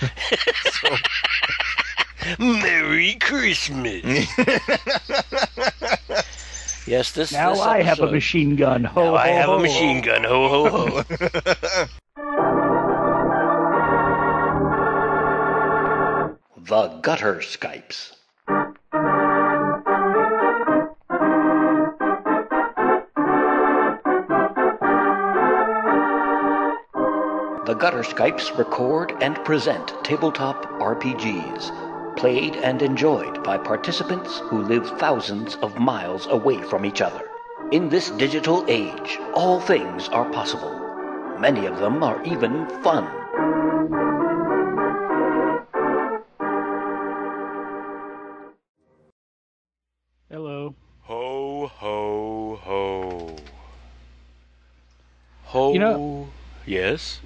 So- Merry Christmas. yes, this. Now this I have a machine gun. Ho, Now I have ho. a machine gun. Ho ho ho. the gutter Skypes. The Gutter Skypes record and present tabletop RPGs, played and enjoyed by participants who live thousands of miles away from each other. In this digital age, all things are possible. Many of them are even fun.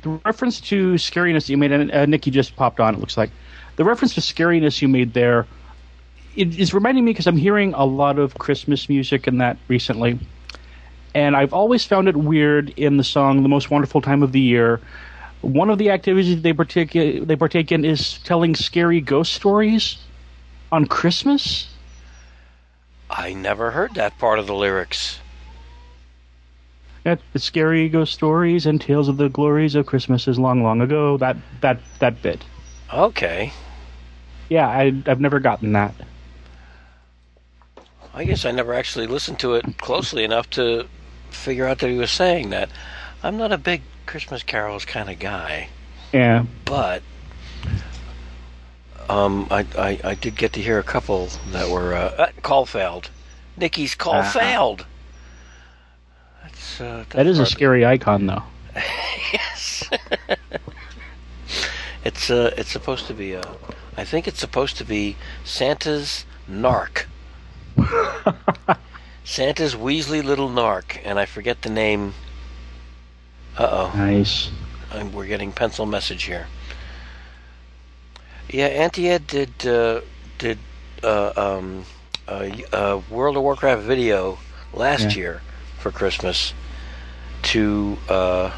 The reference to scariness you made, and uh, Nikki just popped on. It looks like the reference to scariness you made there. It is reminding me because I'm hearing a lot of Christmas music and that recently, and I've always found it weird in the song "The Most Wonderful Time of the Year." One of the activities they partake they partake in is telling scary ghost stories on Christmas. I never heard that part of the lyrics. Yeah, the scary ghost stories and tales of the glories of Christmases long, long ago. That that that bit. Okay. Yeah, I, I've never gotten that. I guess I never actually listened to it closely enough to figure out that he was saying that. I'm not a big Christmas carols kind of guy, Yeah. but um, I, I I did get to hear a couple that were uh, uh, call failed. Nikki's call Ah. failed. That's, uh, That is a that's scary icon, though. Yes. it's uh, it's supposed to be uh, I think it's supposed to be Santa's narc. Santa's Weasley little narc, and I forget the name. Uh oh. Nice. oh, we're getting pencil message here. Yeah, Auntie Ed did uh, did uh, um, a, a World of Warcraft video last Yeah. year for Christmas. To uh,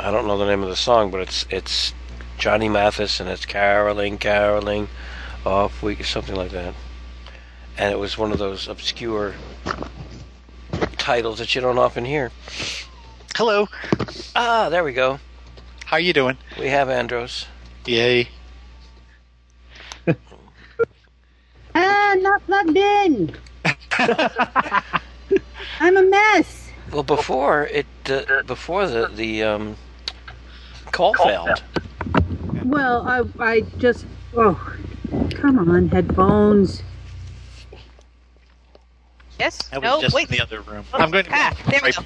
I don't know the name of the song, but it's it's Johnny Mathis and it's caroling, caroling, off week something like that. And it was one of those obscure titles that you don't often hear. Hello. Ah, there we go. How are you doing? We have Andros. Yay. Ah, not plugged in. I'm a mess. Well, before it, uh, before the the um, call failed. Well, I I just oh, come on, headphones. Yes? I was no, just wait. in the other room. I'm going to Ah, there we go.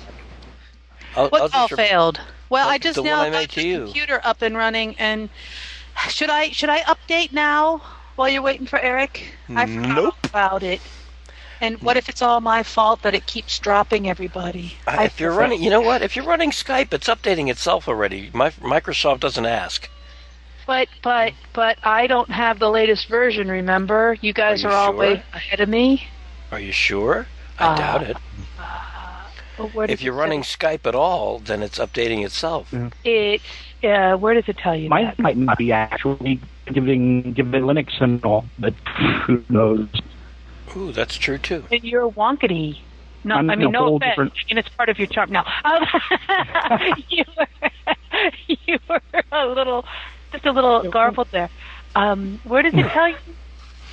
I'll, What I'll all just failed? Well, the- I just now I got the you. computer up and running, and should I should I update now while you're waiting for Eric? I forgot Nope. about it. And what if it's all my fault that it keeps dropping everybody? Uh, if you're running, you know what? If you're running Skype, it's updating itself already. My, Microsoft doesn't ask. But but but I don't have the latest version. Remember, you guys Are are, you all way ahead of me. Are you sure? I Uh, doubt it. But where If you're it running say- Skype at all, then it's updating itself. it, uh, where does it tell you Mine that? might not be actually giving giving Linux and all, but who knows? Ooh, that's true too. And you're wonkety. No, I'm I mean a no offense. different- I mean it's part of your charm. Now, um, you were you were a little, just a little garbled there. Um, where does it tell you?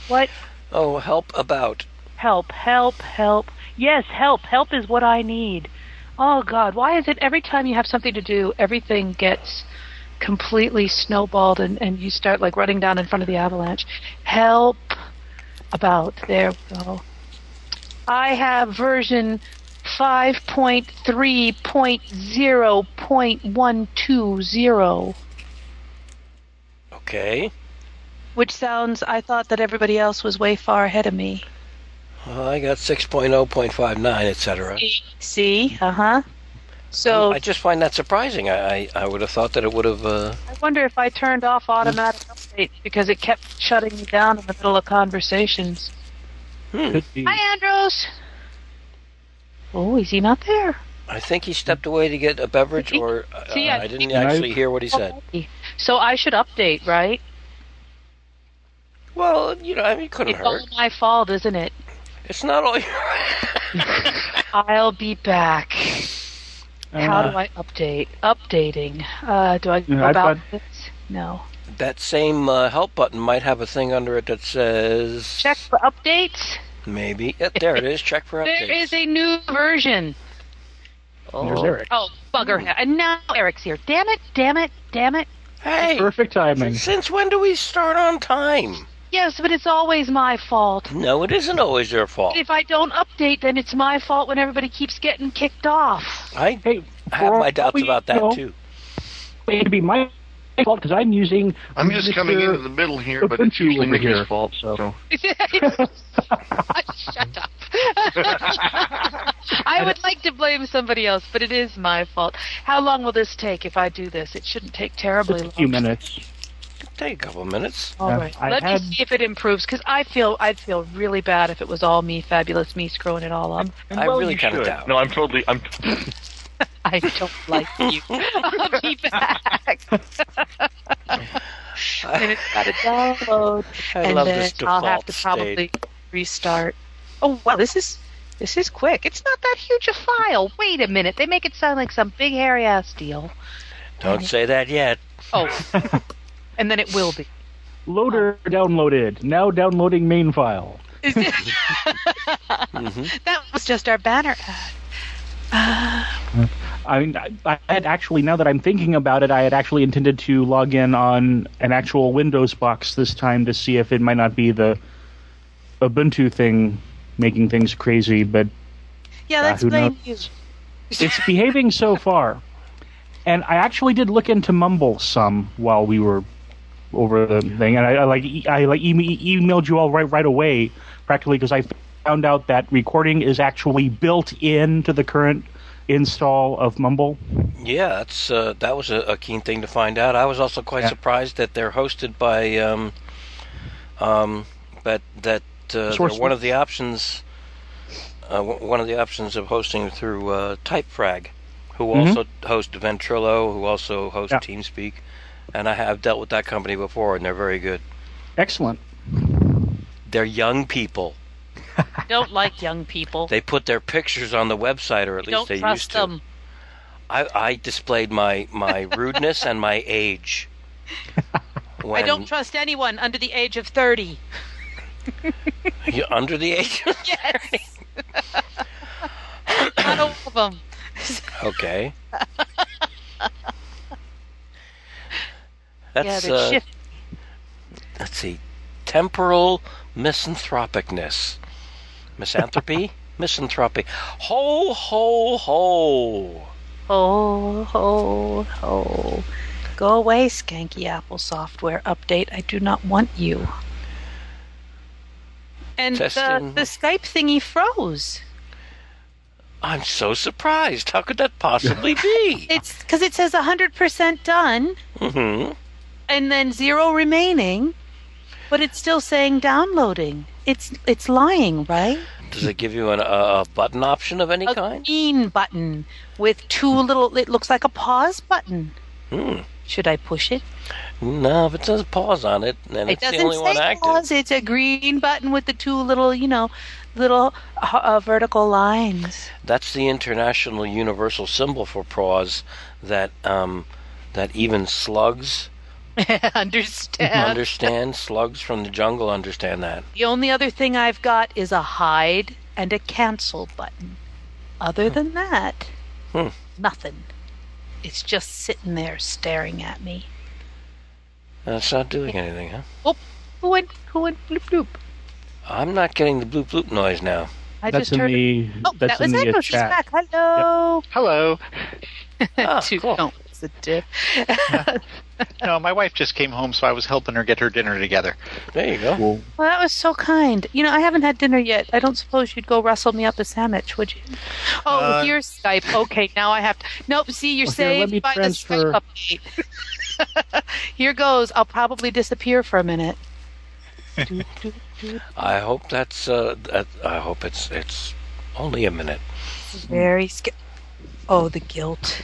What Oh, help about. help? Help! Help! Yes, help! Help is what I need. Oh God, why is it every time you have something to do, everything gets completely snowballed and, and you start like running down in front of the avalanche? Help! About there we go. I have version 5.3.0.120, Okay. which sounds, I thought that everybody else was way far ahead of me. Well, I got oh, 6.0.59, etc. See? Uh huh. So I just find that surprising. I, I, I would have thought that it would have. Uh, I wonder if I turned off automatic updates because it kept shutting me down in the middle of conversations. hmm. Hi, Andros. Oh, is he not there? I think he stepped away to get a beverage, or uh, See, I I didn't think- actually hear what he said. So I should update, right? Well, you know, I mean, it couldn't It's all my fault, isn't it? It's not all your. I'll be back. How Uh, do I update? Updating. Uh, do I go Yeah, about got- this? No. that same uh, help button might have a thing under it that says Check for updates. maybe. Yeah, there it is. Check for updates. There is a new version. Oh. There's Eric. Oh, bugger. And now Eric's here. Damn it, damn it, damn it. hey, Perfect timing. since when do we start on time? Yes, but it's always my fault. No, it isn't always your fault. If I don't update, then it's my fault when everybody keeps getting kicked off. I Hey, have for my doubts we about that know, too. It'd be my fault because I'm using. I'm just coming into the middle here, but it's usually over Mickey's fault. So Shut up. I would like to blame somebody else, but it is my fault. How long will this take if I do this? It shouldn't take terribly Just a few minutes. Take a couple minutes. All. I Let had- me see if it improves because I feel I'd feel really bad if it was all me, fabulous me, screwing it all up. I Well, really you kind of should. doubt. No, I'm totally. I'm. I don't like you. I'll be back. and it's got to download, I and love then this I'll default have to probably state. restart. Oh wow, this is this is quick. It's not that huge a file. Wait a minute, they make it sound like some big hairy ass deal. Don't say that yet. Oh, and then it will be. Loader downloaded. Now downloading main file. Mm-hmm. That was just our banner ad. Uh, I mean, I, I had actually, now that I'm thinking about it, I had actually intended to log in on an actual Windows box this time to see if it might not be the Ubuntu thing making things crazy, but Yeah, uh, that's let's blame you. it's behaving so far. And I actually did look into Mumble some while we were over the thing, and I, I like e- I like e- emailed you all right right away, practically because I found out that recording is actually built into the current install of Mumble. Yeah, that's uh, that was a, a keen thing to find out. I was also quite Yeah. surprised that they're hosted by, um, um, but that uh, they're one of the options. Uh, w- one of the options of hosting through uh, Typefrag, who Mhm. also host Ventrilo, who also host Yeah. TeamSpeak, and I have dealt with that company before, and they're very good. Excellent. They're young people. Don't like young people. They put their pictures on the website, or at least don't they trust used to. them. I, I displayed my, my rudeness and my age. When I don't trust anyone under the age of thirty. you're under the age. Yes. Not all of them. okay. Yeah, That's they're uh, shift. let's see, temporal misanthropicness, misanthropy, misanthropy. Ho ho ho! Ho, ho, ho. Go away, skanky Apple software update. I do not want you. And the, Testing. the Skype thingy froze. I'm so surprised. How could that possibly be? It's because it says 100% done hmm and then zero remaining, but it's still saying downloading. It's it's lying, right? Does it give you an, a, button option of any A kind? green button with two little. It looks like a pause button. Hmm. Should I push it? No, if it says pause on it, then It it's the doesn't only one say active. pause. It's a green button with the two little, you know, little uh, uh, vertical lines. That's the international universal symbol for pause that um, that even slugs Understand? understand. Slugs from the jungle understand that. the only other thing I've got is a hide and a cancel button. Other than that, Hmm. nothing. It's just sitting there staring at me. That's not doing anything, huh? Oh, who went? Who went? Bloop bloop. I'm not getting the bloop bloop noise now. I that's just in heard. the oh, that's that was in the Echo. She's back. Hello. Hello. Ah, Too cool. sensitive. No, my wife just came home, so I was helping her get her dinner together. There you go. Cool. Well, that was so kind. You know, I haven't had dinner yet. I don't suppose you'd go rustle me up a sandwich, would you? Oh, Uh, here's Skype. Okay, now I have to. Nope. See, you're Well, here, let saved me by transfer- the Skype update. here goes. I'll probably disappear for a minute. Do, do, do. I hope that's. Uh, I hope it's it's only a minute. Very sca- Oh, the guilt.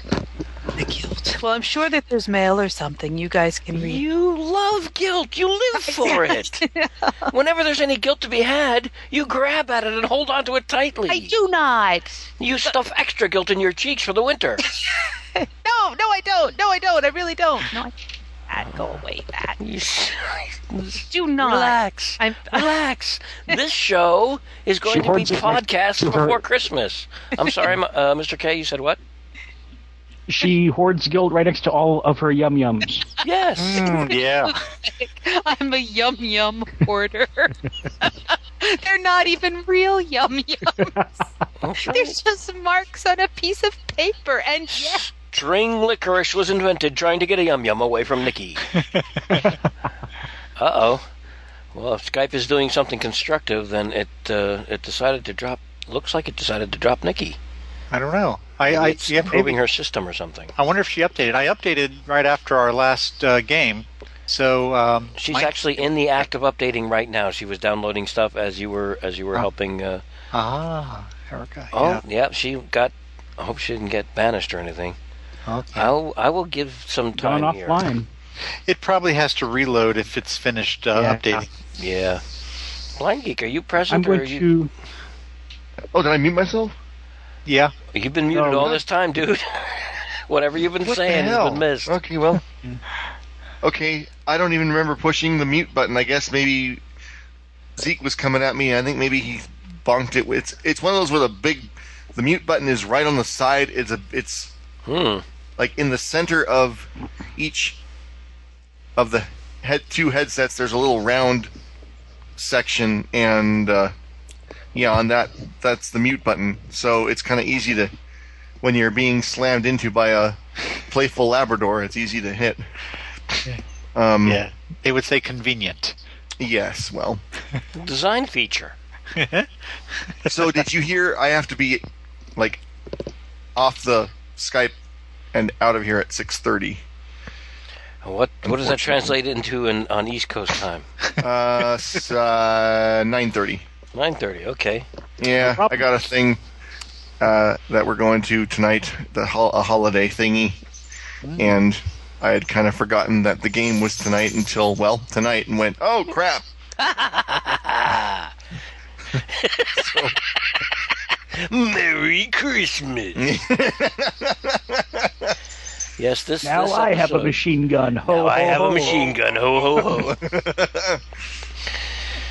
The guilt. Well, I'm sure that there's mail or something you guys can read. You love guilt. You live for it. Whenever there's any guilt to be had, you grab at it and hold on to it tightly. I do not. You stuff extra guilt in your cheeks for the winter. No, no, I don't. No, I don't. I really don't. No, I can't. Go away, Pat. You s- Do not. Relax. I'm. Relax. This show is going She to be podcast to her- before Christmas. I'm sorry, uh, Mr. K. You said what? She hoards guilt right next to all of her yum yums. Yes. Mm, yeah. I'm a yum yum hoarder. They're not even real yum yums. They're just marks on a piece of paper, and yeah, String licorice was invented trying to get a yum yum away from Nikki. uh oh. Well, if Skype is doing something constructive, then it uh, it decided to drop. Looks like it decided to drop Nikki. I don't know. I, I it's yeah, improving maybe. her system or something. I wonder if she updated. I updated right after our last uh, game, so um, She's my- actually in the act of updating right now. She was downloading stuff as you were as you were Oh. helping. Uh, ah Erica. oh, yeah. yeah. She got. I hope she didn't get banished or anything. Okay. I'll I will give some Gone time here. offline. It probably has to reload if it's finished uh, Yeah. updating. Yeah. Blind Geek, are you I'm present or going are you, to. Oh, did I mute myself? Yeah. you've been muted Oh, all what? this time, dude? Whatever you've been What saying has been missed. Okay, well. okay, I don't even remember pushing the mute button. I guess maybe Zeke was coming at me. I think maybe he bonked it. It's it's one of those where the big the mute button is right on the side. It's a it's Hmm. like in the center of each of the head two headsets. There's a little round section, and uh, yeah, on that that's the mute button. So it's kind of easy to when you're being slammed into by a playful Labrador. It's easy to hit. Um, Yeah. They would say convenient. Yes. Well. Design feature. So did you hear? I have to be like off the Skype and out of here at six thirty. What what does that translate into in, on East Coast time? Uh, uh, nine thirty. Nine thirty. Okay. Yeah, I got a thing uh, that we're going to tonight, the hol- a holiday thingy, and I had kind of forgotten that the game was tonight until well tonight, and went, oh crap. Merry Christmas. yes, this. Now this I have a machine gun. Ho, Now I have ho. a machine gun. Ho ho ho.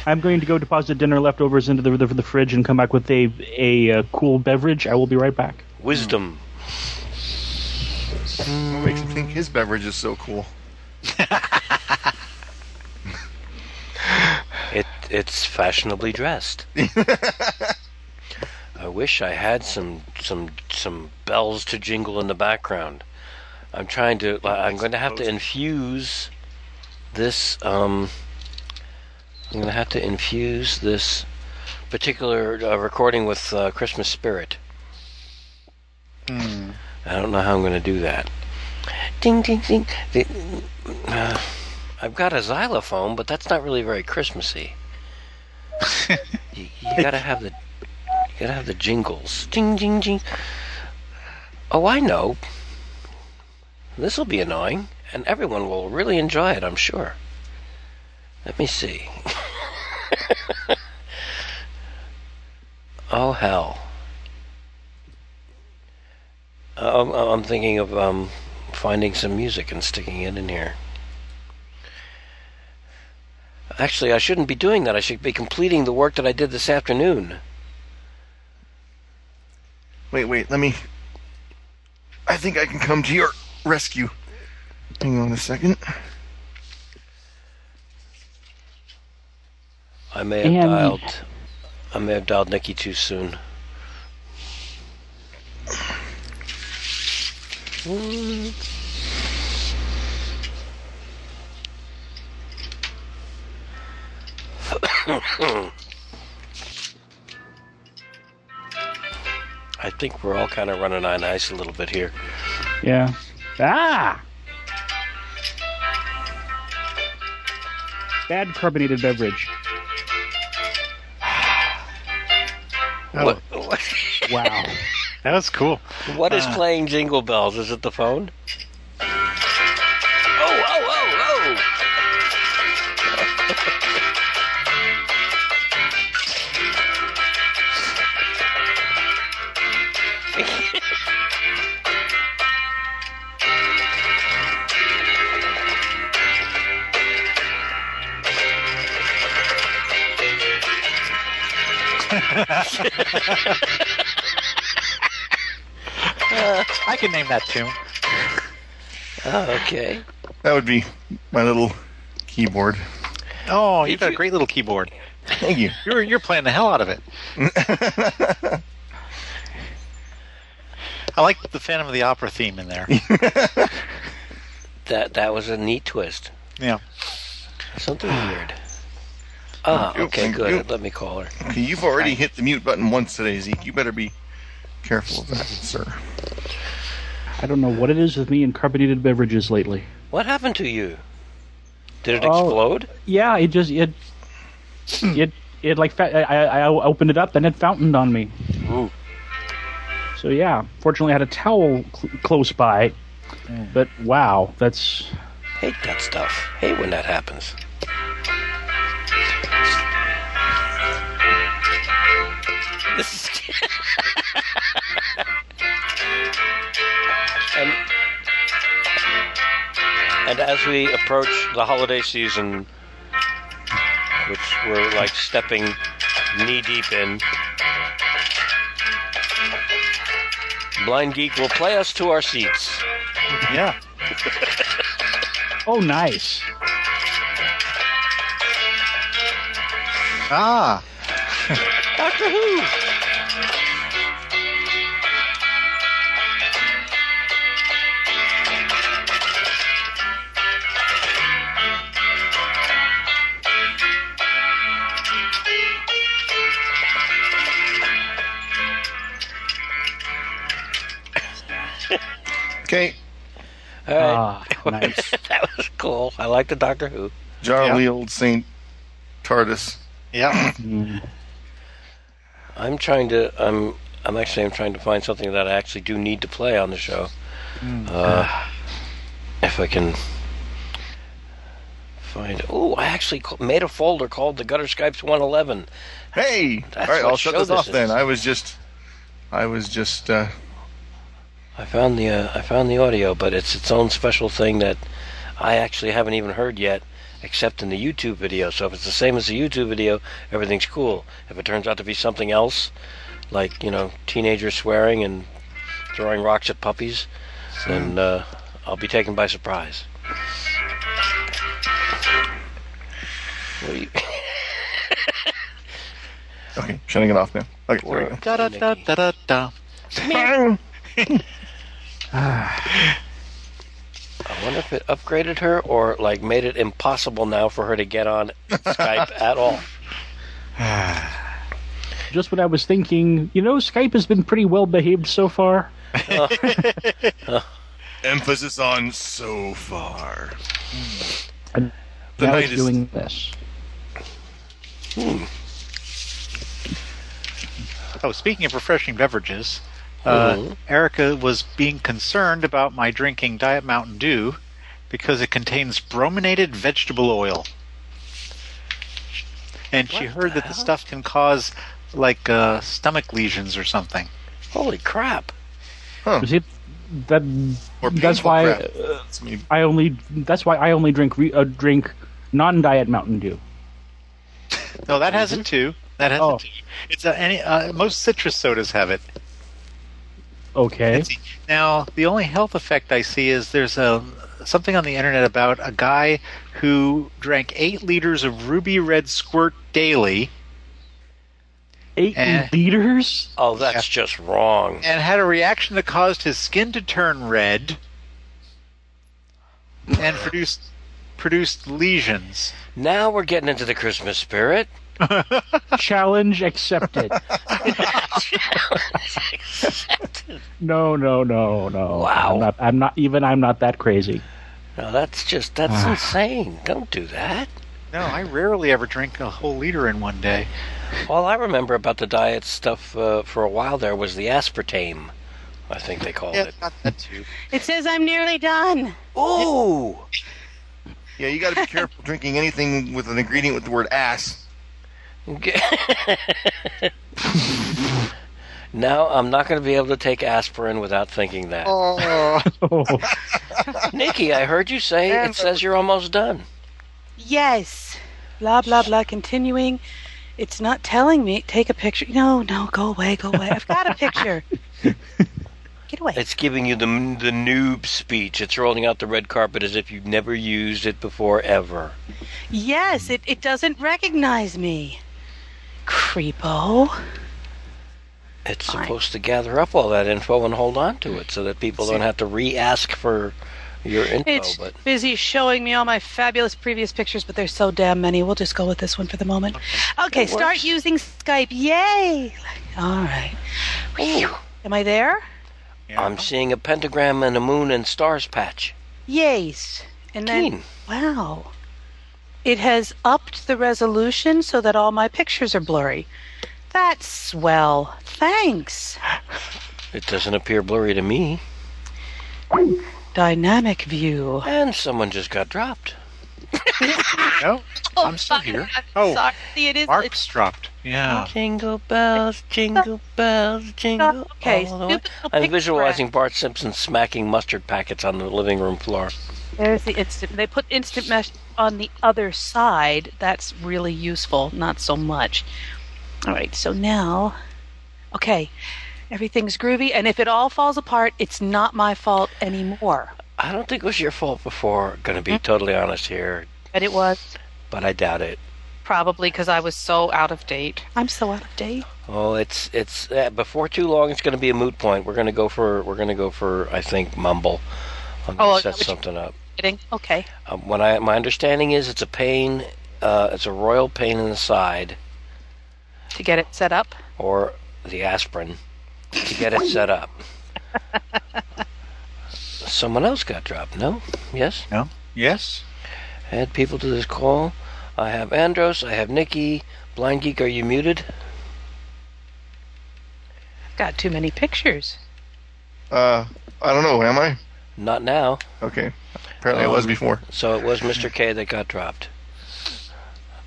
I'm going to go deposit dinner leftovers into the, the, the fridge and come back with a a uh, cool beverage. I will be right back. Wisdom. What makes him think his beverage is so cool? It it's fashionably dressed. I wish I had some some some bells to jingle in the background. I'm trying to. I'm going to have to infuse this. Um, I'm going to have to infuse this particular uh, recording with uh, Christmas spirit. Hmm. I don't know how I'm going to do that. Ding ding ding. The, uh, I've got a xylophone, but that's not really very Christmassy. you, you gotta have the, you gotta have the jingles. Ding ding ding. Oh, I know. This will be annoying, and everyone will really enjoy it. I'm sure. Let me see. oh hell. Um, I'm thinking of um, finding some music and sticking it in here. Actually, I shouldn't be doing that. I should be completing the work that I did this afternoon. Wait, wait, let me. I think I can come to your rescue. Hang on a second. I may have And- dialed. I may have dialed Nikki too soon. I think we're all kind of running on ice a little bit here. Yeah. Ah. Bad carbonated beverage. Oh. What, what, Wow. That was cool. What is Uh. playing Jingle Bells? Is it the phone? I can name that tune. oh. Okay. That would be my little keyboard. Oh, you've got a great little keyboard. Thank you. You're you're playing the hell out of it. I like the Phantom of the Opera theme in there. That that was a neat twist. Yeah. Something weird. Ah, You- okay, you- good. Let me call her. Okay, you've already hit the mute button once today, Zeke. You better be careful of that, sir. I don't know what it is with me and carbonated beverages lately. What happened to you? Did it Oh. explode? Yeah, it just it it it like I, I opened it up and it fountained on me. Ooh. So yeah, fortunately I had a towel cl- close by. But wow, that's Hate that stuff. Hate when that happens. This and and as we approach the holiday season, which we're like stepping knee deep in, Blind Geek will play us to our seats. Yeah. oh nice. Ah. Doctor Who. Okay, All right. Ah, nice. that was cool. I like the Doctor Who. Jarly old Saint TARDIS. Yeah. Mm. I'm trying to. I'm. I'm actually. I'm trying to find something that I actually do need to play on the show. Uh, if I can find. Oh, I actually made a folder called the Gutter Skypes 111. Hey, That's all right, I'll shut this this off then. I was just, I was just. uh I found the. Uh, I found the audio, but it's its own special thing that I actually haven't even heard yet, except in the YouTube video. So if it's the same as the YouTube video, everything's cool. If it turns out to be something else, like you know, teenagers swearing and throwing rocks at puppies, then uh, I'll be taken by surprise. What do you- Okay, shutting it off now. Okay, there we go. Da da da da da da. I wonder if it upgraded her or like made it impossible now for her to get on Skype at all. Just what I was thinking. You know, Skype has been pretty well behaved so far. Emphasis on so far. And The now night it's is- doing this. Hmm. Oh, speaking of refreshing beverages, uh, Mhm. Erica was being concerned about my drinking Diet Mountain Dew because it contains brominated vegetable oil. And she heard the that the stuff can cause like uh, stomach lesions or something. Holy crap! You see, that Or that's why crap. uh, I only that's why I only drink re, uh, drink non-diet Mountain Dew. No, that has it too. That has Oh. it too. It's uh, any uh, most citrus sodas have it. Okay. Now, the only health effect I see is there's a something on the internet about a guy who drank eight liters of ruby red squirt daily Eight Eh. liters? Oh, that's just wrong. and had a reaction that caused his skin to turn red and produced produced lesions. Now we're getting into the Christmas spirit. Challenge accepted. no, no, no, no. Wow. I'm not. I'm not even. I'm not that crazy. No, that's just that's insane. Don't do that. No, I rarely ever drink a whole liter in one day. All I remember about the diet stuff uh, for a while there was the aspartame. I think they called Yeah, it. got that too. It says I'm nearly done. Ooh! Yeah, you got to be careful drinking anything with an ingredient with the word ass. now I'm not going to be able to take aspirin without thinking that. Oh, Nikki, I heard you say it says you're almost done. Yes. Blah blah blah. Continuing. It's not telling me. Take a picture. No, no. Go away. Go away. I've got a picture. Get away. It's giving you the the noob speech. It's rolling out the red carpet as if you've never used it before ever. Yes. It it doesn't recognize me. Creepo. It's Fine. supposed to gather up all that info and hold on to it so that people don't have to re-ask for your info. It's but busy showing me all my fabulous previous pictures, but there's so damn many. We'll just go with this one for the moment. Okay, That start works. using Skype. Yay! All right. Ooh, Am I there? yeah. I'm seeing a pentagram and a moon and stars patch. Yes. And then, Keen. wow. It has upped the resolution so that all my pictures are blurry. That's swell. Thanks. It doesn't appear blurry to me. Dynamic view. And someone just got dropped. no, oh, I'm still here. Oh, Sorry, it is. Mark's dropped. Yeah. Jingle bells, jingle bells, jingle. Okay, all the way. I'm visualizing Bart Simpson smacking mustard packets on the living room floor. There's the instant. They put instant mesh on the other side. That's really useful. Not so much. All right. So now, okay, everything's groovy, and if it all falls apart, it's not my fault anymore. I don't think it was your fault before, gonna Hmm? be totally honest here, But it was but I doubt it. probably because I was so out of date. I'm so out of date. Oh, it's it's uh, before too long. It's going to be a moot point. We're going to go for we're going to go for I think mumble. I'm Oh, going to that set what you- something up. Kidding? Okay. Um, when I my understanding is it's a pain. Uh, it's a royal pain in the side To get it set up. or the aspirin to get it set up. Someone else got dropped. No? Yes. No. Yes. Add people to this call. I have Andros. I have Nikki. Blind Geek, are you muted? I've got too many pictures. Uh, I don't know. Am I? Not now. Okay. Apparently, it was Um, before. So it was Mr. K that got dropped.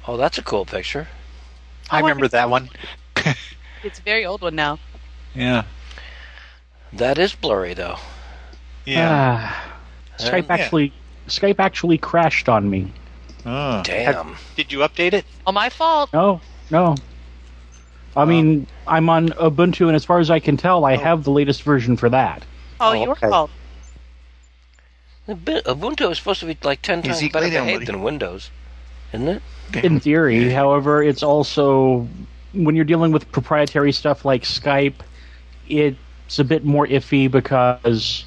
Oh, that's a cool picture. I Oh, remember that one. It's a very old one now. Yeah. That is blurry though. Yeah. Ah. Skype Yeah. actually Skype actually crashed on me. Oh. Damn. Did you update it? Oh, my fault. No, no. I mean, I'm on Ubuntu, and as far as I can tell, I have the latest version for that. Oh, Oh, your okay. fault. The bi- Ubuntu is supposed to be like ten times better behaved than Windows, isn't it? In theory, however, it's also when you're dealing with proprietary stuff like Skype, it's a bit more iffy because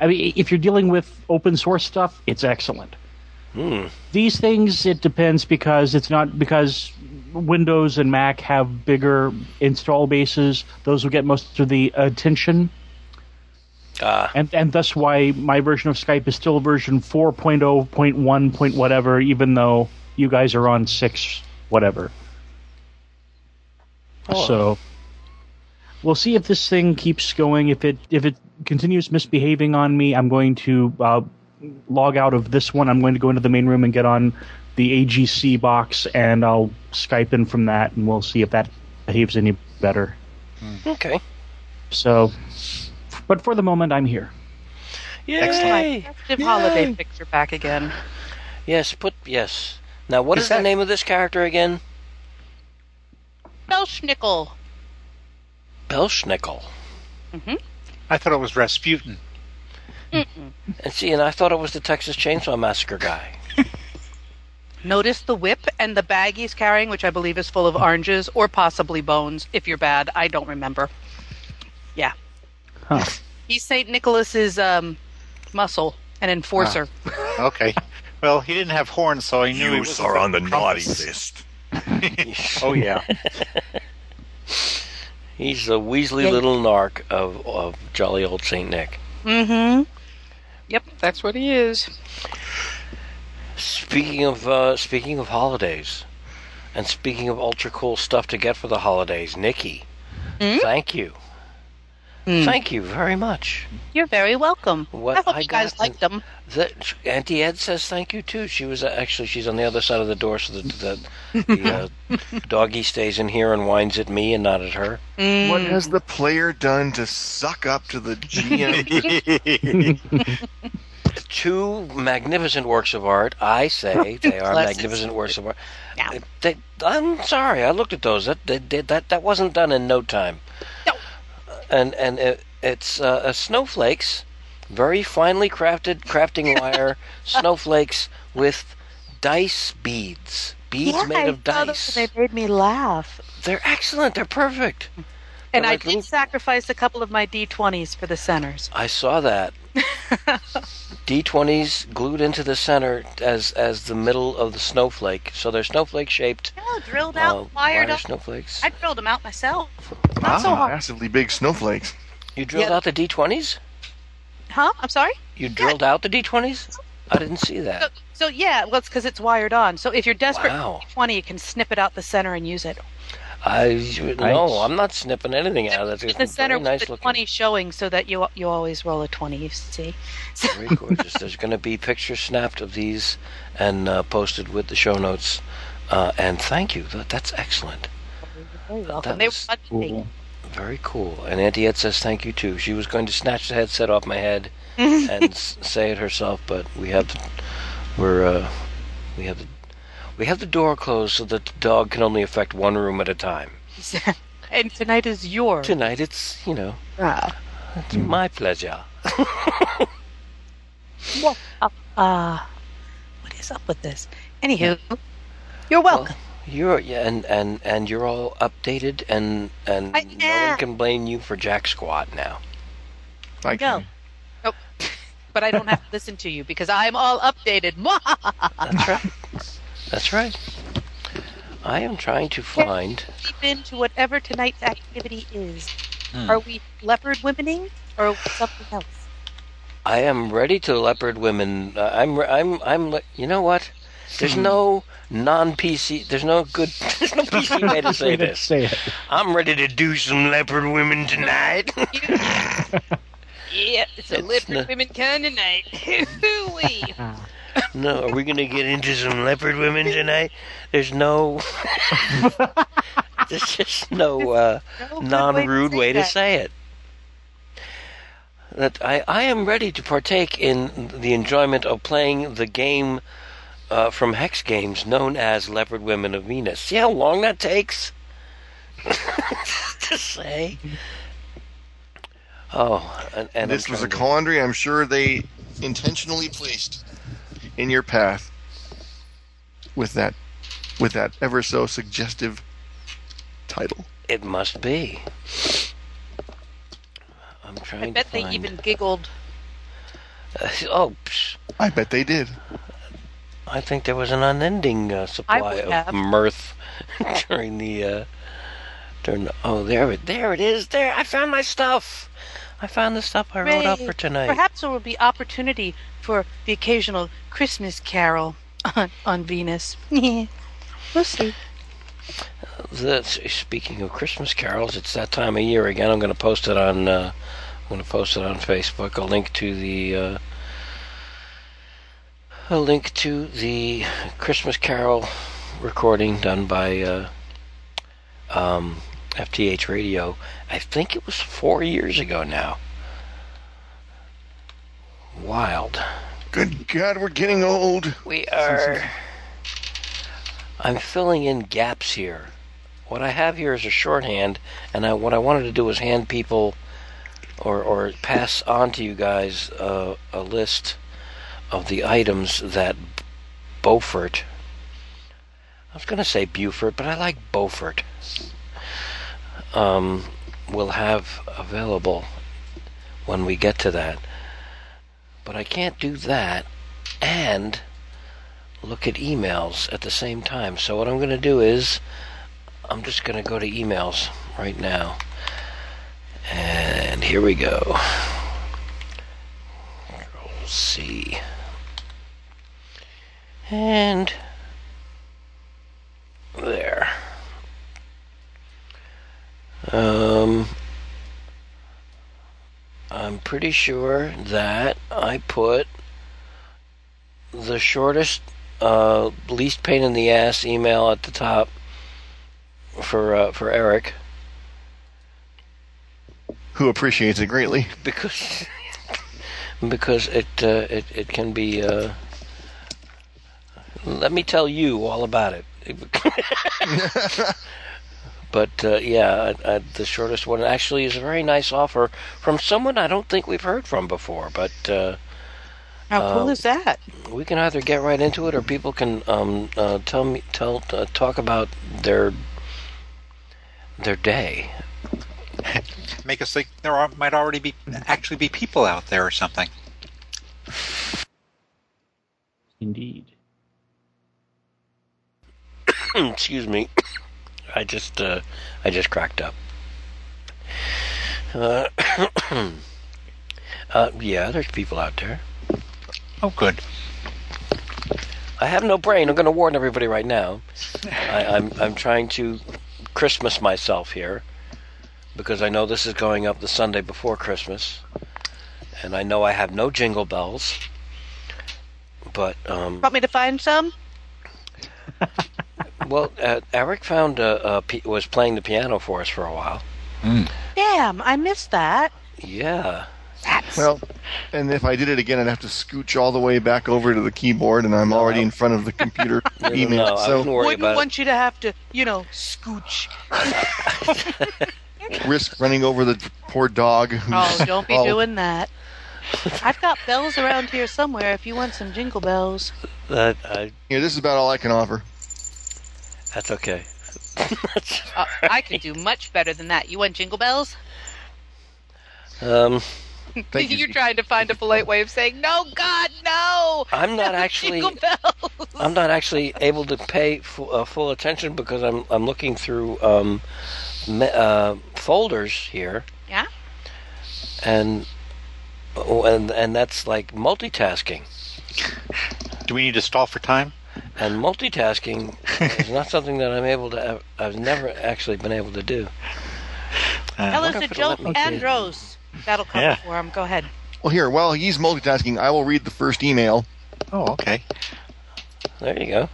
I mean, if you're dealing with open source stuff, it's excellent. Hmm. These things, it depends because it's not because Windows and Mac have bigger install bases; those will get most of the attention. Ah, and and that's why my version of Skype is still version 4.0.1 point whatever, even though you guys are on six whatever. Oh. So we'll see if this thing keeps going. If it if it continues misbehaving on me, I'm going to uh, log out of this one. I'm going to go into the main room and get on the AGC box, and I'll Skype in from that, and we'll see if that behaves any better. okay. So, but for the moment, I'm here. Yay! Festive holiday picture back again. Yes, put yes. Now, what Is is, the name of this character again? Belschnickel. Belschnickel. Mm-hmm. I thought it was Rasputin. And see, and I thought it was the Texas Chainsaw Massacre guy. Notice the whip and the bag he's carrying, which I believe is full of oranges or possibly bones. If you're bad, I don't remember. Yeah, Huh. he's Saint Nicholas's um, muscle and enforcer. Okay. Well, he didn't have horns, so I knew he was are on the naughty list. Oh yeah. He's the Weasley Yeah. little narc of, of jolly old Saint Nick. Mm-hmm. Yep, that's what he is. Speaking of uh, speaking of holidays, and speaking of ultra cool stuff to get for the holidays, Nikki, Hmm? thank you. Thank you very much. You're very welcome. What I hope I you guys liked them. The, Auntie Ed says thank you too. She was uh, actually she's on the other side of the door, so that the, the uh, doggy stays in here and whines at me and not at her. What has the player done to suck up to the GM? Two magnificent works of art. I say they are Bless magnificent works of art. Yeah. They, I'm sorry, I looked at those. That they, did that that wasn't done in no time. No. And and it, it's uh, snowflakes, very finely crafted crafting wire snowflakes with dice beads, beads yeah, made I of saw those dice. and they made me laugh. They're excellent. They're perfect. And They're I did little- sacrifice a couple of my D20s for the centers. I saw that. D20s glued into the center as as the middle of the snowflake. So they're snowflake shaped. Yeah, drilled out, uh, wired wire up. snowflakes. I drilled them out myself. ah, Not so hard. massively big snowflakes. You drilled Yeah. out the D20s? Huh? I'm sorry? You drilled out the D20s? I didn't see So, that. so yeah, well, it's because it's wired on. So if you're desperate Wow. for D20, you can snip it out the center and use it. I Nice. no, I'm not snipping anything out of that. In the It's center very with nice the looking. 20 showing so that you you always roll a 20, you see. So, Very gorgeous. There's going to be pictures snapped of these and uh, posted with the show notes. Uh, and thank you. That, that's excellent. you're very welcome. That They were was fun to make. Cool. Very cool. And Auntie Ed says thank you too. She was going to snatch the headset off my head and s- say it herself, but we have we're uh, we have the we have the door closed so that the dog can only affect one room at a time. and tonight is your. Tonight it's you know Ah. it's my pleasure. What? Uh, what is up with this? Anywho, you're welcome. You're yeah, and and and you're all updated and and I no am. one can blame you for jack squat now. I Go. can. Oh, but I don't have to listen to you because I'm all updated. That's right. That's right. I am trying to find. Deep into whatever tonight's activity is. Hmm. Are we leopard womening or something else? I am ready to leopard women. Uh, I'm. I'm. I'm. You know what? There's no non-PC. There's no good. There's no PC way to say this. say it. I'm ready to do some leopard women tonight. Yeah, it's a It's leopard no- women kind of night. Hoo-wee. no, are we gonna get into some leopard women tonight? There's no. There's just no. Uh, No non-rude way to that. say it. That I, I am ready to partake in the enjoyment of playing the game uh, from Hex Games known as Leopard Women of Venus. See how long that takes to say. Oh, and, and this was a trying quandary I'm sure they intentionally placed in your path with that with that ever so suggestive title. It must be. I'm trying I bet to they find. even giggled. oh, psh, I bet they did. I think there was an unending uh, supply of have. mirth during the uh, during the, oh there it there it is there I found my stuff I found the stuff I wrote up for tonight Perhaps there will be opportunity for the occasional Christmas carol on, on Venus. we'll see. the, speaking of Christmas carols it's that time of year again I'm going to post it on uh, I'm going to post it on Facebook a link to the uh, a link to the Christmas carol recording done by uh, um, FTH Radio. I think it was four years ago now. Wild. Good God, we're getting old. We are. I'm filling in gaps here. What I have here is a shorthand, and I, what I wanted to do was hand people, or or pass on to you guys uh, a list of the items that Beaufort. I was going to say Beaufort, but I like Beaufort. Um, will have available when we get to that. But I can't do that and look at emails at the same time. So what I'm going to do is I'm just going to go to emails right now. And here we go. Control C. And there. Um I'm pretty sure that I put the shortest, uh, least pain in the ass email at the top for uh, for Eric Who appreciates it greatly. because because it uh, it it can be. Uh, let me tell you all about it. but uh, yeah, I, I, the shortest one actually is a very nice offer from someone I don't think we've heard from before. But uh, How cool Um, is that? we can either get right into it, or people can um, uh, tell me tell uh, talk about their their day. Make us think there are, might already be actually be people out there or something. Indeed. Excuse me. I just uh, I just cracked up. Uh, uh, yeah, there's people out there. Oh, good. I have no brain. I'm going to warn everybody right now. I, I'm I'm trying to Christmas myself here because I know this is going up the Sunday before Christmas, and I know I have no jingle bells. But um, Want me to find some? well, uh, Eric found uh, uh, was playing the piano for us for a while. Damn, I missed that. Yeah. That's Well, and if I did it again, I'd have to scooch all the way back over to the keyboard, and I'm already in front of the computer No, no, email. no, I so wouldn't wouldn't about want you to have to, you know, scooch. risk running over the poor dog. who's Oh, don't be all- doing that. I've got bells around here somewhere if you want some jingle bells. it. That I, Here, this is about all I can offer. That's okay. Uh, I can do much better than that. You want jingle bells? Um, Thank you. You're trying to find a polite way of saying, no, God, no! I'm not No actually. Jingle bells! I'm not actually able to pay full, uh, full attention because I'm I'm looking through um, me, uh, folders here, Yeah? and oh, and and that's like multitasking. Do we need to stall for time? And multitasking is not something that I'm able to. I've never actually been able to do. Uh, Tell us wonder a if it'll let joke, me do it. Andros. That'll cover Yeah. for him. Go ahead. Well, here, while he's multitasking, I will read the first email. oh, okay. There you go.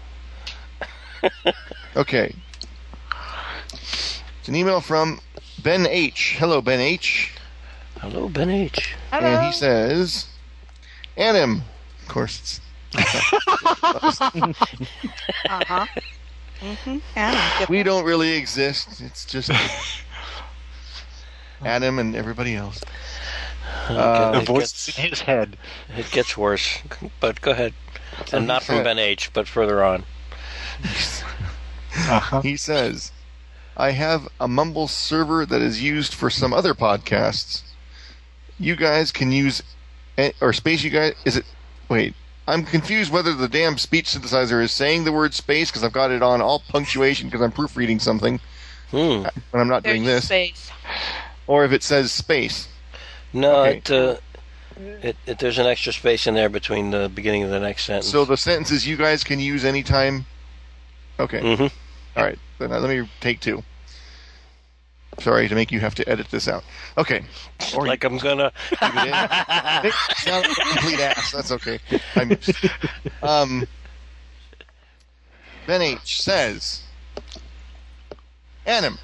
Okay. It's an email from Ben H. Hello, Ben H. Hello, Ben H. Hello. And he says, Anim. Of course, it's Uh-huh. mm-hmm. Anna, get we that. don't really exist. It's just Adam and everybody else. Uh, The it, voice gets, in his head. it gets worse, but go ahead. And not from Ben H, but further on. Uh-huh. He says, I have a Mumble server that is used for some other podcasts. You guys can use, or space you guys, is it, wait, I'm confused whether the damn speech synthesizer is saying the word space because I've got it on all punctuation because I'm proofreading something Hmm. when I'm not There's doing your this, space. or if it says space. No, Okay. it, uh, it, it, there's an extra space in there between the beginning of the next sentence. So the sentences you guys can use anytime. Okay. hmm All right. Then uh, let me take two. Sorry to make you have to edit this out. Okay. Or like I'm gonna. leave it in. It's not a complete ass. That's okay. I'm used. Um, ben H says, Anim,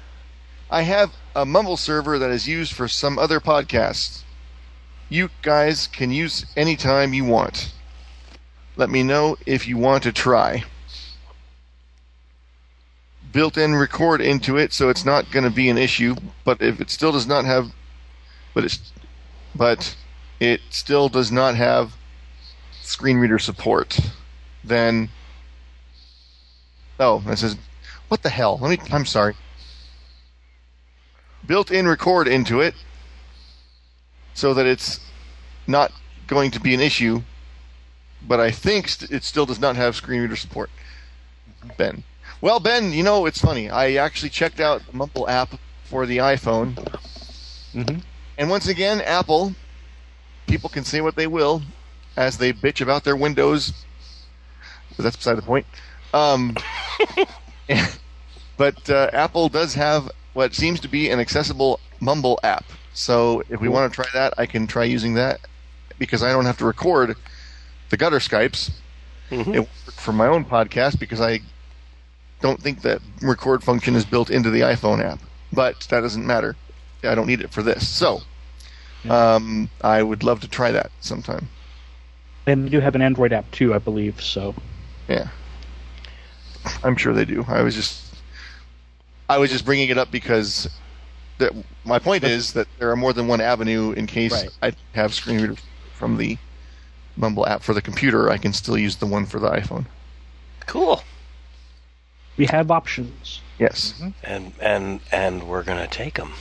I have a Mumble server that is used for some other podcasts. You guys can use anytime you want. Let me know if you want to try. Built-in record into it, so it's not going to be an issue. But if it still does not have, but it's, but it still does not have screen reader support, then oh, this is what the hell? Let me. I'm sorry. Built-in record into it, so that it's not going to be an issue. But I think st- it still does not have screen reader support. Ben. Well, Ben, you know it's funny. I actually checked out the Mumble app for the iPhone, Mhm. and once again, Apple. People can say what they will, as they bitch about their Windows. But that's beside the point. Um, but uh, Apple does have what seems to be an accessible Mumble app. So if we want to try that, I can try using that because I don't have to record the gutter Skypes. Mhm. It worked for my own podcast because I don't think that record function is built into the iPhone app. But that doesn't matter. I don't need it for this. So um, I would love to try that sometime. And they do have an Android app too, I believe. So Yeah, I'm sure they do. I was just, I was just bringing it up because that my point is that there are more than one avenue in case Right. I have screen reader from the Mumble app for the computer. I can still use the one for the iPhone. Cool. We have options. Yes. Mm-hmm. And and and we're gonna take them,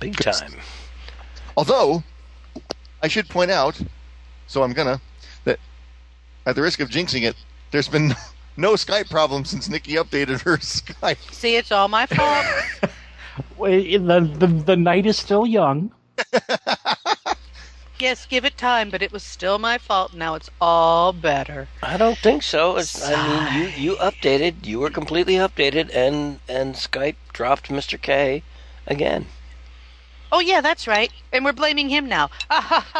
big time. Although, I should point out, so I'm gonna, that at the risk of jinxing it, there's been no Skype problem since Nikki updated her Skype. See, it's all my fault. The, the the night is still young. Yes, give it time, but it was still my fault. Now it's all better. I don't think so. It's, I mean, you you updated. You were completely updated, and and Skype dropped Mr. K again. Oh yeah, that's right. And we're blaming him now.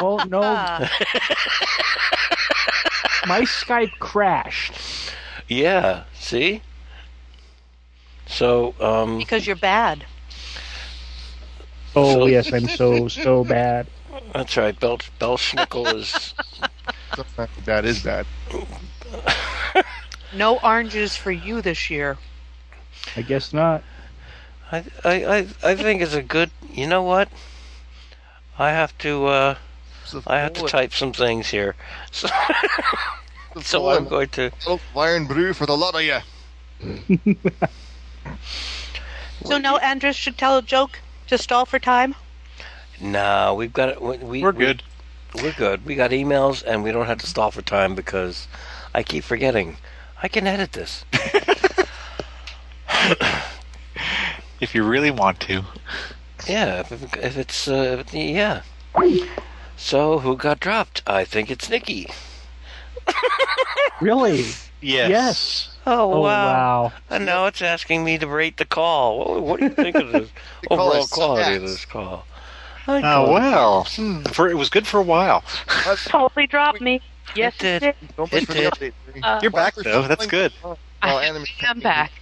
Well, no, my Skype crashed. Yeah. See. So um, because you're bad. Oh So- yes, I'm so so bad. That's right. Bel Belsnickel is. that is that. No oranges for you this year. I guess not. I, I I I think it's a good. You know what? I have to. uh I have to type some things here. So, so I'm and- going to. Oh, Irn-Bru for the lot of you. So now Andros should tell a joke to stall for time. No, we've got it. We, we, We're good. We're good. We got emails, and we don't have to stall for time because I keep forgetting. I can edit this. If you really want to. Yeah, if, if it's uh, yeah. So who got dropped? I think it's Nikki. Really? Yes. Yes. Oh, Oh wow. wow. And now it's asking me to rate the call. What, what do you think of the call overall quality of this call? I Oh call it- well. Hmm, For it was good for a while. Totally dropped me. Yes, It it did. did. Don't push It did. update. Bree. Uh, You're back though. That's good. Well, I anime- am back.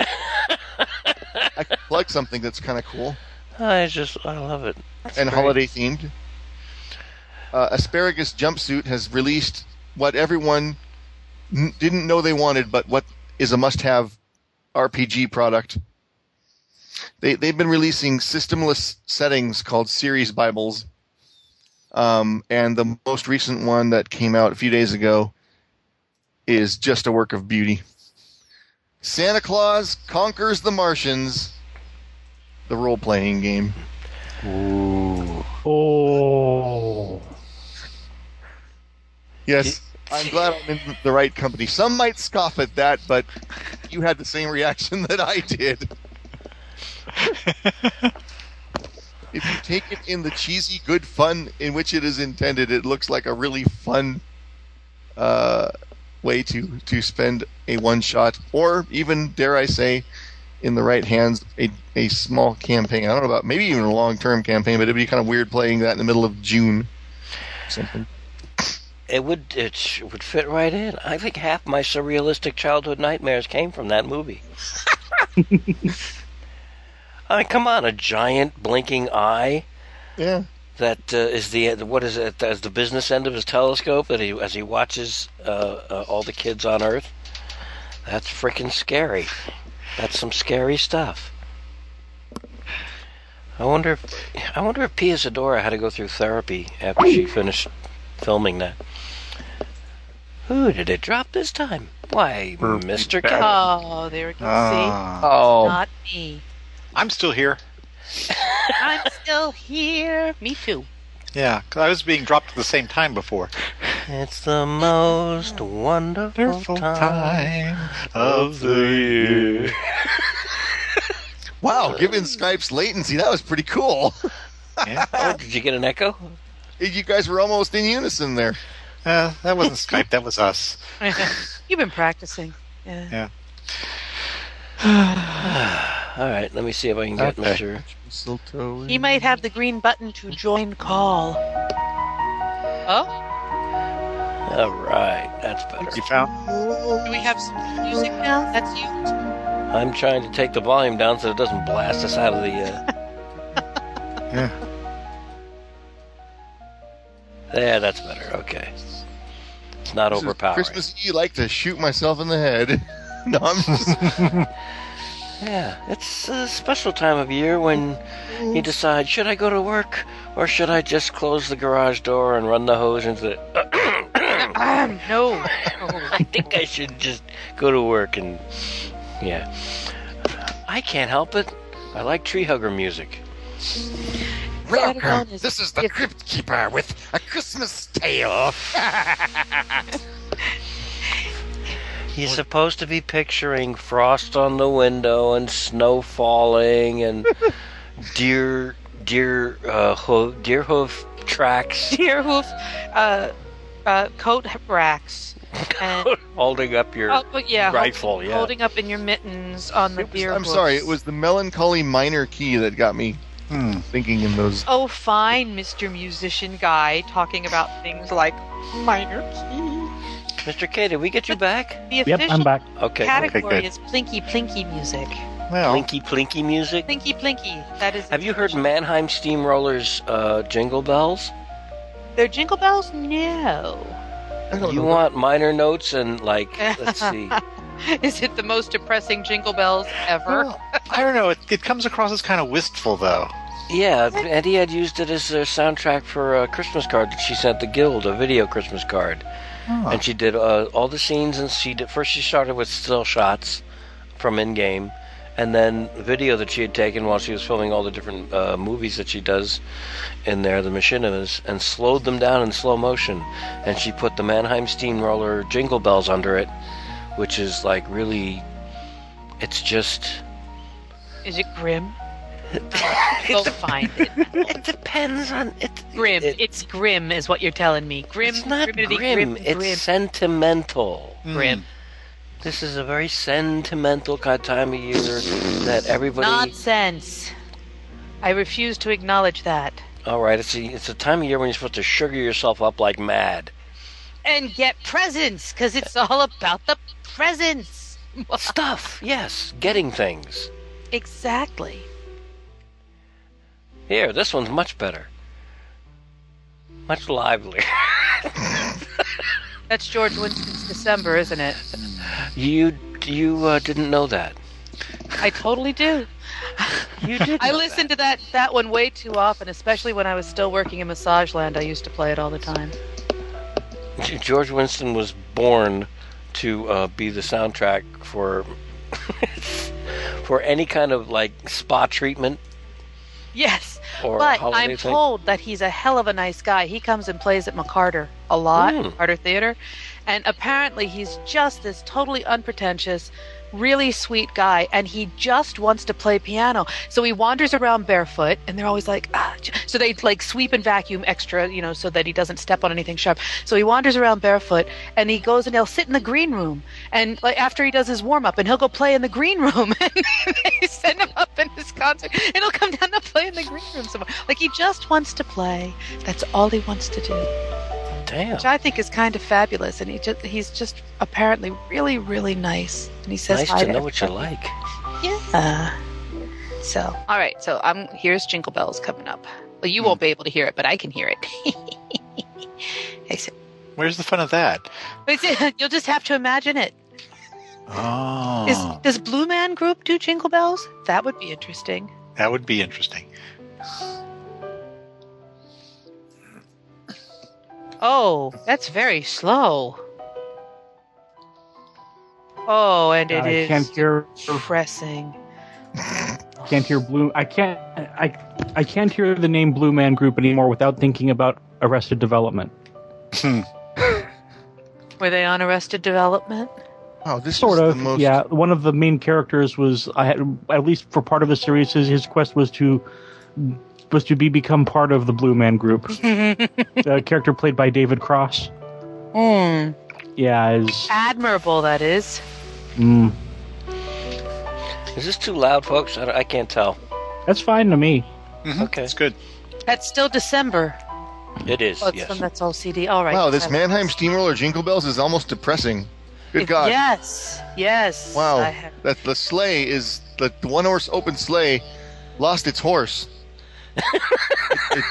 I can plug something that's kind of cool I just I love it. and holiday themed. Uh, Asparagus Jumpsuit has released what everyone n- didn't know they wanted, but what is a must-have RPG product. They they've been releasing systemless settings called Series Bibles, um, and the most recent one that came out a few days ago is just a work of beauty. Santa Claus conquers the Martians, the role-playing game. Oh. Yes, I'm glad I'm in the right company. Some might scoff at that, but you had the same reaction that I did. if you take it in the cheesy, good fun in which it is intended, it looks like a really fun uh, way to to spend a one shot, or even dare I say, in the right hands, a a small campaign. I don't know about maybe even a long term campaign, but it'd be kind of weird playing that in the middle of June. Something. It would it would fit right in. I think half my surrealistic childhood nightmares came from that movie. I mean, come on, a giant blinking eye Yeah. that uh, is the what is it? As the business end of his telescope that he as he watches uh, uh, all the kids on Earth. That's freaking scary. That's some scary stuff. I wonder. If, I wonder if Pia Zadora had to go through therapy after she finished filming that. Who did it drop this time? Why, Mr. K. Oh, there we go. Ah. Oh. See, not me. I'm still here. I'm still here. Me too. Yeah, because I was being dropped at the same time before. It's the most wonderful Wonderful time. time of the year. Wow, given Skype's latency, that was pretty cool. Yeah. Oh, did you get an echo? you guys were almost in unison there. Uh, that wasn't Skype. That was us. You've been practicing. Yeah. Yeah. All right, let me see if I can get Okay. Mr. Mistletoe. He might have the green button to join call. Oh, All right, that's better. You found? do we have some music now? That's you. I'm trying to take the volume down so it doesn't blast us out of the. Uh... Yeah. There, that's better. Okay. It's not This overpowering. Christmas Eve, like to shoot myself in the head. no, I'm just, Yeah, it's a special time of year when you decide should I go to work or should I just close the garage door and run the hose into the. no. I think I should just go to work and. Yeah. I can't help it. I like tree hugger music. Welcome. This is the Crypt Keeper with a Christmas tale. He's supposed to be picturing frost on the window and snow falling and deer deer uh, hoof, deer hoof tracks Deer hoof, uh, uh, coat racks, and holding up your oh, but yeah, rifle. hold- Yeah. holding up in your mittens on the was- deer. I'm hoofs. sorry. It was the melancholy minor key that got me Hmm. thinking in those. Oh, fine, Mr. Musician Guy, talking about things like minor key. Mr. K, did we get you back? The Yep, I'm back. Okay. category good. is plinky plinky music. Well, Plinky plinky music. Plinky plinky. That is. Have you heard Mannheim Steamrollers uh, Jingle Bells? Their jingle bells? No. You know. want minor notes and like let's see. Is it the most depressing jingle bells ever? well, I don't know. It, it comes across as kind of wistful, though. Yeah, Eddie had used it as a soundtrack for a Christmas card that she sent the Guild, a video Christmas card. And she did uh, all the scenes, and she did first. She started with still shots from in game, and then the video that she had taken while she was filming all the different uh, movies that she does in there, the machinimas, and slowed them down in slow motion. And she put the Mannheim Steamroller Jingle Bells under it, which is like really. It's just. Is it grim? Go find it. It depends on it. Grim. it- it's grim, is what you're telling me. Grim. It's not grim. Grim, it's grim. sentimental. Hmm. Grim. This is a very sentimental kind of time of year that everybody. Nonsense. I refuse to acknowledge that. All right, it's a, it's a time of year when you're supposed to sugar yourself up like mad. And get presents, because it's all about the presents. Stuff, yes, getting things. exactly. Here, this one's much better. Much livelier. That's George Winston's December, isn't it? you you uh, didn't know that. I totally do. You did. I listened to that that one way too often, especially when I was still working in Massage Land. I used to play it all the time. George Winston was born to uh, be the soundtrack for for any kind of like spa treatment Yes, or but I'm thing. told that he's a hell of a nice guy. He comes and plays at McCarter a lot, Mm. McCarter Theater, and apparently he's just this totally unpretentious, really sweet guy, and he just wants to play piano. So he wanders around barefoot, and they're always like, ah. so they like sweep and vacuum extra, you know, so that he doesn't step on anything sharp. So he wanders around barefoot, and he goes and he'll sit in the green room, and like after he does his warm up, and he'll go play in the green room, and they send him up in his concert, and he'll come down to play in the green room somewhere. Like he just wants to play. That's all he wants to do Damn. which I think is kind of fabulous. And he just he's just apparently really really nice. And he says Nice hi to know what you everybody. like. Yeah. So all right, so I'm here's Jingle Bells coming up. Well, you hmm. won't be able to hear it, but I can hear it. Except- Where's the fun of that? You'll just have to imagine it. Oh, Is, does Blue Man Group do Jingle Bells? That would be interesting. that would be interesting. Oh, that's very slow. Oh, and it I is can't hear depressing. can't hear blue. I can't. I I can't hear the name Blue Man Group anymore without thinking about Arrested Development. Hmm. Were they on Arrested Development? Oh, this Sort is of. the most. Yeah, one of the main characters was I had at least for part of the series. His, his quest was to was to be become part of the Blue Man Group. a character played by David Cross. Hmm. Yeah, is Admirable, that is. mm, Is this too loud, folks? I, I can't tell. That's fine to me. Okay. It's good. That's still December. It is, Oh, yes. that's all CD. All right. Wow, this I- Mannheim Steamroller Jingle Bells is almost depressing. Good It- God. Yes. Yes. Wow. Have- That the sleigh is the, the one horse open sleigh lost its horse. It, it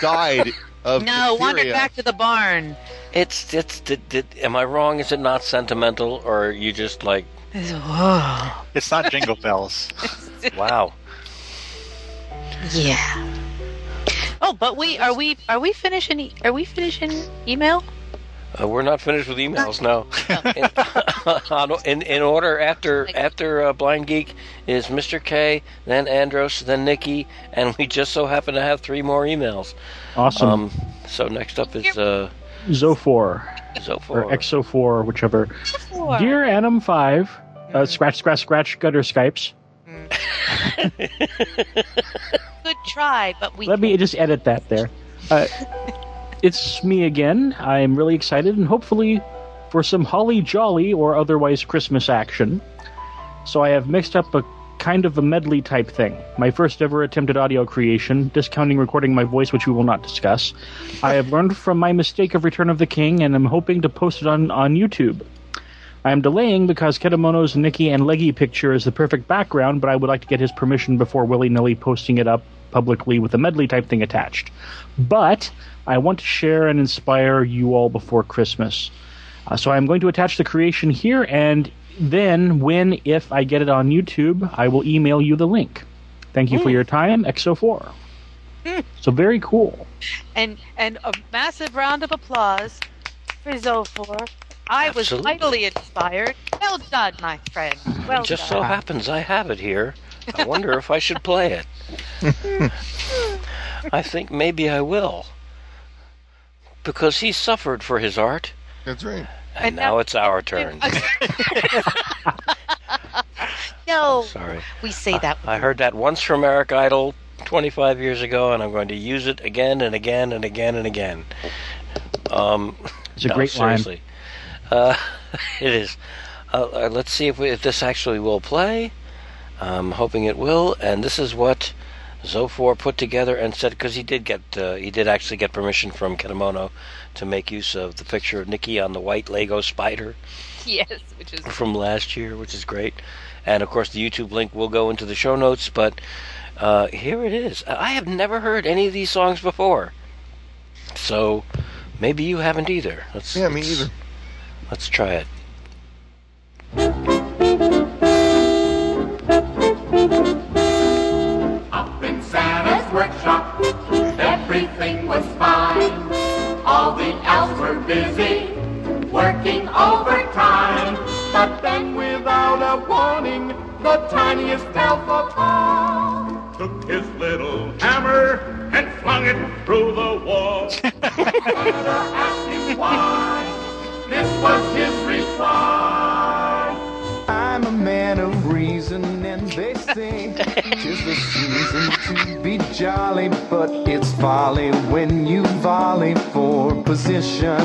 died of No, wandered diphtheria. back to the barn. It's it's did, did, am I wrong? Is it not sentimental, or are you just like Whoa. It's not Jingle oh. Bells. wow? Yeah. Oh, but we are we are we finishing are we finishing email? Uh, we're not finished with emails now. in, in in order after after uh, Blind Geek is Mr. K, then Andros, then Nikki, and we just so happen to have three more emails. Awesome. Um, so next up is uh, Zophor or Zophor. XO4, whichever. Four. Dear Anim Five, uh, scratch, scratch, scratch, gutter Skypes. Good try, but we Let me just edit that there. Uh, it's me again. I'm really excited and hopefully for some holly jolly or otherwise Christmas action. So I have mixed up a kind of a medley type thing. My first ever attempt at audio creation, discounting recording my voice, which we will not discuss. I have learned from my mistake of Return of the King and am hoping to post it on, on YouTube. I am delaying because Kedamono's Nikki and Leggy picture is the perfect background, but I would like to get his permission before willy nilly posting it up publicly with a medley type thing attached. But I want to share and inspire you all before Christmas. Uh, so I'm going to attach the creation here, and then, when, if I get it on YouTube, I will email you the link. Thank you for your time, XO4. So very cool. and and a massive round of applause for Zophor. I was Absolutely. mightily inspired. Well done, my friend. Well It just so happens I have it here. I wonder if I should play it. I think maybe I will. Because he suffered for his art, That's right. and, And now now- it's our turn. no, Sorry. we say that. I heard that once from Eric Idle 25 years ago, and I'm going to use it again and again and again and again. Um, It's a no, great line. seriously. Uh, it is. Uh, uh, let's see if, we, if this actually will play. I'm hoping it will. And this is what Zophor put together and said because he did get uh, he did actually get permission from Kedamono to make use of the picture of Nikki on the white Lego spider Yes, which is from last year, which is great. And of course, the YouTube link will go into the show notes. But uh, here it is. I have never heard any of these songs before, so maybe you haven't either. Let's, Yeah, me let's- either. Let's try it. Everything was fine. All the elves were busy, working overtime. But then, without a warning, the tiniest elf of all took his little hammer and flung it through the wall. Santa asked him why. This was his reply. They tis the season to be jolly, but it's folly when you volley for position.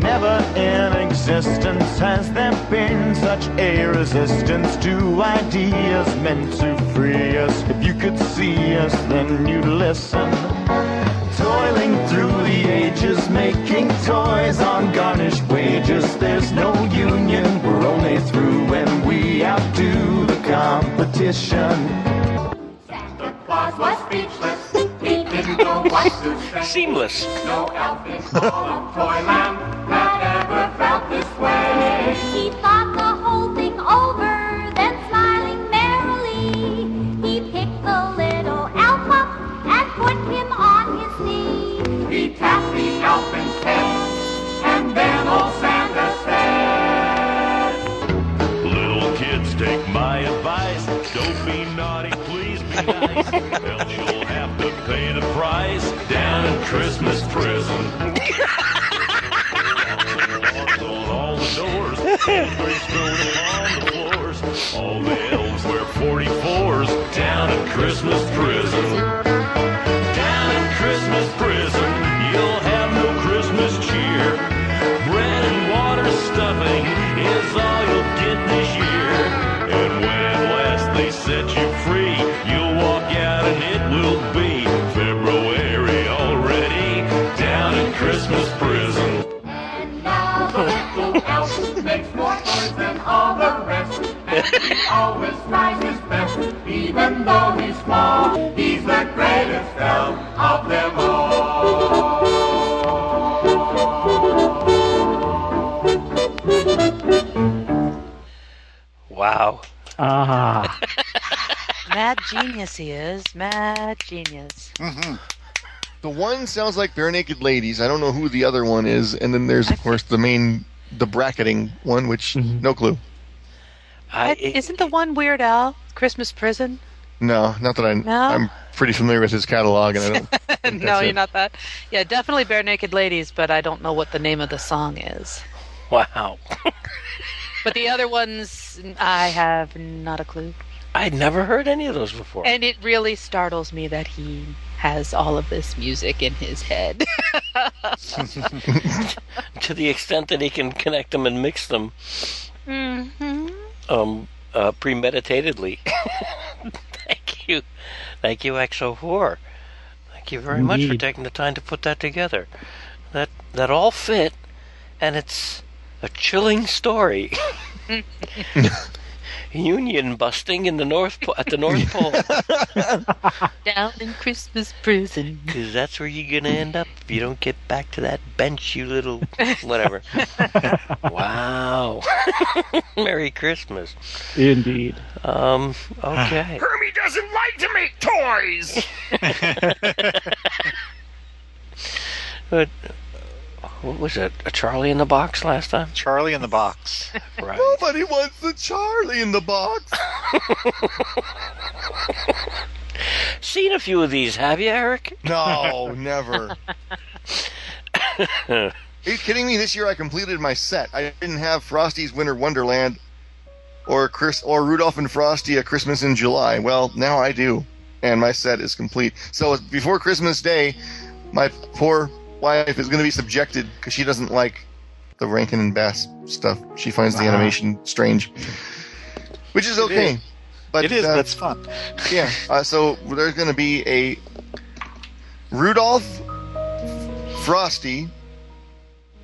Never in existence has there been such a resistance to ideas meant to free us. If you could see us, then you'd listen. Toiling through the ages, making toys on garnished wages. There's no union, we're only through when we outdo competition. Santa Claus was speechless. He didn't know what to say. Seamless. No elf in all of Toyland had ever felt this way. He thought the whole thing over, then smiling merrily, he picked the little elf up and put him on his knee. He tapped the elfin's please you'll have to pay the price down in Christmas prison. on all the doors. All the elves wear 44s down in Christmas prison. He always tries his best, even though he's small. He's the greatest elf of them all. Wow. Ah. Mad genius he is. Mad genius. Mm-hmm. The one sounds like Barenaked Ladies. I don't know who the other one is, and then there's of course the main, the bracketing one, which no clue. I, Isn't the one Weird Al Christmas Prison? No, not that I. No? I'm pretty familiar with his catalog, and I don't. no, you're it. not that. Yeah, definitely Barenaked Ladies, but I don't know what the name of the song is. Wow. But the other ones, I have not a clue. I'd never heard any of those before. And it really startles me that he has all of this music in his head. to the extent that he can connect them and mix them hmm um, uh, premeditatedly. Thank you. Thank you, XO4. Thank you very much for taking the time to put that together. That that all fit, and it's a chilling story. Union busting in the North po- at the North Pole. Down in Christmas prison. Because that's where you're going to end up if you don't get back to that bench, you little whatever. wow. Merry Christmas. Indeed. Um, okay. Hermie doesn't like to make toys. But what was it? A Charlie in the box last time? Charlie in the box. Right. Nobody wants the Charlie in the box. Seen a few of these, have you, Eric? No, never. Are you kidding me? This year I completed my set. I didn't have Frosty's Winter Wonderland or Chris or Rudolph and Frosty a Christmas in July. Well, now I do, and my set is complete. So before Christmas Day, my poor wife is going to be subjected because she doesn't like the Rankin and Bass stuff. She finds the animation strange, which is okay. is. But it is, uh, but it's fun. yeah. Uh, so there's going to be a Rudolph, Frosty,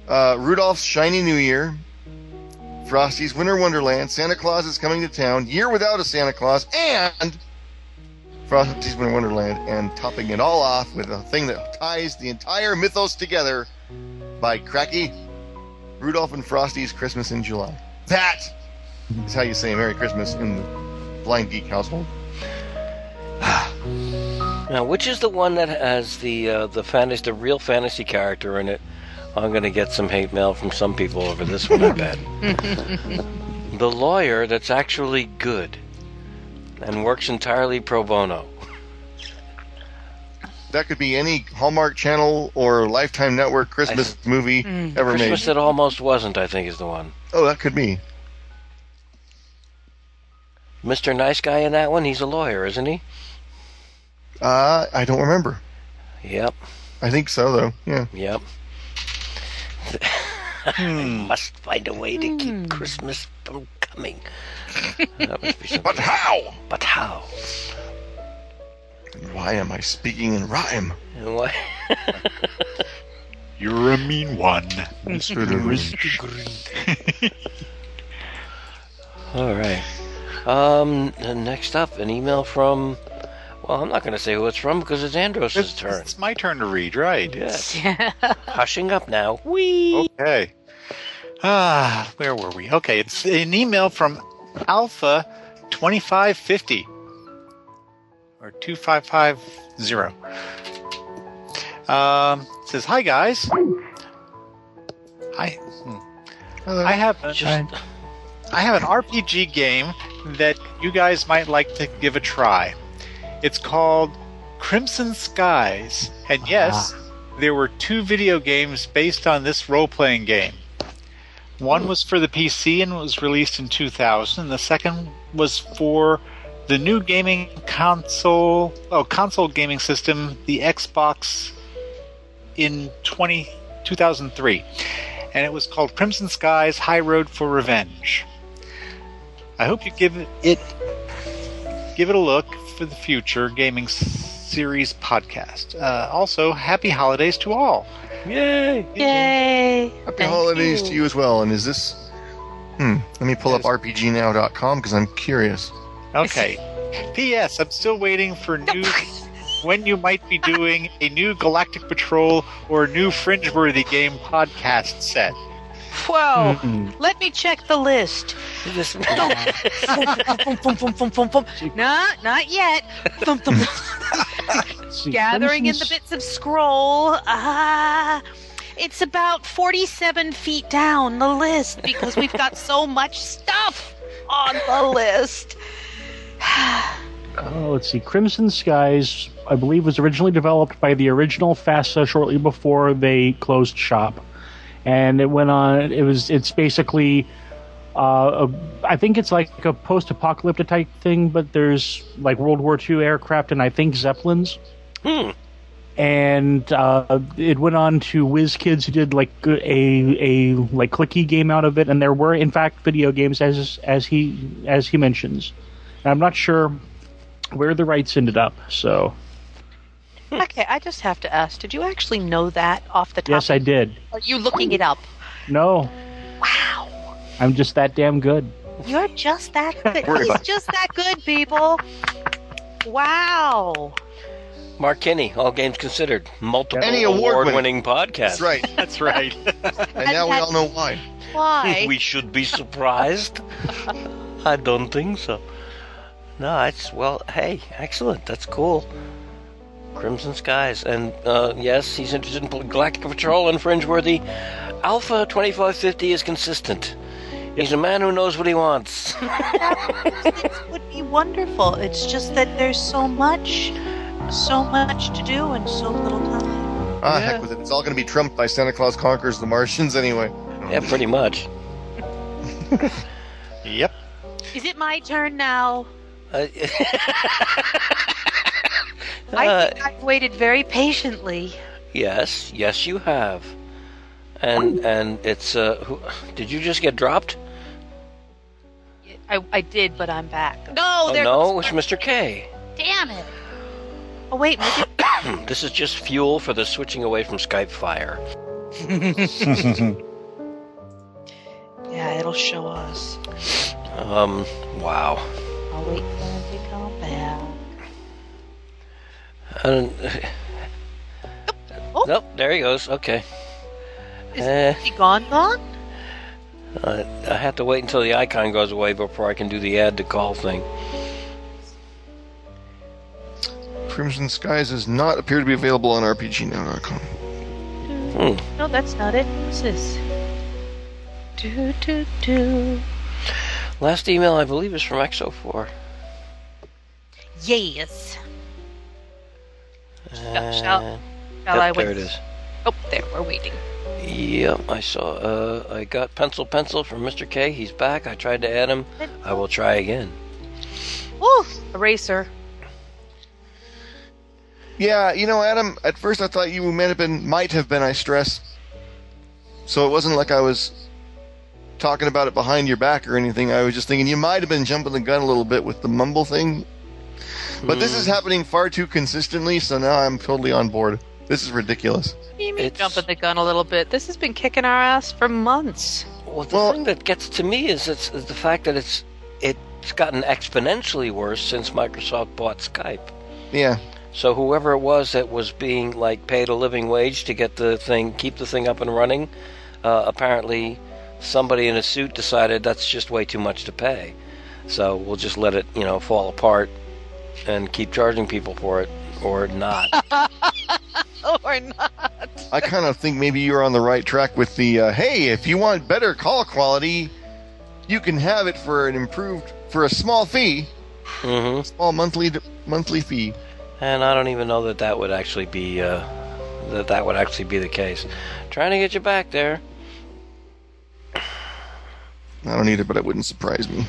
uh, Rudolph's Shiny New Year, Frosty's Winter Wonderland, Santa Claus is coming to town, Year Without a Santa Claus, and Frosty's Winter Wonderland, and topping it all off with a thing that ties the entire mythos together by Cracky Rudolph and Frosty's Christmas in July. That is how you say Merry Christmas in the Blind Geek household. Now, which is the one that has the uh, the fantasy, the real fantasy character in it? I'm going to get some hate mail from some people over this one, I bet. the lawyer that's actually good and works entirely pro bono. That could be any Hallmark Channel or Lifetime Network Christmas movie hmm. ever Christmas made. Christmas that almost wasn't, I think, is the one. Oh, that could be. Mr. Nice Guy in that one, he's a lawyer, isn't he? Uh, I don't remember. Yep, I think so, though. Yeah. yep. I hmm. must find a way to keep hmm. Christmas from coming. That must be something. But how? But how? And why am I speaking in rhyme? And why? You're a mean one, Mr. Mr. All right. Um. Next up, an email from. Well, I'm not going to say who it's from because it's Andros' It's, turn. it's my turn to read, right? Yes. Hushing up now. Wee. Okay. Ah, where were we? Okay, it's an email from Alpha 2550 or 2550. Um, it says, Hi guys. Hi. hmm. I have Just, I have an RPG game that you guys might like to give a try. It's called Crimson Skies. And yes, there were two video games based on this role playing game. One was for the PC and was released in 2000. The second was for the new gaming console, oh, console gaming system, the Xbox in 20, 2003. And it was called Crimson Skies High Road for Revenge. I hope you give it, it give it a look for the future gaming series podcast. Uh, also, happy holidays to all. Yay! Yay! Happy Thank holidays you. to you as well. And is this Hmm. Let me pull up RPGNow.com because I'm curious. Okay. P.S. I'm still waiting for news when you might be doing a new Galactic Patrol or new Fringeworthy game podcast set. Whoa. Mm-mm. Let me check the list. Fum. Nah, not yet. Fum, fum. See, Gathering in the bits of scroll. Ah. It's about 47 feet down the list because we've got so much stuff on the list. Oh, let's see. Crimson Skies, I believe, was originally developed by the original FASA shortly before they closed shop, and it went on. It was. It's basically. Uh, a, I think it's like a post-apocalyptic type thing, but there's like World War II aircraft and I think zeppelins. Hmm. And uh, it went on to WizKids, who did like a a like clicky game out of it, and there were in fact video games as as he as he mentions. And I'm not sure where the rights ended up. So Okay, I just have to ask did you actually know that off the top? yes, I did. Are you looking it up? No, Wow. I'm just that damn good. You're just that good. He's just that good, people. Wow. Mark Kinney, all games considered, multiple Any award award-winning podcast. That's right. That's right. And now we all know why. Why? we should be surprised. I don't think so. No, it's well. Hey, excellent. That's cool. Crimson Skies, and uh, yes, he's interested in Galactic Patrol and Fringeworthy. Alpha twenty five fifty is consistent. He's a man who knows what he wants. it would be wonderful. It's just that there's so much, so much to do and so little time. Ah, heck with it. It's all going to be trumped by Santa Claus Conquers the Martians anyway. yeah, pretty much. yep. Is it my turn now? Uh, I uh, think I've waited very patiently. yes, yes, you have. And and it's uh, who, did you just get dropped? I, I did, but I'm back. No, Oh there no, it's Mr. K. Damn it. Oh wait, maybe This is just fuel for the switching away from Skype fire. Yeah, it'll show us. Um, wow. I'll wait for him to come back. Uh, Oh. Nope, there he goes. Okay. Is Eh, he gone gone? uh, I have to wait until the icon goes away before I can do the add to call thing. Crimson Skies does not appear to be available on RPGNow.com. Hmm. No, that's not it. What's this? Do do do. Last email, I believe, is from XO4. Yes. Uh, shall- yep, Shall I there wait? it is. Oh, there. We're waiting. Yep, I saw. Uh, I got pencil pencil from Mr. K. He's back. I tried to add him. I will try again. Woo! Eraser. Yeah, you know, Adam, at first I thought you might have been, might have been, I stress. So it wasn't like I was talking about it behind your back or anything. I was just thinking you might have been jumping the gun a little bit with the mumble thing. But this is happening far too consistently, so now I'm totally on board. This is ridiculous. You mean It's- jumping the gun a little bit? This has been kicking our ass for months. Well, the thing that gets to me is, it's, is the fact that it's it's gotten exponentially worse since Microsoft bought Skype. Yeah. So whoever it was that was being like paid a living wage to get the thing, keep the thing up and running, uh, apparently somebody in a suit decided that's just way too much to pay. So we'll just let it, you know, fall apart and keep charging people for it, or not. or not. I kind of think maybe you're on the right track with the uh, hey, if you want better call quality, you can have it for an improved for a small fee, hmm small monthly monthly fee. And I don't even know that that would actually be uh, that that would actually be the case. Trying to get you back there. I don't either, but it wouldn't surprise me.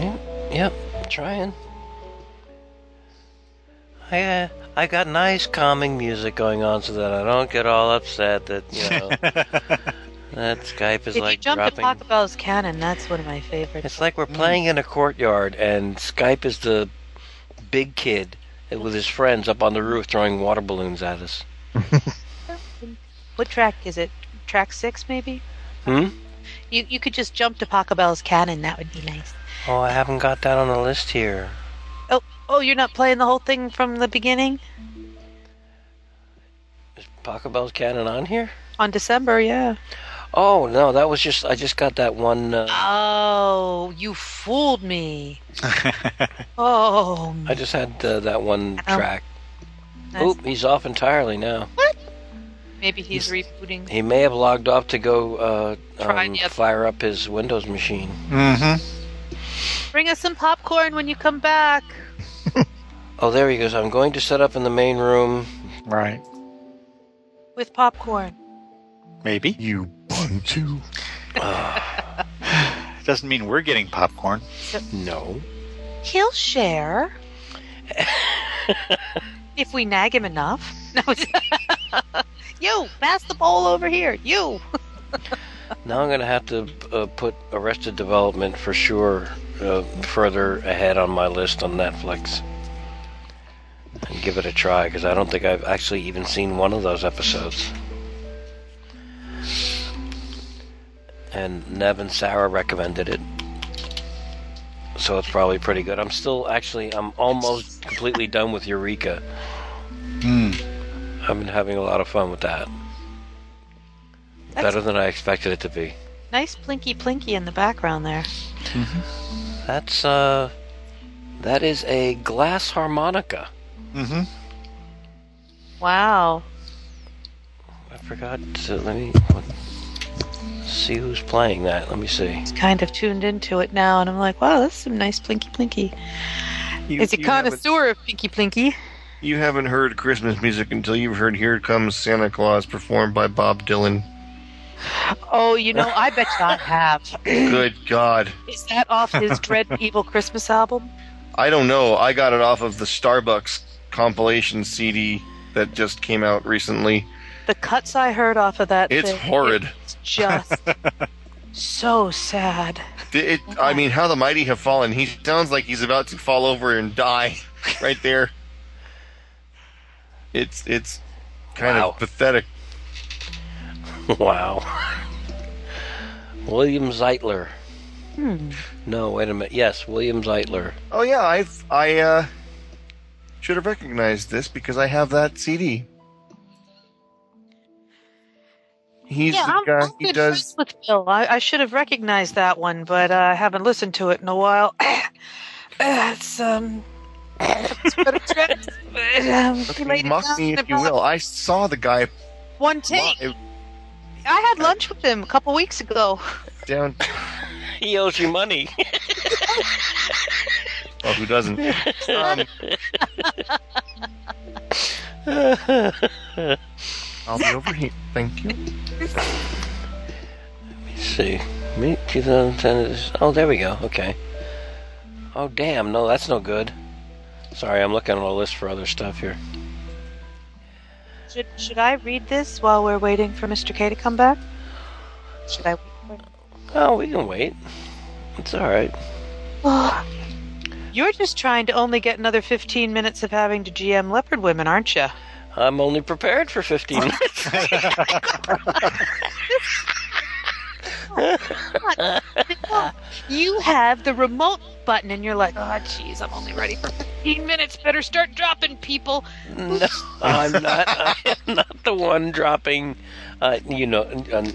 Yep, yep, trying. I uh, I got nice calming music going on so that I don't get all upset that you know that Skype is if like you jump dropping. to Taco Bell's cannon, that's one of my favorites. It's like we're playing in a courtyard and Skype is the big kid with his friends up on the roof throwing water balloons at us. What track is it? Track six, maybe? Hmm? You you could just jump to Pachelbel's Canon. That would be nice. Oh, I haven't got that on the list here. Oh, oh, you're not playing the whole thing from the beginning Paco Bell's Cannon on here? on December, yeah. Oh no, that was just I just got that one. Uh, Oh, you fooled me. oh, I just had uh, that one Oh. track. Nice. Oop, he's off entirely now. Maybe he's rebooting. He may have logged off to go uh, Try um, the fire up his Windows machine. Mm-hmm. Bring us some popcorn when you come back. Oh, there he goes. I'm going to set up in the main room. Right. With popcorn. Maybe. You buntu. Doesn't mean we're getting popcorn. No. He'll share. if we nag him enough. No. you, pass the bowl over here. You. Now I'm going to have to uh, put Arrested Development for sure uh, further ahead on my list on Netflix. And give it a try because I don't think I've actually even seen one of those episodes. And Nev and Sarah recommended it. So it's probably pretty good. I'm still actually, I'm almost completely done with Eureka. I've been having a lot of fun with that. That's- Better than I expected it to be. Nice plinky plinky in the background there. That's uh that is a glass harmonica. Mm-hmm. Wow. I forgot to let me what, see who's playing that. Let me see. It's Kind of tuned into it now, and I'm like, wow, that's some nice plinky plinky. You, Is a you haven't- connoisseur of pinky plinky. You haven't heard Christmas music until you've heard "Here Comes Santa Claus" performed by Bob Dylan. Oh, you know, I bet you I have. Good God. Is that off his Dread Evil Christmas album? I don't know. I got it off of the Starbucks compilation CD that just came out recently. The cuts I heard off of that It's thing, horrid. It's just so sad. It, I mean, how the mighty have fallen. He sounds like he's about to fall over and die right there. It's it's kind Wow. of pathetic. wow. William Zeitler. Hmm. No, wait a minute. Yes, William Zeitler. Oh yeah, I I uh, should have recognized this because I have that CD. He's yeah, the I'm, guy. I'm he good does. friends with Bill. I, I should have recognized that one, but uh, I haven't listened to it in a while. it's um. It's better um, he Mock me if you will. I saw the guy One take. live I had lunch with him a couple weeks ago. down. He owes you money. Well, who doesn't? Um, I'll be over here. Thank you. Let me see. Me 2010 is Oh, there we go. Okay. Oh, damn. No, that's no good. Sorry, I'm looking on a list for other stuff here. Should should I read this while we're waiting for Mr. K to come back? Should I? Oh, we can wait. It's all right. You're just trying to only get another 15 minutes of having to GM leopard women, aren't you? I'm only prepared for 15 minutes. You have the remote button, and you're like, oh, jeez, I'm only ready for 15 minutes. Better start dropping people. no, I'm not. I am not the one dropping. Uh, you know, uh,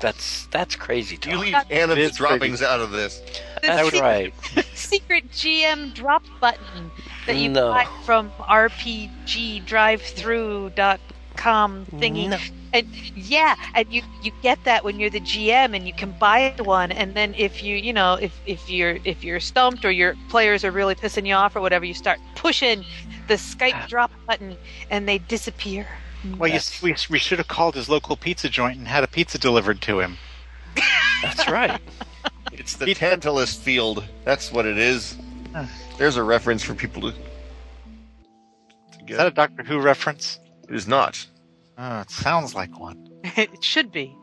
that's that's crazy talk. You leave Annab's droppings out of this. That's secret- right. Secret GM drop button that you No. buy from RPGDriveThrough.com thingy. No. And yeah, and you you get that when you're the GM and you can buy one and then if you you know if if you're if you're stumped or your players are really pissing you off or whatever you start pushing the Skype drop button and they disappear. Well, you, we, we should have called his local pizza joint and had a pizza delivered to him. That's right. It's the Tantalus field. That's what it is. There's a reference for people to. to Is that a Doctor Who reference? It is not. Oh, it sounds like one. it should be.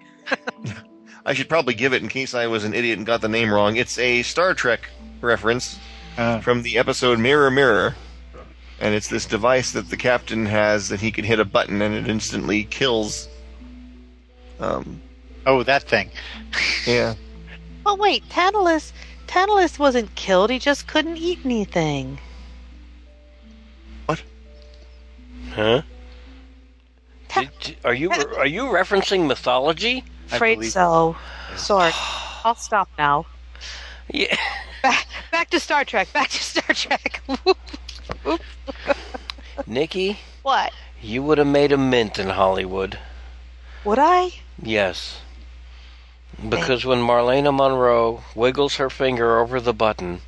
I should probably give it in case I was an idiot and got the name wrong. It's a Star Trek reference Uh, from the episode Mirror Mirror. and it's this device that the captain has that he can hit a button and it instantly kills. Um, Oh, that thing. yeah. But wait, Tantalus, Tantalus wasn't killed. He just couldn't eat anything. What? Huh? Did, did- are you are you referencing mythology? Afraid so. Sorry. I'll stop now. Yeah. Back, back to Star Trek. Back to Star Trek. Nikki, what? you would have made a mint in Hollywood. Would I? Yes. Because when Marlena Monroe wiggles her finger over the button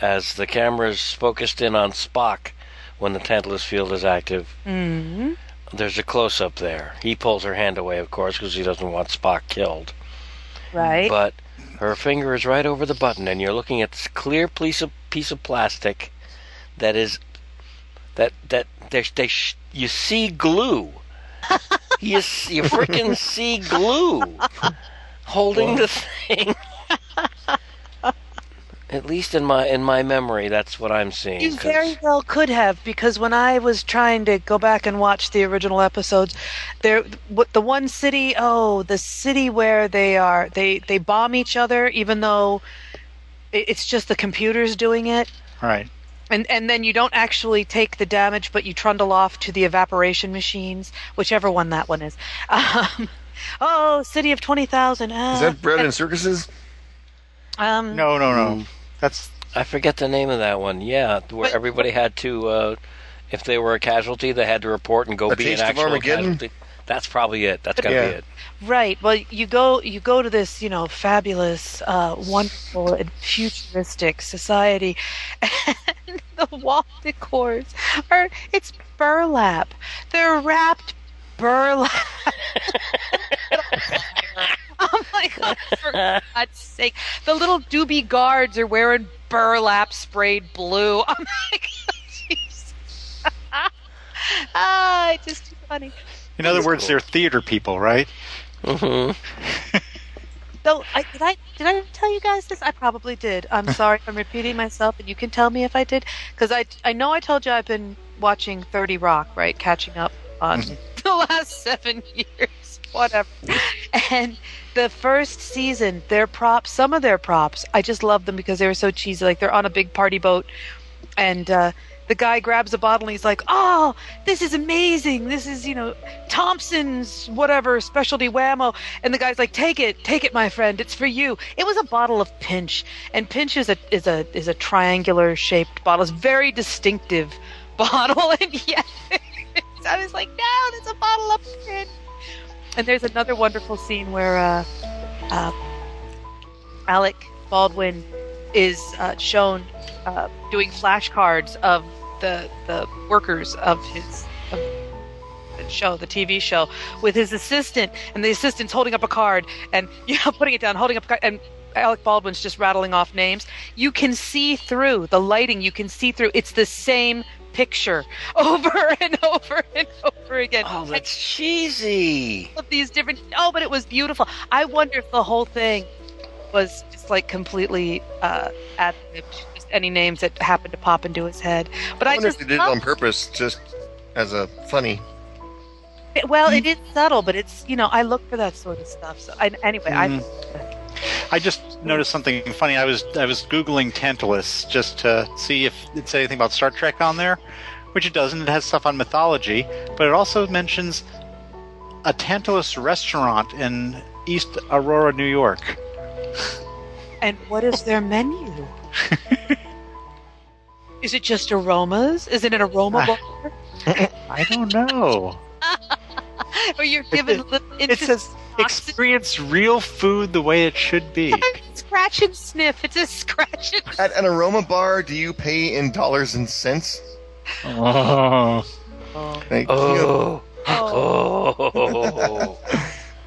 as the camera's focused in on Spock when the Tantalus field is active, Mm-hmm. There's a close up there. He pulls her hand away, of course, because he doesn't want Spock killed. Right. But her finger is right over the button, and you're looking at this clear piece of piece of plastic that is that that they, they sh- you see glue. you s- you freaking see glue holding the thing. At least in my in my memory, that's what I'm seeing. You 'cause- very well could have, because when I was trying to go back and watch the original episodes, there, what the one city, oh, the city where they are, they they bomb each other, even though it's just the computers doing it, Right. and and then you don't actually take the damage, but you trundle off to the evaporation machines, whichever one that one is. Um, oh, city of twenty thousand. Uh, Is that bread and circuses? Um, No, no, no. That's I forget the name of that one. Yeah, where everybody had to, uh, if they were a casualty, they had to report and go be an actual Armageddon? casualty. That's probably it. That's gotta Yeah. be it. Right. Well, you go you go to this, you know, fabulous, uh, wonderful, and futuristic society, and the wall decors are it's burlap. They're wrapped burlap. oh my god! For God's sake, the little doobie guards are wearing burlap sprayed blue. I'm like, jeez. ah, it's just too funny. in other words, they're theater people, right? Mm-hmm. So, I, did I did I tell you guys this? I probably did. I'm sorry if I'm repeating myself, and you can tell me if I did, because I I know I told you I've been watching 30 Rock, right, catching up on the last seven years, whatever. And the first season, their props, some of their props, I just love them because they were so cheesy. Like they're on a big party boat, and uh, the guy grabs a bottle and he's like, "Oh, this is amazing! This is you know Thompson's whatever specialty whammo." And the guy's like, "Take it, take it, my friend. It's for you." It was a bottle of Pinch, and Pinch is a is a is a triangular shaped bottle. It's very distinctive bottle, and yet I was like, "No, that's a bottle of Pinch." And there's another wonderful scene where uh, uh, Alec Baldwin is uh, shown uh, doing flashcards of the the workers of his of show, the TV show, with his assistant, and the assistant's holding up a card and you know putting it down, holding up a card, and Alec Baldwin's just rattling off names. You can see through the lighting. You can see through. It's the same picture over and over and over again. Oh, that's cheesy. Of these different. Oh, but it was beautiful. I wonder if the whole thing was just like completely uh, libbed, just any names that happened to pop into his head. But I I, wonder just did it on purpose, just as a funny. it. Well, it is subtle, but it's you know I look for that sort of stuff. So I, anyway, Mm. I just noticed something funny. I was I was googling Tantalus just to see if it said anything about Star Trek on there, which it doesn't. It has stuff on mythology, but it also mentions a Tantalus restaurant in East Aurora, New York. And what is their menu? is it just aromas? Is it an aroma ah. bar? I don't know. or you're given little It says experience real food the way it should be. scratch and sniff. It's a scratch and At an aroma bar, do you pay in dollars and cents? Oh. Like, Oh. Oh.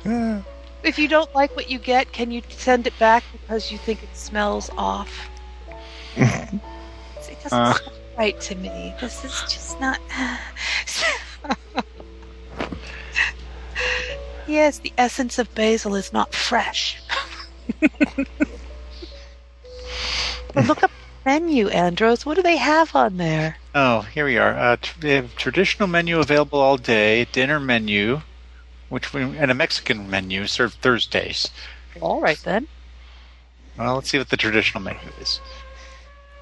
Oh. If you don't like what you get, can you send it back because you think it smells off? it doesn't Uh. smell right to me. This is just not. yes, the essence of basil is not fresh. but look up the menu, Andros. What do they have on there? Oh, here we are. Uh, tr- they have traditional menu available all day, dinner menu, which we, and a Mexican menu served Thursdays. All right then. Well, let's see what the traditional menu is.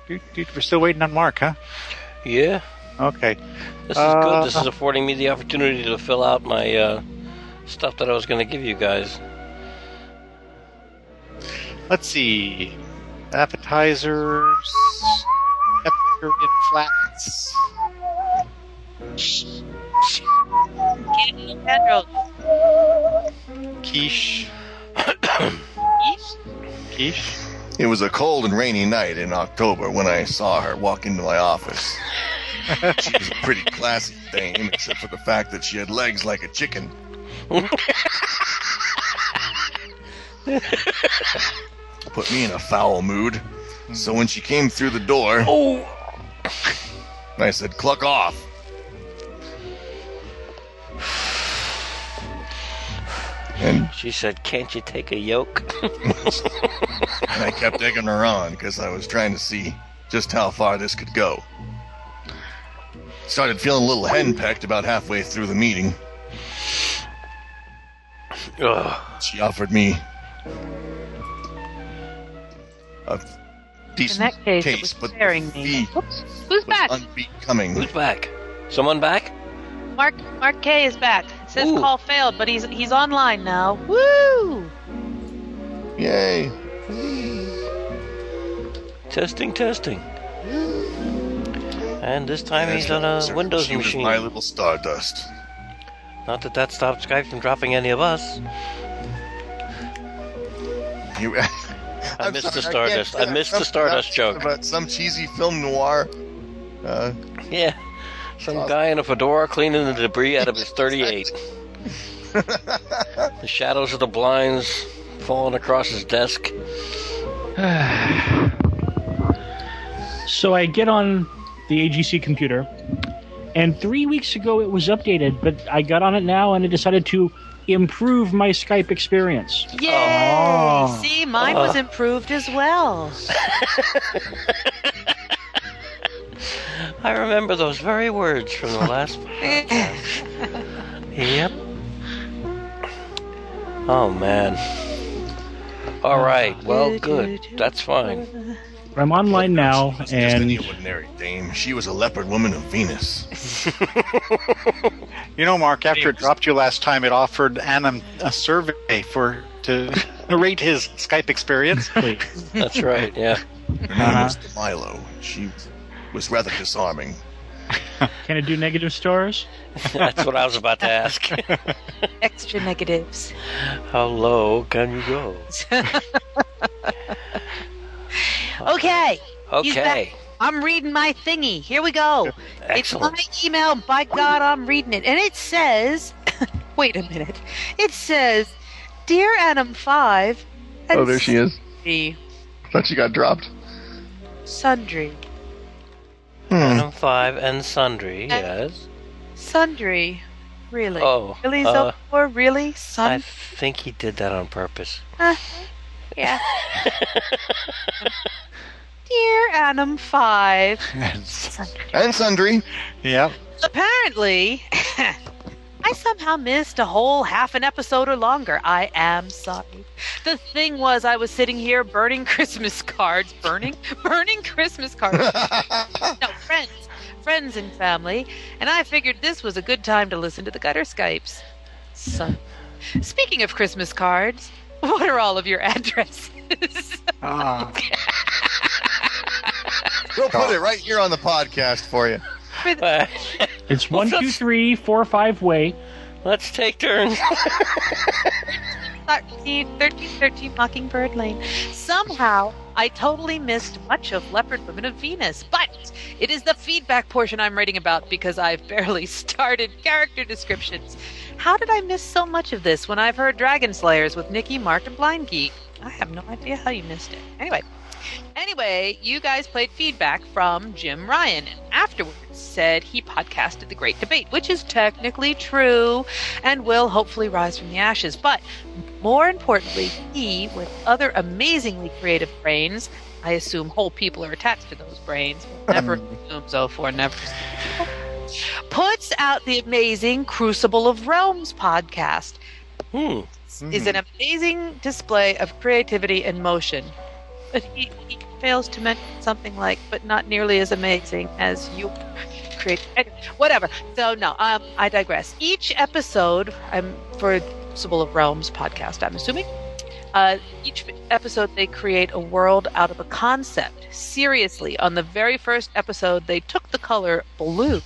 Dude, dude, we're still waiting on Mark, huh? Yeah. Okay. This is Uh, good. This is affording me the opportunity to fill out my uh, stuff that I was going to give you guys. Let's see. Appetizers. Epicurean flats. Candy Pedro. Quiche. Quiche. It was a cold and rainy night in October when I saw her walk into my office. she was a pretty classy dame, except for the fact that she had legs like a chicken. Put me in a foul mood. So when she came through the door, oh, I said, "Cluck off." And she said, "Can't you take a yoke?" and I kept egging her on because I was trying to see just how far this could go. Started feeling a little henpecked about halfway through the meeting. Ugh. She offered me a In decent that case, it case, was but sparing me. fee Who's was back? unbecoming. Who's back? Someone back? Mark Mark K is back. It says Ooh. call failed, but he's he's online now. Woo! Yay! Testing, testing. And this time Yes, he's on a. Windows she machine. Was my little stardust. Not that that stopped Skype from dropping any of us. You, I missed the sorry, I can't Stardust. I say missed the Stardust joke. About some cheesy film noir. Uh, Yeah. Some guy in a fedora cleaning the debris out of his 38. the shadows of the blinds falling across his desk. So I get on the AGC computer, and three weeks ago it was updated, but I got on it now and I decided to improve my Skype experience. Yay! Oh. See, mine was Uh. improved as well. I remember those very words from the last podcast. Yep. Oh, man. All right. Well, good. That's fine. I'm online now, just any and ordinary dame. She was a leopard woman of Venus. You know, Mark, after it dropped you last time, it offered Adam a survey for to rate his Skype experience. That's right, yeah. Her name uh-huh. was Milo. She was rather disarming. can it do negative stars? That's what I was about to ask. Extra negatives. How low can you go? Okay. Okay. I'm reading my thingy. Here we go. Excellent. It's my email. By God, I'm reading it. And it says, wait a minute. It says, Dear Adam 5. Oh, there she is. Sundry. Thought she got dropped. Sundry. Adam 5 and Sundry, yes. Sundry. Really? Oh, Really, uh, Zolor? Really? I think he did that on purpose. Uh, yeah. Dear Adam 5. And Sundry. Yeah. Apparently, I somehow missed a whole half an episode or longer. I am sorry. The thing was, I was sitting here burning Christmas cards, burning, burning Christmas cards. no, friends, friends and family, and I figured this was a good time to listen to the gutter Skypes. So, speaking of Christmas cards, what are all of your addresses? Ah. We'll put it right here on the podcast for you. It's one, two, three, four, five way. Let's take turns. 13, 13, 13 Mockingbird Lane. Somehow, I totally missed much of Leopard Women of Venus, but it is the feedback portion I'm writing about because I've barely started character descriptions. How did I miss so much of this when I've heard Dragon Slayers with Nikki, Mark, and Blindgeek? I have no idea how you missed it. Anyway, Anyway, you guys played feedback from Jim Ryan and afterwards said he podcasted The Great Debate, which is technically true and will hopefully rise from the ashes. But more importantly, he, with other amazingly creative brains, I assume whole people are attached to those brains. Never assume Zophor, never. Puts out the amazing Crucible of Realms podcast. Hmm. Is an amazing display of creativity and motion. But he, he fails to mention something like, but not nearly as amazing as you create. Whatever. So, no, um, I digress. Each episode, I'm for Crucible of Realms podcast, I'm assuming. Uh, each episode, they create a world out of a concept. Seriously, on the very first episode, they took the color blue,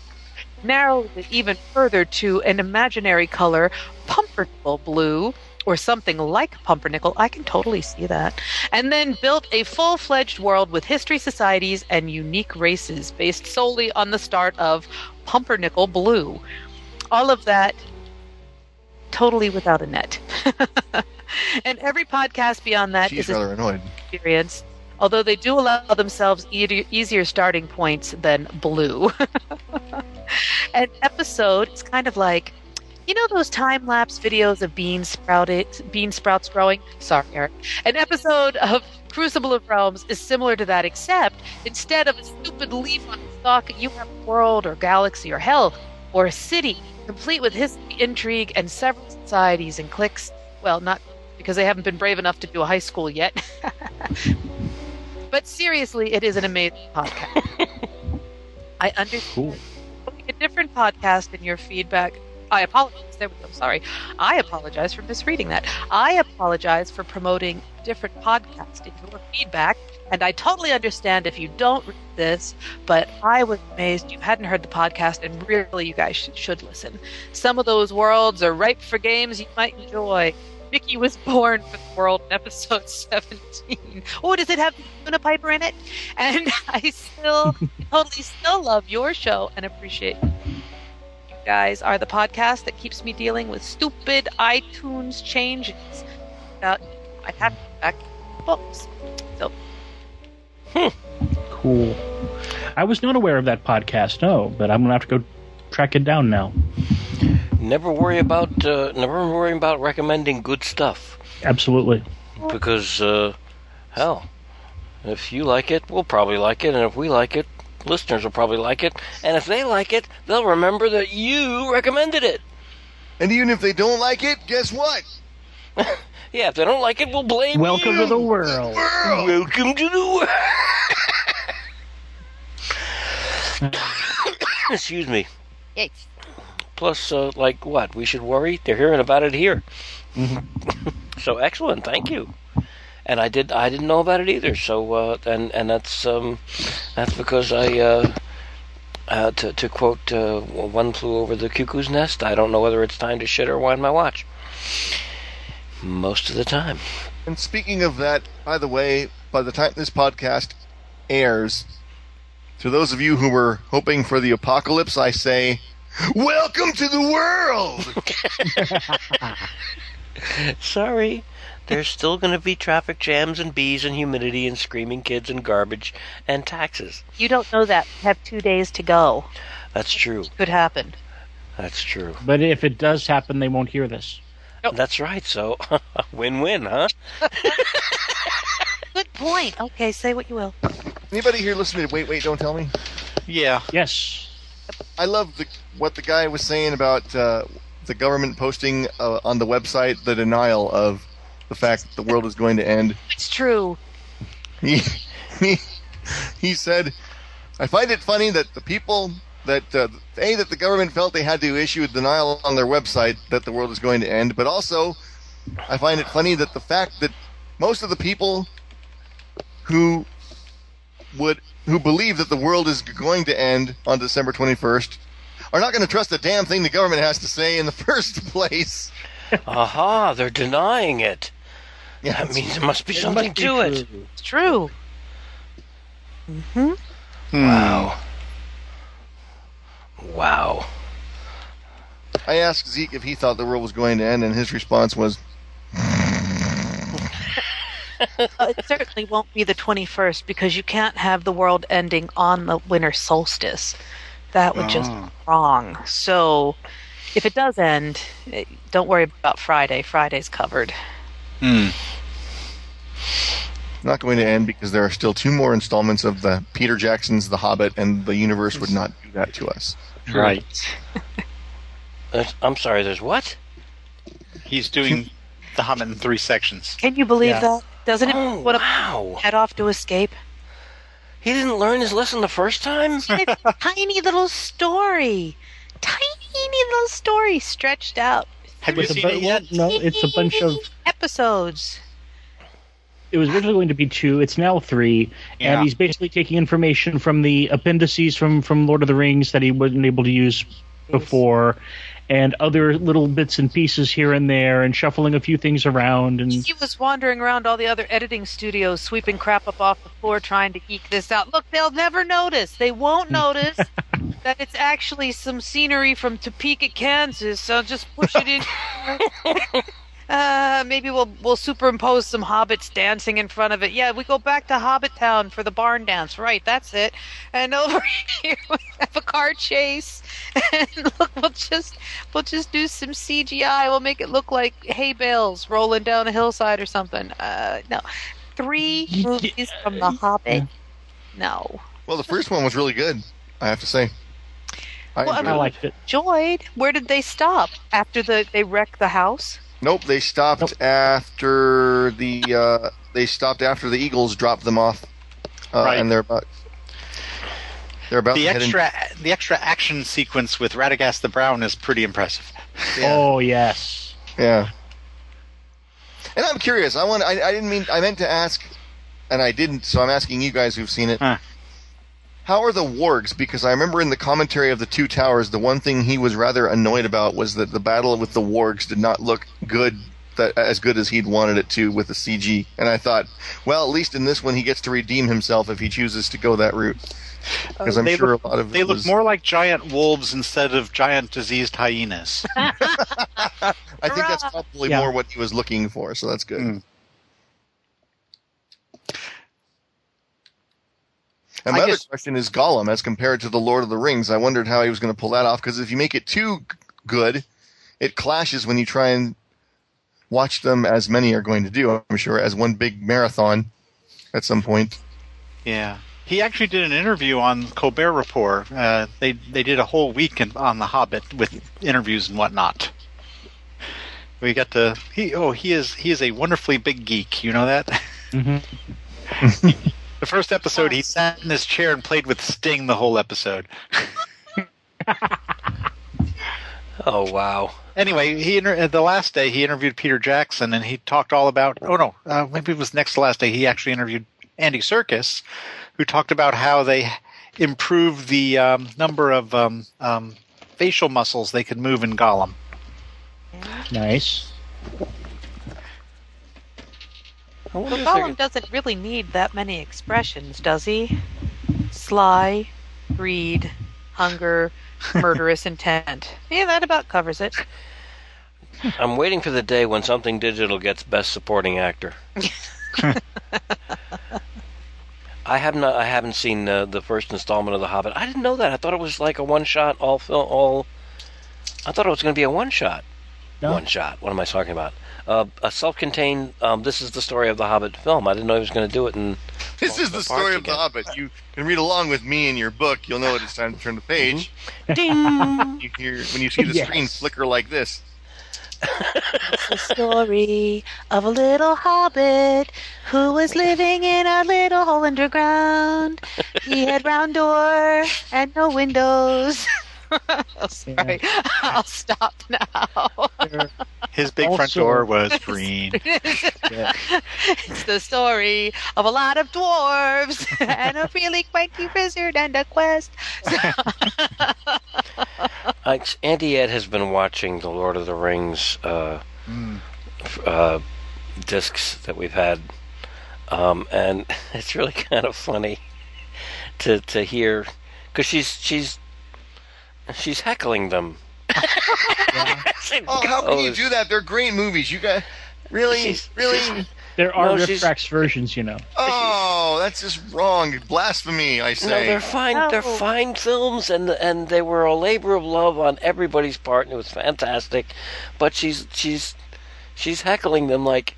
narrowed it even further to an imaginary color, pumpernickel blue, or something like pumpernickel. I can totally see that. And then built a full fledged world with history societies and unique races based solely on the start of pumpernickel blue. All of that totally without a net. and every podcast beyond that She's is rather annoyed. experience, although they do allow themselves e- easier starting points than blue. An episode is kind of like, you know those time lapse videos of beans sprouted, bean sprouts growing? Sorry, Eric. An episode of Crucible of Realms is similar to that, except instead of a stupid leaf on a stalk, you have a world or galaxy or hell or a city complete with history, intrigue, and several societies and cliques. Well, not because they haven't been brave enough to do a high school yet. but seriously, it is an amazing podcast. I understand. A different podcast and your feedback. I apologize. There we go. Sorry. I apologize for misreading that. I apologize for promoting different podcast in your feedback. And I totally understand if you don't read this, but I was amazed you hadn't heard the podcast, and really, you guys should, should listen. Some of those worlds are ripe for games you might enjoy. Mickey was born for the world in episode 17. Oh, does it have Luna Piper in it? And I still totally still love your show and appreciate you guys are the podcast that keeps me dealing with stupid iTunes changes. Uh, I have to back books. So Cool. I was not aware of that podcast, no, but I'm gonna have to go track it down now. Never worry about uh, never worry about recommending good stuff Absolutely. because uh, hell, if you like it, we'll probably like it, and if we like it, listeners will probably like it, and if they like it, they'll remember that you recommended it. And even if they don't like it, guess what? Yeah, if they don't like it, we'll blame you. Welcome you. to the world. Welcome to the world. Excuse me. Plus, uh, like what? We should worry. They're hearing about it here. so excellent. Thank you. And I did. I didn't know about it either. So uh, and and that's um, that's because I. Uh, uh, to, to quote uh, One Flew Over the Cuckoo's Nest, I don't know whether it's time to shit or wind my watch. Most of the time. And speaking of that, by the way, by the time this podcast airs, to those of you who were hoping for the apocalypse, I say, Welcome to the world! Sorry. There's still going to be traffic jams and bees and humidity and screaming kids and garbage and taxes. you don't know that. We have two days to go. That's true. Could happen. That's true. But if it does happen, they won't hear this. That's right. So, win-win, huh? Good point. Okay, say what you will. Anybody here listening to Wait, Wait, Don't Tell Me? Yeah. Yes. I love the, what the guy was saying about uh, the government posting uh, on the website the denial of the fact that the world is going to end. It's true. He, he, he said, I find it funny that the people that, uh, A, that the government felt they had to issue a denial on their website that the world is going to end, but also I find it funny that the fact that most of the people who would who believe that the world is going to end on December 21st are not going to trust a damn thing the government has to say in the first place. Aha, they're denying it. Yeah, that means there must be It something must be to it. true. It's true. Mm-hmm. Wow. Wow. I asked Zeke if he thought the world was going to end, and his response was, it certainly won't be the 21st because you can't have the world ending on the winter solstice. That would just be Ah. wrong. So, if it does end, eh, don't worry about Friday. Friday's covered. Hmm. Not going to end because there are still two more installments of the Peter Jackson's The Hobbit, and the universe would not do that to us. Right. I'm sorry. There's what? He's doing the Hobbit in three sections. Can you believe Yeah. that? Doesn't it Oh, want to wow. head off to escape? He didn't learn his lesson the first time. It's a tiny little story. Tiny little story stretched out. Have With you a seen bu- it yet? well, no, it's a bunch of. episodes. It was originally going to be two. It's now three, Yeah. and he's basically taking information from the appendices from from Lord of the Rings that he wasn't able to use before, and other little bits and pieces here and there, and shuffling a few things around. And He was wandering around all the other editing studios, sweeping crap up off the floor, trying to eke this out. Look, they'll never notice. They won't notice that it's actually some scenery from Topeka, Kansas. So just push it in. Uh, maybe we'll we'll superimpose some hobbits dancing in front of it. Yeah, we go back to Hobbit Town for the barn dance. Right, that's it. And over here we have a car chase. And look, we'll just we'll just do some CGI. We'll make it look like hay bales rolling down a hillside or something. Uh, no, three movies from The Hobbit. No, Well, the first one was really good, I have to say. I Well, I enjoyed I liked it. enjoyed. Where did they stop after the they wreck the house? Nope, they stopped after the uh, they stopped after the Eagles dropped them off, uh, Right. and they're about they're about The to head in- extra the extra action sequence with Radagast the Brown is pretty impressive. Oh yes. Yeah. And I'm curious. I want. I, I didn't mean. I meant to ask, and I didn't. So I'm asking you guys who've seen it. Huh. How are the wargs? Because I remember in the commentary of the Two Towers, the one thing he was rather annoyed about was that the battle with the wargs did not look good, that as good as he'd wanted it to with the CG. And I thought, well, at least in this one, he gets to redeem himself if he chooses to go that route. Because I'm they sure look, a lot of they it look was- more like giant wolves instead of giant diseased hyenas. I think that's probably Yeah. more what he was looking for. So that's good. Mm. And I my other guess- question is Gollum as compared to the Lord of the Rings. I wondered how he was going to pull that off because if you make it too good, it clashes when you try and watch them as many are going to do. I'm sure as one big marathon at some point. Yeah. He actually did an interview on Colbert Report. Uh, they they did a whole week in, on The Hobbit with interviews and whatnot. We got to he oh he is he is a wonderfully big geek. You know that. hmm The first episode, he sat in his chair and played with Sting the whole episode. Oh wow. Anyway, he inter- uh, the last day he interviewed Peter Jackson, and he talked all about. Oh no, uh, maybe it was next to last day. He actually interviewed Andy Serkis, who talked about how they improved the um, number of um, um, facial muscles they could move in Gollum. Nice. I wonder But if they're Gollum doesn't really need that many expressions, does he? Sly, greed, hunger, murderous intent. Yeah, that about covers it. I'm waiting for the day when something digital gets Best Supporting Actor. I have not. I haven't seen uh, the first installment of The Hobbit. I didn't know that. I thought it was like a one shot, all film, all. I thought it was going to be a one shot. No. One shot. What am I talking about? Uh, a self-contained. Um, this is the story of the Hobbit film. I didn't know he was going to do it And This is the the story of the. Hobbit. You can read along with me in your book. You'll know it is time to turn the page. Ding. You hear when you see the Yes. screen flicker like this. It's the story of a little hobbit who was living in a little hole underground. He had round door and no windows. oh, sorry. I'll stop now. His big front door was green. it's the story of a lot of dwarves and a really quirky wizard and a quest. Uh, Andy Ed has been watching the Lord of the Rings uh, f- uh, discs that we've had, um, and it's really kind of funny to to hear because she's she's she's heckling them. Oh, how can you do that? They're great movies. You guys, really, She's- really. There are No, riff she's- tracks versions, you know. Oh, that's just wrong. Blasphemy, I No, say. they're fine. They're No. fine films, and and they were a labor of love on everybody's part, and it was fantastic. But she's she's she's heckling them like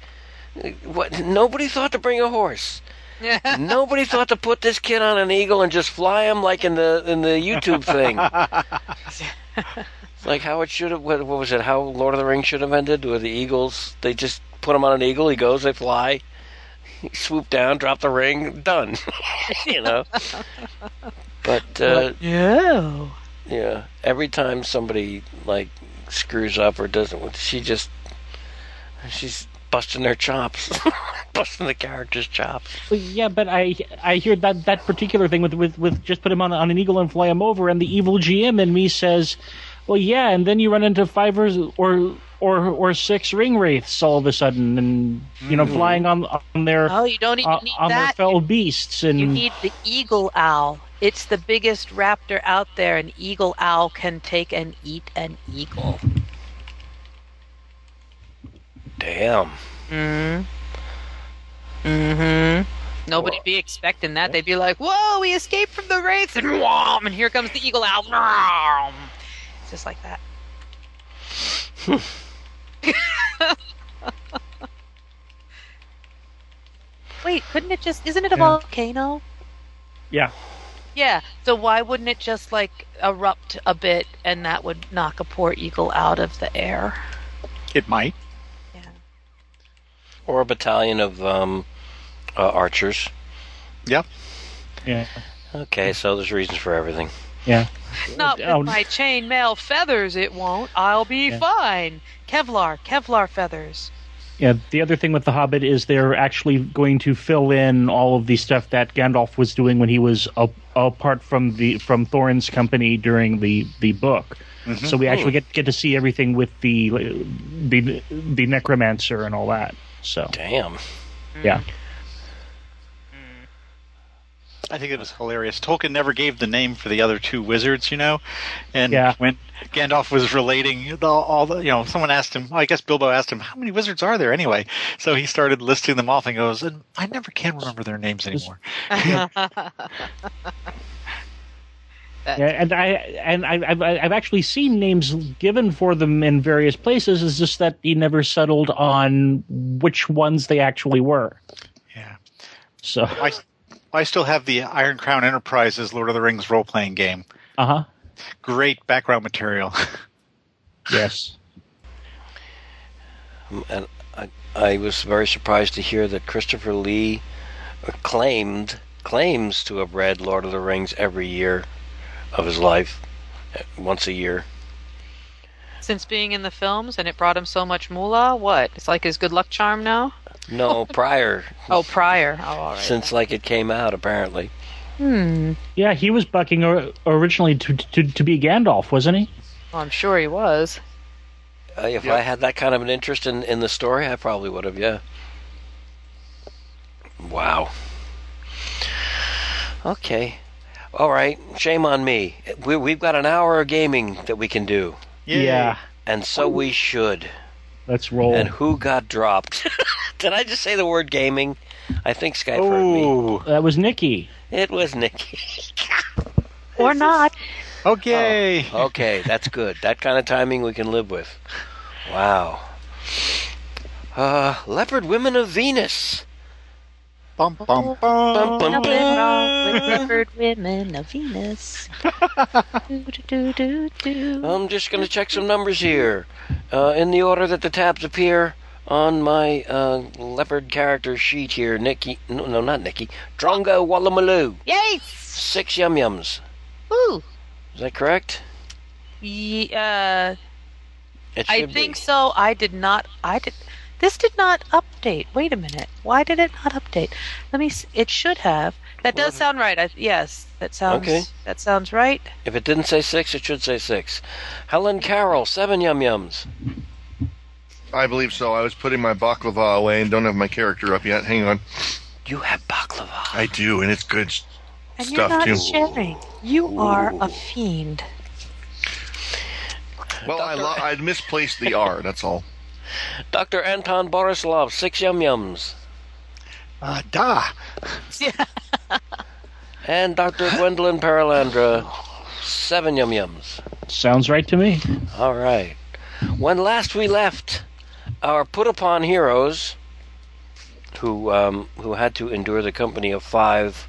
What? Nobody thought to bring a horse. Nobody thought to put this kid on an eagle and just fly him like in the in the YouTube thing. like how it should have. What, what was it? How Lord of the Rings should have ended? Where the eagles they just put him on an eagle. He goes. They fly. He swoop down, drop the ring, done. you know. But uh, yeah. yeah, every time somebody like screws up or doesn't, she just she's busting their chops, busting the character's chops. Yeah, but I I hear that that particular thing with with with just put him on on an eagle and fly him over, and the evil GM in me says, well, yeah, and then you run into five or or or, or six ring wraiths all of a sudden, and you know, Mhm. flying on on their Oh, you don't even on, need on their that. fell beasts, and You need the eagle owl. It's the biggest raptor out there. An eagle owl can take and eat an eagle. Damn. Mm. Mm-hmm. Nobody'd be expecting that. They'd be like, "Whoa, we escaped from the wraiths!" and whom, and here comes the eagle owl. Whom. It's just like that. Wait, couldn't it just? Isn't it a Yeah. volcano? yeah. Yeah. So why wouldn't it just like erupt a bit, and that would knock a poor eagle out of the air? It might. Or a battalion of um, uh, archers. Yep. Yeah. Okay, so there's reasons for everything. Yeah. Not with Oh, my chainmail feathers, it won't. I'll be Yeah. fine. Kevlar, Kevlar feathers. Yeah, the other thing with the Hobbit is they're actually going to fill in all of the stuff that Gandalf was doing when he was a, apart from the from Thorin's company during the the book. Mhm. So we actually get get to see everything with the the the necromancer and all that. So Damn. yeah, mm. I think it was hilarious. Tolkien never gave the name for the other two wizards, you know, and Yeah. when Gandalf was relating the, all the, you know, someone asked him. I guess Bilbo asked him, "How many wizards are there anyway?" So he started listing them off and goes, "And I never can remember their names anymore." yeah, and I and I, I've I've actually seen names given for them in various places. It's just that he never settled on which ones they actually were. Yeah. So I, I still have the Iron Crown Enterprises Lord of the Rings role playing game. uh huh. Great background material. Yes. And I, I was very surprised to hear that Christopher Lee claimed claims to have read Lord of the Rings every year of his life, uh, once a year. Since being in the films and it brought him so much moolah, what? It's like his good luck charm now? No, prior, Oh, prior. Oh, all right. since like it came out, apparently. Hmm. Yeah, he was bucking originally to, to to be Gandalf, wasn't he? Well, I'm sure he was. Uh, if Yep. I had that kind of an interest in, in the story, I probably would have, yeah. Wow. Okay. All right. Shame on me. We, we've got an hour of gaming that we can do, Yay. Yeah. and so we should. Let's roll. And who got dropped? Did I just say the word gaming? I think Skype heard me. Oh, that was Nikki. It was Nikki. Or not. okay. okay, that's good. That kind of timing we can live with. Wow. Uh, Leopard Women of Venus. Bum, bum, bum. Bum, bum, Nothing wrong with bum. leopard women of Venus. do, do, do, do. I'm just going to check some numbers here. Uh, in the order that the tabs appear on my uh, leopard character sheet here, Nikki. No, no not Nikki. Drongo Wollomaloo. Yes. Six yum yums. Ooh. Is that correct? Ye- uh, It I think be. so. I did not. I did. This did not update. Wait a minute. Why did it not update? Let me. s it should have. That does sound right. I, yes, that sounds. Okay. That sounds right. If it didn't say six, it should say six. Helen Carol, seven yum yums. I believe so. I was putting my baklava away and don't have my character up yet. Hang on. You have baklava. I do, and it's good s- And stuff you're not too. sharing. You are a fiend. Well, I lo- I misplaced the R. That's all. Dr. Anton Borislav, six yum yums. Uh, da. And Dr. Gwendoline Perelandra, seven yum yums. Sounds right to me. All right. When last we left our put upon heroes, who um, who had to endure the company of five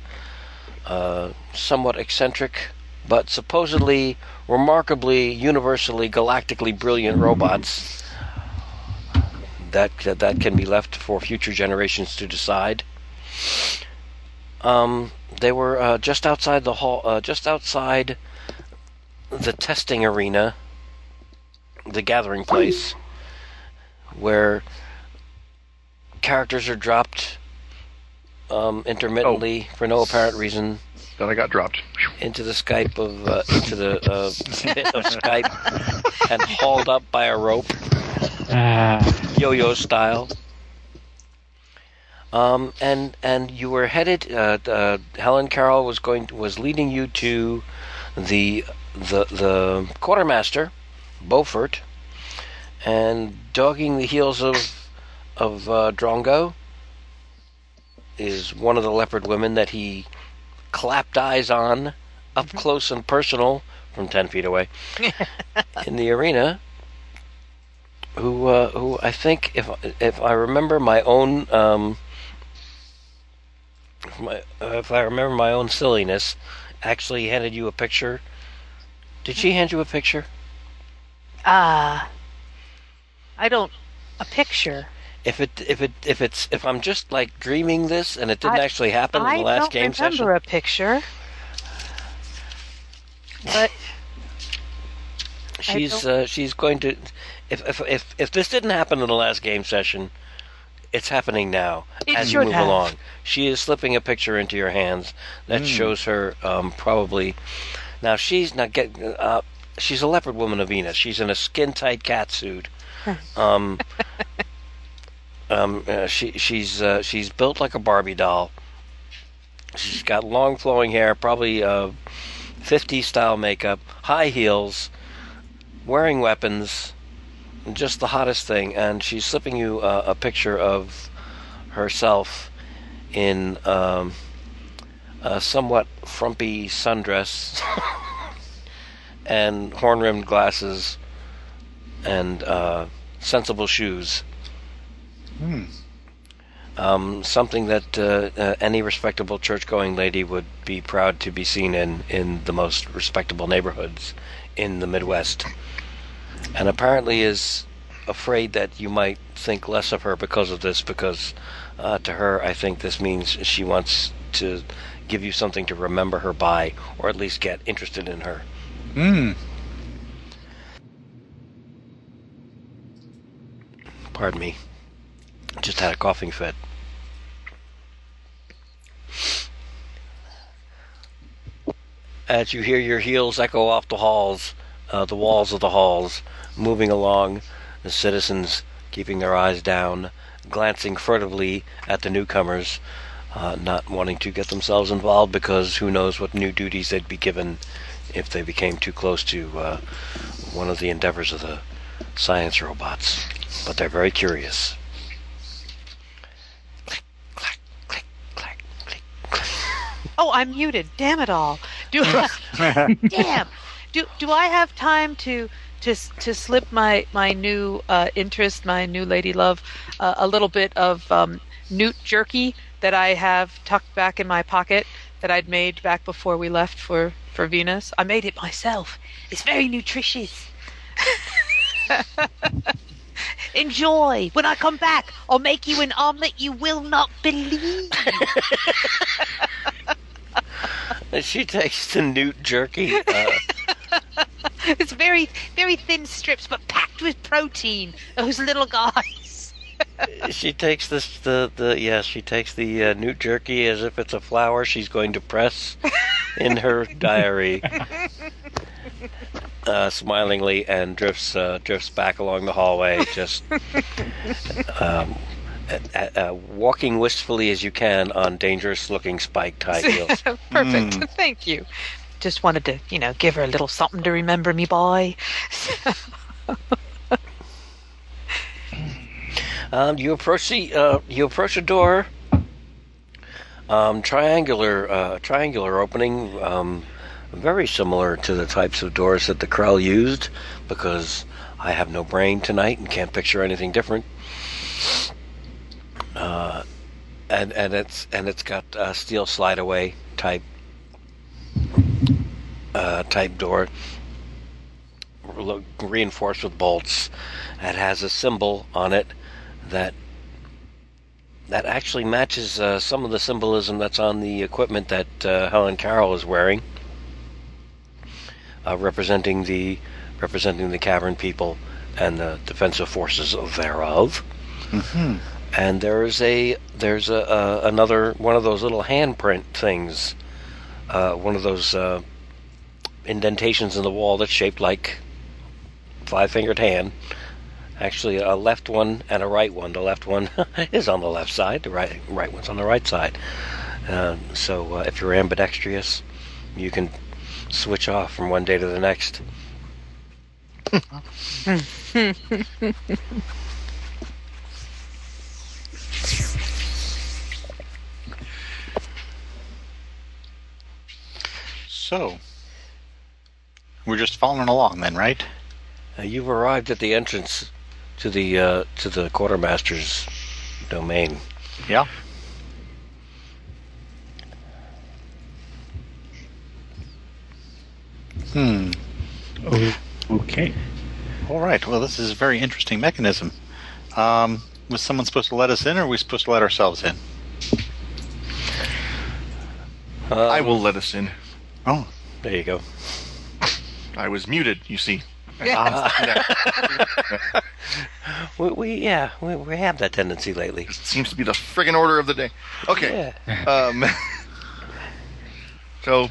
uh, somewhat eccentric but supposedly remarkably universally galactically brilliant robots that that can be left for future generations to decide. Um, they were uh, just outside the hall, uh, just outside the testing arena, the gathering place, where characters are dropped um, intermittently for no apparent reason. Then I got dropped. Into the Skype of uh, into the uh, pit of Skype and hauled up by a rope, yo-yo style. Um, and and you were headed. Uh, uh, Helen Carol was going was leading you to the the the quartermaster, Beaufort, and dogging the heels of of uh, Drongo is one of the leopard women that he clapped eyes on up close and personal from ten feet away in the arena. Who uh, who I think if if I remember my own um, if my uh, if I remember my own silliness, actually handed you a picture. Did she hand you a picture? Ah. I don't. A picture. If it if it if it's if I'm just like dreaming this and it didn't I- actually happen I in the last don't game remember session, a picture. But she's uh, she's going to if, if if if this didn't happen in the last game session, it's happening now It as you should move have. along. She is slipping a picture into your hands that Mm. shows her um, probably. Now she's not get. Uh, she's a leopard woman of Venus. She's in a skin tight cat suit. Um, um, uh, she she's uh, she's built like a Barbie doll. She's got long flowing hair, probably uh, 50 style makeup, high heels, wearing weapons, just the hottest thing. And she's slipping you uh, a picture of herself in um, a somewhat frumpy sundress and horn rimmed glasses and uh, sensible shoes. Hmm. Um, something that uh, uh, any respectable church-going lady would be proud to be seen in in the most respectable neighborhoods in the Midwest, and apparently is afraid that you might think less of her because of this. Because uh, to her, I think this means she wants to give you something to remember her by, or at least get interested in her. Hmm. Pardon me. Just had a coughing fit. As you hear your heels echo off the halls, uh, the walls of the halls, moving along, the citizens keeping their eyes down, glancing furtively at the newcomers, uh, not wanting to get themselves involved because who knows what new duties they'd be given if they became too close to uh, one of the endeavors of the science robots. But they're very curious. Oh, I'm muted. Damn it all. Do damn. Do do I have time to to to slip my my new uh, interest, my new lady love, uh, a little bit of um, newt jerky that I have tucked back in my pocket that I'd made back before we left for for Venus. I made it myself. It's very nutritious. Enjoy. When I come back, I'll make you an omelet you will not believe. She takes the newt jerky. Uh, it's very, very thin strips, but packed with protein. Those little guys. she takes this the the yes she takes the uh, newt jerky as if it's a flower she's going to press in her diary uh, smilingly and drifts uh, drifts back along the hallway just um, uh, uh, walking wistfully as you can on dangerous looking spiked high heels Perfect. Mm. Thank you. Just wanted to, you know, give her a little something to remember me by. Um, you approach the uh, you approach a door. Um, triangular uh, triangular opening, um, very similar to the types of doors that the Krell used, because I have no brain tonight and can't picture anything different. Uh, and and it's and it's got a steel slide away type uh, type door, reinforced with bolts. It has a symbol on it that that actually matches uh, some of the symbolism that's on the equipment that uh, Helen Carol is wearing, uh, representing the representing the cavern people and the defensive forces thereof. Mm-hmm. And there's a there's a, another one of those little handprint things, uh, one of those uh, indentations in the wall that's shaped like five fingered hand. Actually, a left one and a right one. The left one is on the left side. The right right one's on the right side. Uh, so uh, if you're ambidextrous, you can switch off from one day to the next. So, we're just following along then, right? Uh, you've arrived at the entrance to the uh, to the quartermaster's domain. Yeah. Hmm. Okay. All right. Well, this is a very interesting mechanism. Um, was someone supposed to let us in, or are we supposed to let ourselves in? I will let us in. Oh, there you go. I was muted, you see. we, we yeah we, we have that tendency lately. It seems to be the friggin' order of the day. Okay. Um, so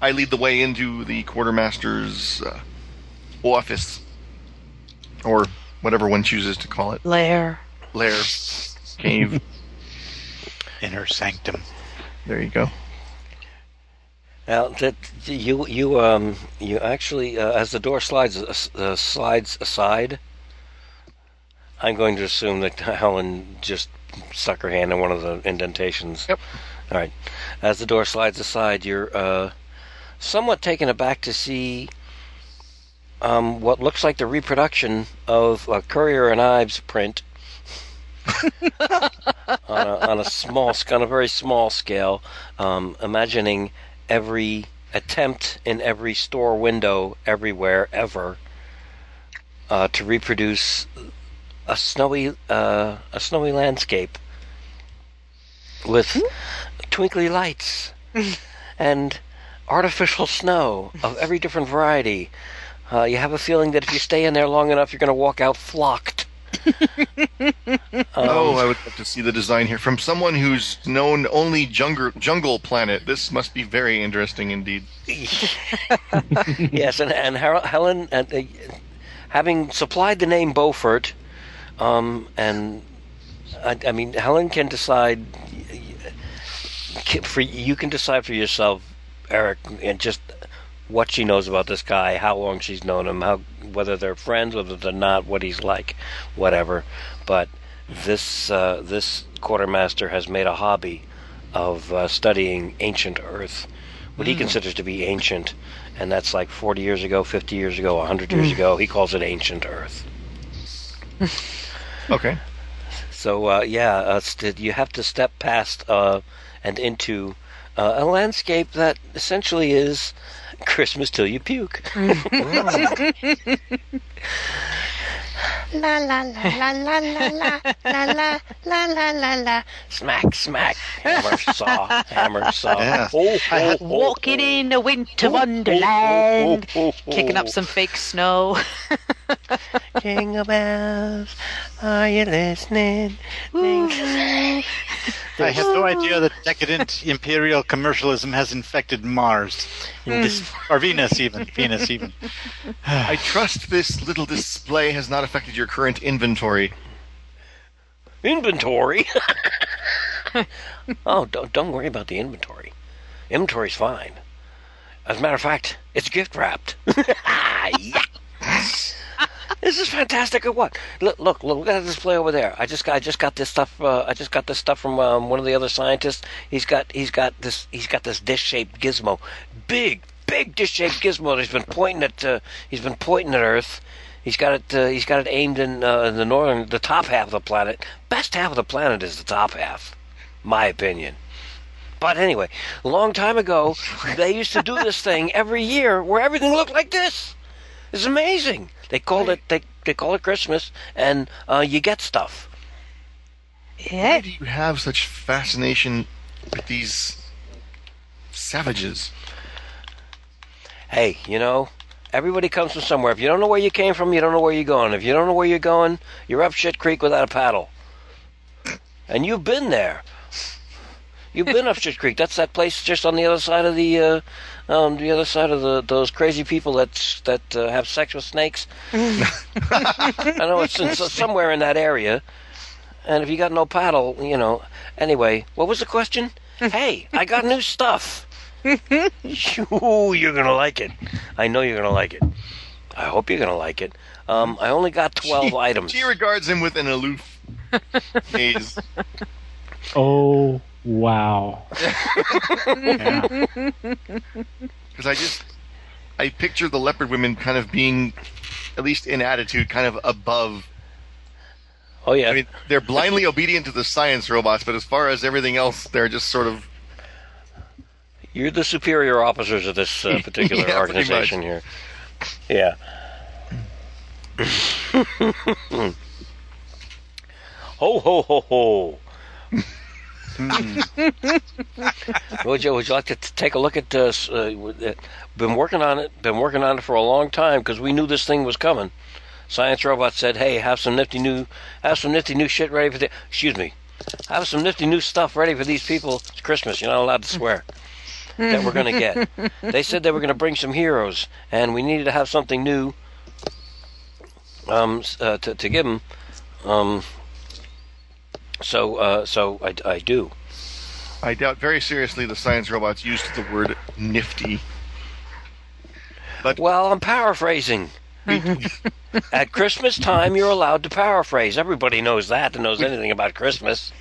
I lead the way into the quartermaster's uh, office, or whatever one chooses to call it. Lair. Lair, cave. Inner sanctum. There you go. Now that you you um you actually uh, as the door slides uh, slides aside, I'm going to assume that Helen just stuck her hand in one of the indentations. Yep. All right. As the door slides aside, you're uh, somewhat taken aback to see um, what looks like the reproduction of a Currier and Ives print on, a, on a small, on a very small scale. Um, imagining every attempt in every store window everywhere ever uh, to reproduce a snowy uh, a snowy landscape with twinkly lights and artificial snow of every different variety. Uh, you have a feeling that if you stay in there long enough, you're going to walk out flocked. oh, I would like to see the design here from someone who's known only jungle jungle planet. This must be very interesting indeed. yes, and, and Har- Helen, uh, uh, having supplied the name Beaufort, um, and I, I mean, Helen can decide. For you can decide for yourself, Eric, and just what she knows about this guy, how long she's known him, how whether they're friends, whether they're not, what he's like, whatever. But this uh, this quartermaster has made a hobby of uh, studying ancient Earth, what he Mm. considers to be ancient, and that's like 40 years ago, 50 years ago, 100 years Mm. ago. He calls it ancient Earth. Okay. So uh, yeah, uh, st- you have to step past uh, and into uh, a landscape that essentially is Christmas till you puke. La la la la la la la la la la la la la. Smack, smack, hammer, saw, hammer, saw. Yeah. Oh, oh, oh, Walking in a winter wonderland, kicking up some fake snow. Jingle bells, are you listening? I had no idea that decadent imperial commercialism has infected Mars. Hmm. This- or Venus, even. Venus, even. I trust this little display has not affected your current inventory. Inventory? oh, don't, don't worry about the inventory. Inventory's fine. As a matter of fact, it's gift wrapped. yeah. This is fantastic. Or what? Look, look, look at the display over there. I just got, I just got this stuff. Uh, I just got this stuff from um, one of the other scientists. He's got, he's got this, he's got this dish-shaped gizmo, big, big dish-shaped gizmo. That he's been pointing at, uh, he's been pointing at Earth. He's got it. Uh, he's got it aimed in uh, the northern, the top half of the planet. Best half of the planet is the top half, my opinion. But anyway, a long time ago, they used to do this thing every year where everything looked like this. It's amazing. They called it they they call it Christmas, and uh, you get stuff. Why do you have such fascination with these savages? Hey, you know, everybody comes from somewhere. If you don't know where you came from, you don't know where you're going. If you don't know where you're going, you're up shit creek without a paddle. And you've been there. You've been up shit creek. That's that place just on the other side of the, uh, um, the other side of the those crazy people that that uh, have sex with snakes. I know it's, in, somewhere in that area. And if you got no paddle, you know. Anyway, what was the question? hey, I got new stuff. Ooh, you're gonna like it. I know you're gonna like it. I hope you're gonna like it. Um, I only got twelve items. She regards him with an aloof gaze. Oh wow! Because I just, I picture the leopard women kind of being, at least in attitude, kind of above. Oh yeah. I mean, they're blindly obedient to the science robots, but as far as everything else, they're just sort of. You're the superior officers of this uh, particular Yeah, organization here. Yeah. ho ho ho ho. Would you would you like to t- take a look at this? Uh, with- uh, been working on it. Been working on it for a long time because we knew this thing was coming. Science Robot said, "Hey, have some nifty new, have some nifty new shit ready for the. Excuse me, have some nifty new stuff ready for these people. It's Christmas. You're not allowed to swear." that we're going to get. They said they were going to bring some heroes, and we needed to have something new um, uh, to, to give them. Um, so, uh, so I, I do. I doubt very seriously the science robots used the word nifty. But well, I'm paraphrasing. At Christmas time, you're allowed to paraphrase. Everybody knows that. and knows anything about Christmas.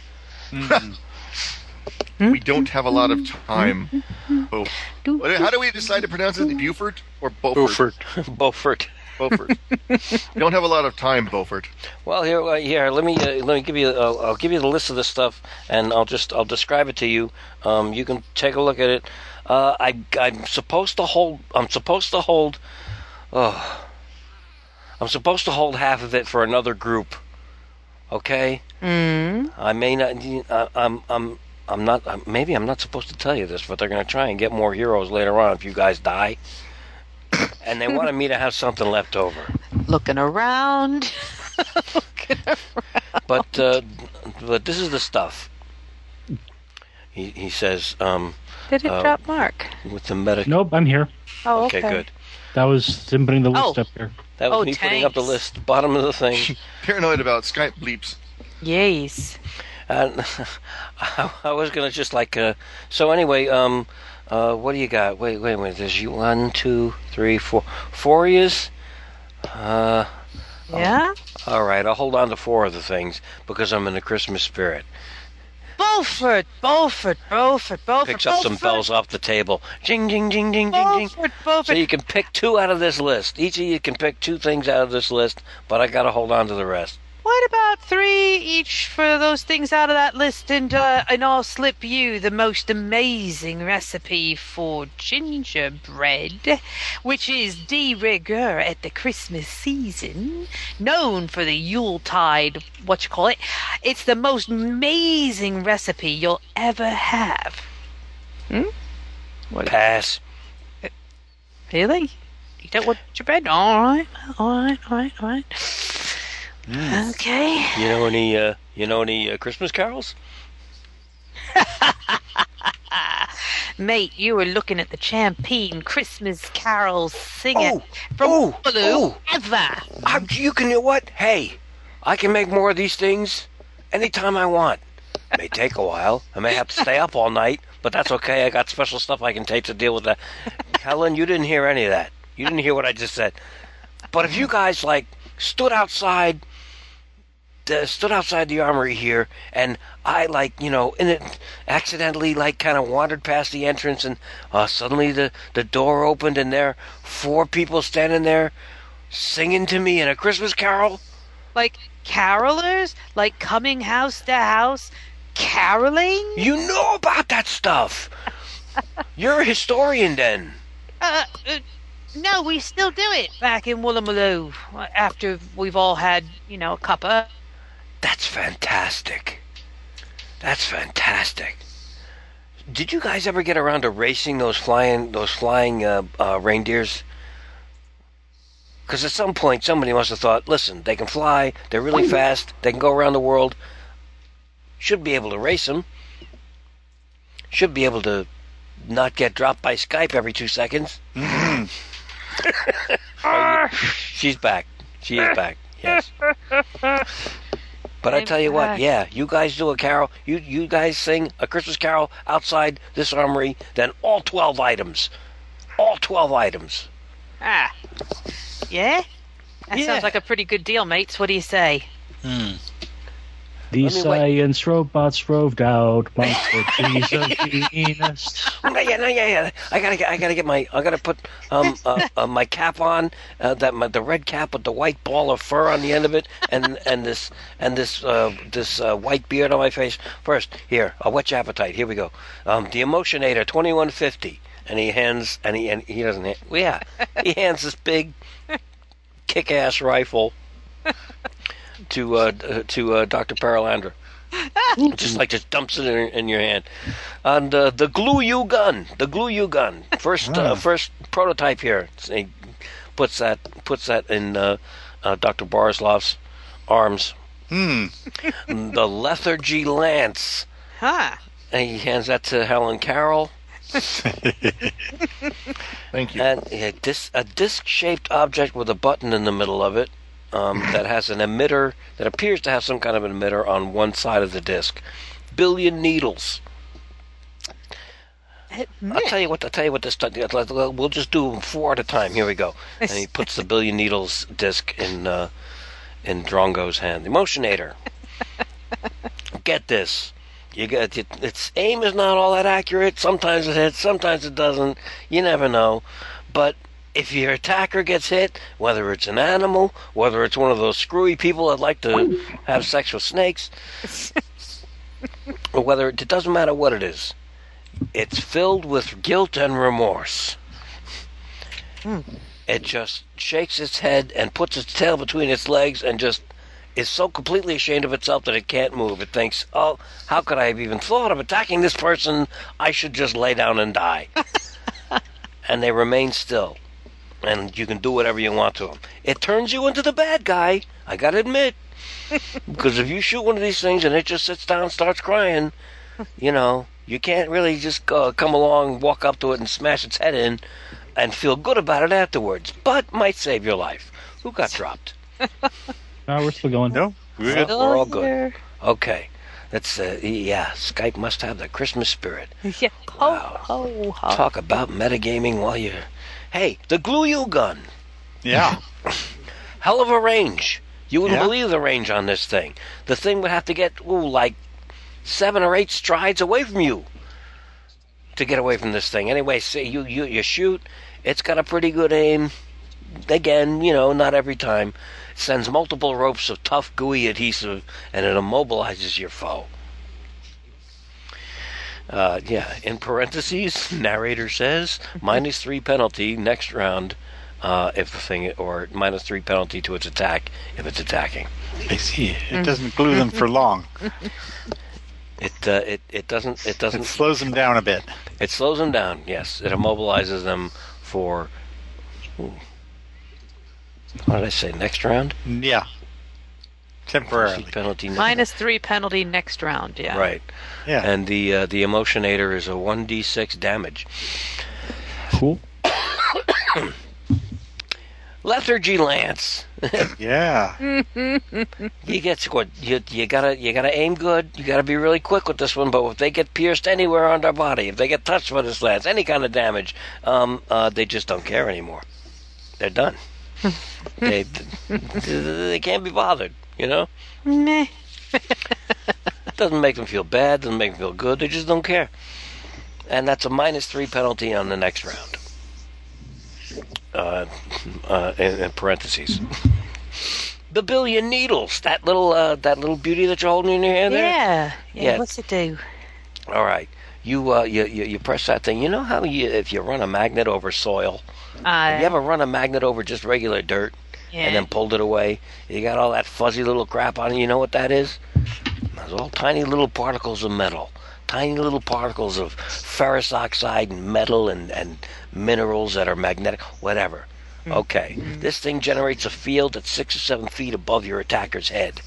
we don't have a lot of time. Oh. How do we decide to pronounce it? Beaufort or Beaufort? Beaufort. Beaufort. We don't have a lot of time, Beaufort. Well, here, uh, here. Let me uh, let me give you. Uh, I'll give you the list of this stuff, and I'll just I'll describe it to you. Um, you can take a look at it. Uh, I I'm supposed to hold. I'm supposed to hold. Oh, I'm supposed to hold half of it for another group. Okay. Mm. I may not. I, I'm. I'm. I'm not. uh, Maybe I'm not supposed to tell you this, but they're going to try and get more heroes later on if you guys die. and they wanted me to have something left over. Looking around. but uh, but this is the stuff. He he says. Um, Did it uh, drop Mark? with the medic? Nope, I'm here. Oh, okay, okay. good. That was him putting the list Oh. up here. That was Oh, me putting up the list, bottom of the thing. Paranoid about Skype bleeps. Yes. And I, I was gonna just like. Uh, so anyway, um, uh, what do you got? Wait, wait, wait. There's you one, two, three, four, four years. Uh, Yeah? all right. I'll hold on to four of the things because I'm in the Christmas spirit. Beaufort, Beaufort, Beaufort, Beaufort. Picks up some bells off the table. Jing, jing, jing, jing, jing, jing. Beaufort, Beaufort. So you can pick two out of this list. Each of you can pick two things out of this list, but I got to hold on to the rest. What about three each for those things out of that list, and uh, and I'll slip you the most amazing recipe for gingerbread, which is de rigueur at the Christmas season, known for the Yuletide. What you call it? It's the most amazing recipe you'll ever have. Hmm? Pass. Really? You don't want gingerbread? All right, all right, all right, all right. Okay. You know any? Uh, you know any uh, Christmas carols? Mate, you were looking at the Champagne Christmas carols singer Oh, from oh, Blue oh. ever. Uh, you can. You know what? Hey, I can make more of these things anytime I want. It May take a while. I may have to stay up all night, but that's okay. I got special stuff I can take to deal with that. Helen, you didn't hear any of that. You didn't hear what I just said. But if you guys like stood outside, uh, stood outside the armory here, and I like you know, and it accidentally like kind of wandered past the entrance, and uh, suddenly the the door opened, and there four people standing there singing to me in a Christmas carol. Like carolers, like coming house to house, caroling. You know about that stuff. You're a historian, then. Uh, uh, no, we still do it back in Woolloomooloo after we've all had, you know, a cuppa. That's fantastic. That's fantastic. Did you guys ever get around to racing those flying those flying uh, uh, reindeers? Because at some point somebody must have thought, listen, they can fly, they're really fast, they can go around the world. Should be able to race them. Should be able to not get dropped by Skype every two seconds. You- she's back. She is back. Yes. But I tell you what, yeah, you guys do a carol. You you guys sing a Christmas carol outside this armory. Then all twelve items, all twelve items. Ah. Yeah? That Yeah. sounds like a pretty good deal, mates. What do you say? The Let me wait. science robots roved out amongst the trees of Venus. No, yeah, no, yeah, yeah. I gotta get, I gotta get my, I gotta put um uh, uh, my cap on. Uh, that my, the red cap with the white ball of fur on the end of it, and and this and this uh, this uh, white beard on my face. First, here, I'll whet your appetite. Here we go. Um, the Emotionator twenty one fifty, and he hands and he and he doesn't. Hand, well, yeah, he hands this big kick ass rifle to uh, uh, to uh, Doctor Perelandra. just like just dumps it in, in your hand. And uh, the glue you gun, the glue you gun, first uh, first prototype here. He puts that puts that in uh, uh, Doctor Borislav's arms. Hmm. the lethargy lance, Huh. and he hands that to Helen Carol. Thank you. And a, dis- a disc-shaped object with a button in the middle of it um, that has an emitter that appears to have some kind of an emitter on one side of the disc. Billion needles. I'll tell you what. I'll tell you what this. We'll just do them four at a time. Here we go. And he puts the billion needles disc in uh, in Drongo's hand. The Emotionator. Get this. You get it, its aim is not all that accurate. Sometimes it hits, sometimes it doesn't. You never know. But if your attacker gets hit, whether it's an animal, whether it's one of those screwy people that like to have sex with snakes, or whether it doesn't matter what it is, it's filled with guilt and remorse. Hmm. It just shakes its head and puts its tail between its legs and just is so completely ashamed of itself that it can't move. It thinks, oh, how could I have even thought of attacking this person? I should just lay down and die. and they remain still. And you can do whatever you want to them. It turns you into the bad guy, I gotta admit. because if you shoot one of these things and it just sits down and starts crying, you know, you can't really just uh, come along, walk up to it, and smash its head in and feel good about it afterwards. But might save your life. Who got dropped? No, we're still going. No, We're, good. we're all good. Okay. That's uh, yeah. Skype must have the Christmas spirit. Yeah. Ho, ho, ho. Talk about metagaming while you're. Hey, the glue you gun. Yeah. Hell of a range. You wouldn't Yeah. believe the range on this thing. The thing would have to get ooh, like seven or eight strides away from you to get away from this thing. Anyway, say you you you shoot. It's got a pretty good aim. Again, you know, not every time. Sends multiple ropes of tough, gooey adhesive, and it immobilizes your foe. Uh, yeah, in parentheses, narrator says minus three penalty next round uh, if the thing, or minus three penalty to its attack if it's attacking. I see. It doesn't glue them for long. It uh, it it doesn't it doesn't It slows them down a bit. It slows them down. Yes, it immobilizes them for. ooh. What did I say? Next round. Yeah. Temporarily. Penalty. next- Minus three penalty next round. Yeah. Right. Yeah. And the uh, the emotionator is a one d six damage. Cool. Lethargy lance. Yeah. You get scored. You you gotta you gotta aim good. You gotta be really quick with this one. But if they get pierced anywhere on their body, if they get touched with this lance, any kind of damage, um, uh, they just don't care anymore. They're done. they they can't be bothered. You know. Meh. Doesn't make them feel bad. Doesn't make them feel good. They just don't care. And that's a minus three penalty on the next round. uh, uh, in, in parentheses. the billion needles. That little uh, that little beauty that you're holding in your hand there. Yeah. yeah. Yeah. What's it do? All right. You, uh, you you you press that thing. You know how you if you run a magnet over soil. Uh, Have you ever run a magnet over just regular dirt Yeah. and then pulled it away? You got all that fuzzy little crap on it. You know what that is? There's all tiny little particles of metal, tiny little particles of ferrous oxide and metal and, and minerals that are magnetic, whatever. Mm. Okay, mm-hmm. this thing generates a field that's six or seven feet above your attacker's head.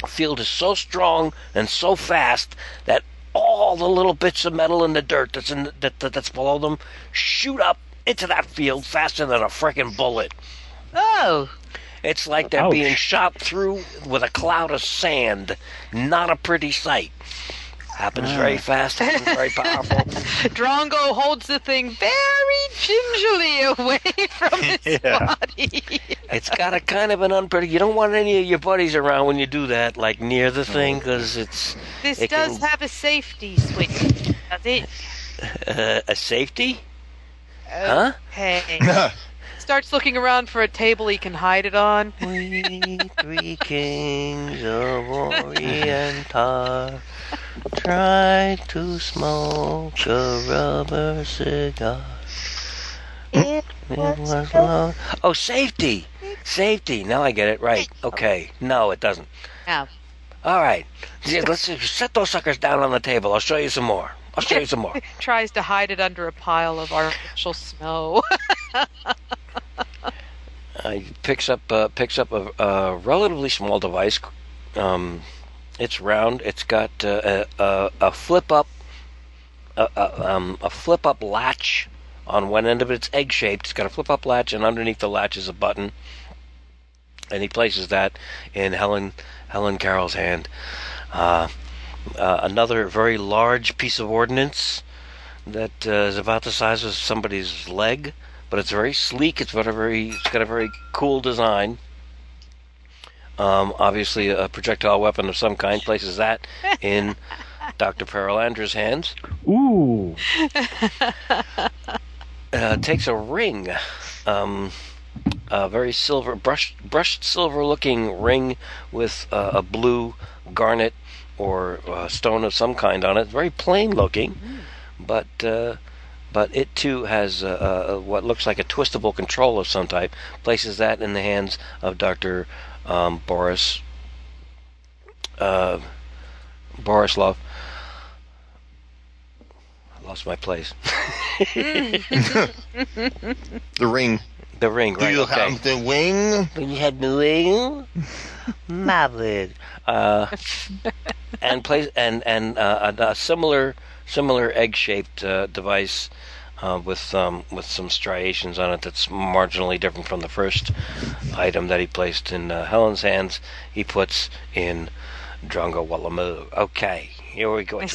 The field is so strong and so fast that all the little bits of metal in the dirt that's in the, that, that that's below them shoot up into that field faster than a frickin' bullet. Oh. It's like they're Ouch. being shot through with a cloud of sand. Not a pretty sight. Happens very fast, happens very powerful. Drongo holds the thing very gingerly away from his body. It's got a kind of an unpredictable. You don't want any of your buddies around when you do that, like near the thing, because it's This it does can- have a safety switch, does it? uh, a safety. Huh? Hey. Starts looking around for a table he can hide it on. We three kings of Oriental try to smoke a rubber cigar. It was long. Oh, safety! Safety! Now I get it right. Okay. No, it doesn't. Yeah. All right. Yeah, Let's just set those suckers down on the table. I'll show you some more. I'll show you some more. Tries to hide it under a pile of artificial snow. Uh, picks up uh, picks up a, a relatively small device. Um, it's round. It's got uh, a, a, flip up a, um, a flip up latch on one end of it. It's egg shaped. It's got a flip up latch, and underneath the latch is a button. And he places that in Helen Helen Carol's hand. Uh, uh, another very large piece of ordnance that uh, is about the size of somebody's leg, but it's very sleek. It's got a very it's got a very cool design. Um, obviously, a projectile weapon of some kind places that in Dr. Perelandra's hands. Ooh. Uh, takes a ring, um, a very silver brushed brushed silver looking ring with uh, a blue garnet or uh, stone of some kind on it. Very plain looking, but uh, but it too has uh, uh, what looks like a twistable control of some type. Places that in the hands of Doctor um, Boris uh, Borislav. I lost my place. The ring. The ring, Do right? you okay. have the wing? When you had the wing, marvelous. Uh, and place and and uh, a, a similar similar egg-shaped uh, device uh, with um, with some striations on it that's marginally different from the first item that he placed in uh, Helen's hands. He puts in Drongo Wollomaloo. Okay, here we go. All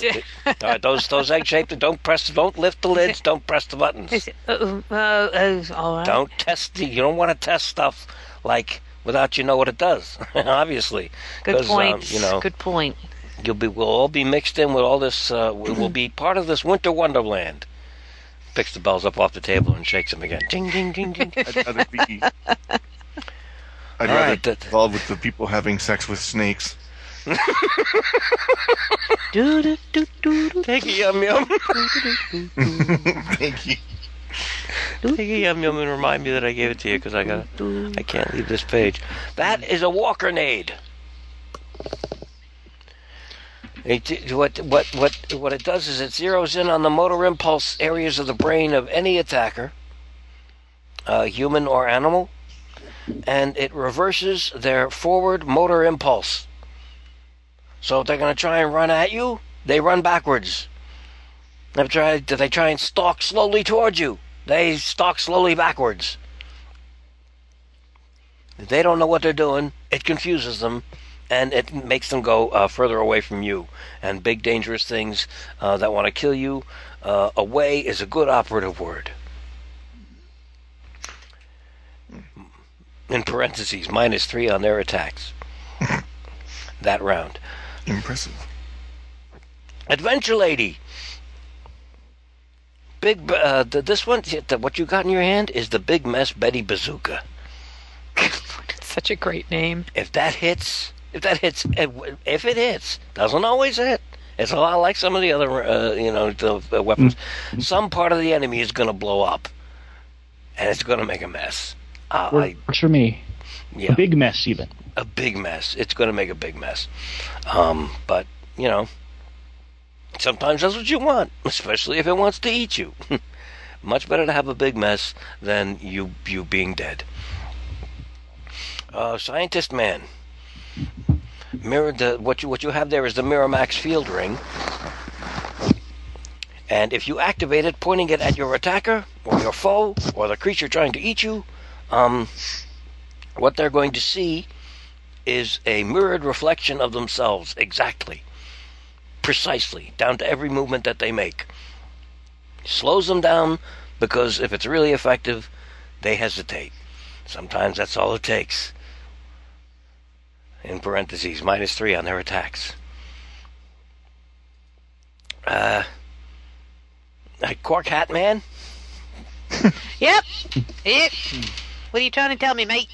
right, those those egg-shaped. Don't press. Don't lift the lids. Don't press the buttons. It- uh, uh, uh, all right. Don't test the. You don't want to test stuff like without you know what it does. Obviously, Good 'Cause, um, point. you know, Good point. You'll be. We'll all be mixed in with all this. Uh, we will be part of this winter wonderland. Picks the bells up off the table and shakes them again. Ding ding ding ding. I'd rather be. I'd rather right, be involved with the people having sex with snakes. do, do, do, do, do. Take a yum yum. Thank you. Take a yum yum and remind me that I gave it to you because I got. I can't leave this page. That is a walker nade. It, what what what what it does is it zeroes in on the motor impulse areas of the brain of any attacker, uh, human or animal, and it reverses their forward motor impulse. So if they're going to try and run at you, they run backwards. If try, do they try and stalk slowly towards you? They stalk slowly backwards. If they don't know what they're doing, it confuses them, and it makes them go uh, further away from you. And big dangerous things uh, that want to kill you, uh, away is a good operative word. In parentheses, minus three on their attacks. that round. Impressive. Adventure Lady Big. B- Uh, this one, th- what you got in your hand is the Big Mess Betty Bazooka. Such a great name. If that hits, if that hits, if it hits, doesn't always hit. It's a lot like some of the other, uh, you know, the, the weapons. Some part of the enemy is going to blow up, and it's going to make a mess. Uh, I, Works for me. yeah, A big mess, even. a big mess. It's going to make a big mess. Um, but you know, sometimes that's what you want, especially if it wants to eat you. Much better to have a big mess than you you being dead. Uh, scientist man. Mirror the what you what you have there is the Miramax field ring. And if you activate it, pointing it at your attacker or your foe or the creature trying to eat you, um, what they're going to see is a mirrored reflection of themselves exactly, precisely, down to every movement that they make. Slows them down because if it's really effective, they hesitate. Sometimes that's all it takes. In parentheses, minus three on their attacks. Uh, Cork Hat Man? Yep. Yep. What are you trying to tell me, mate?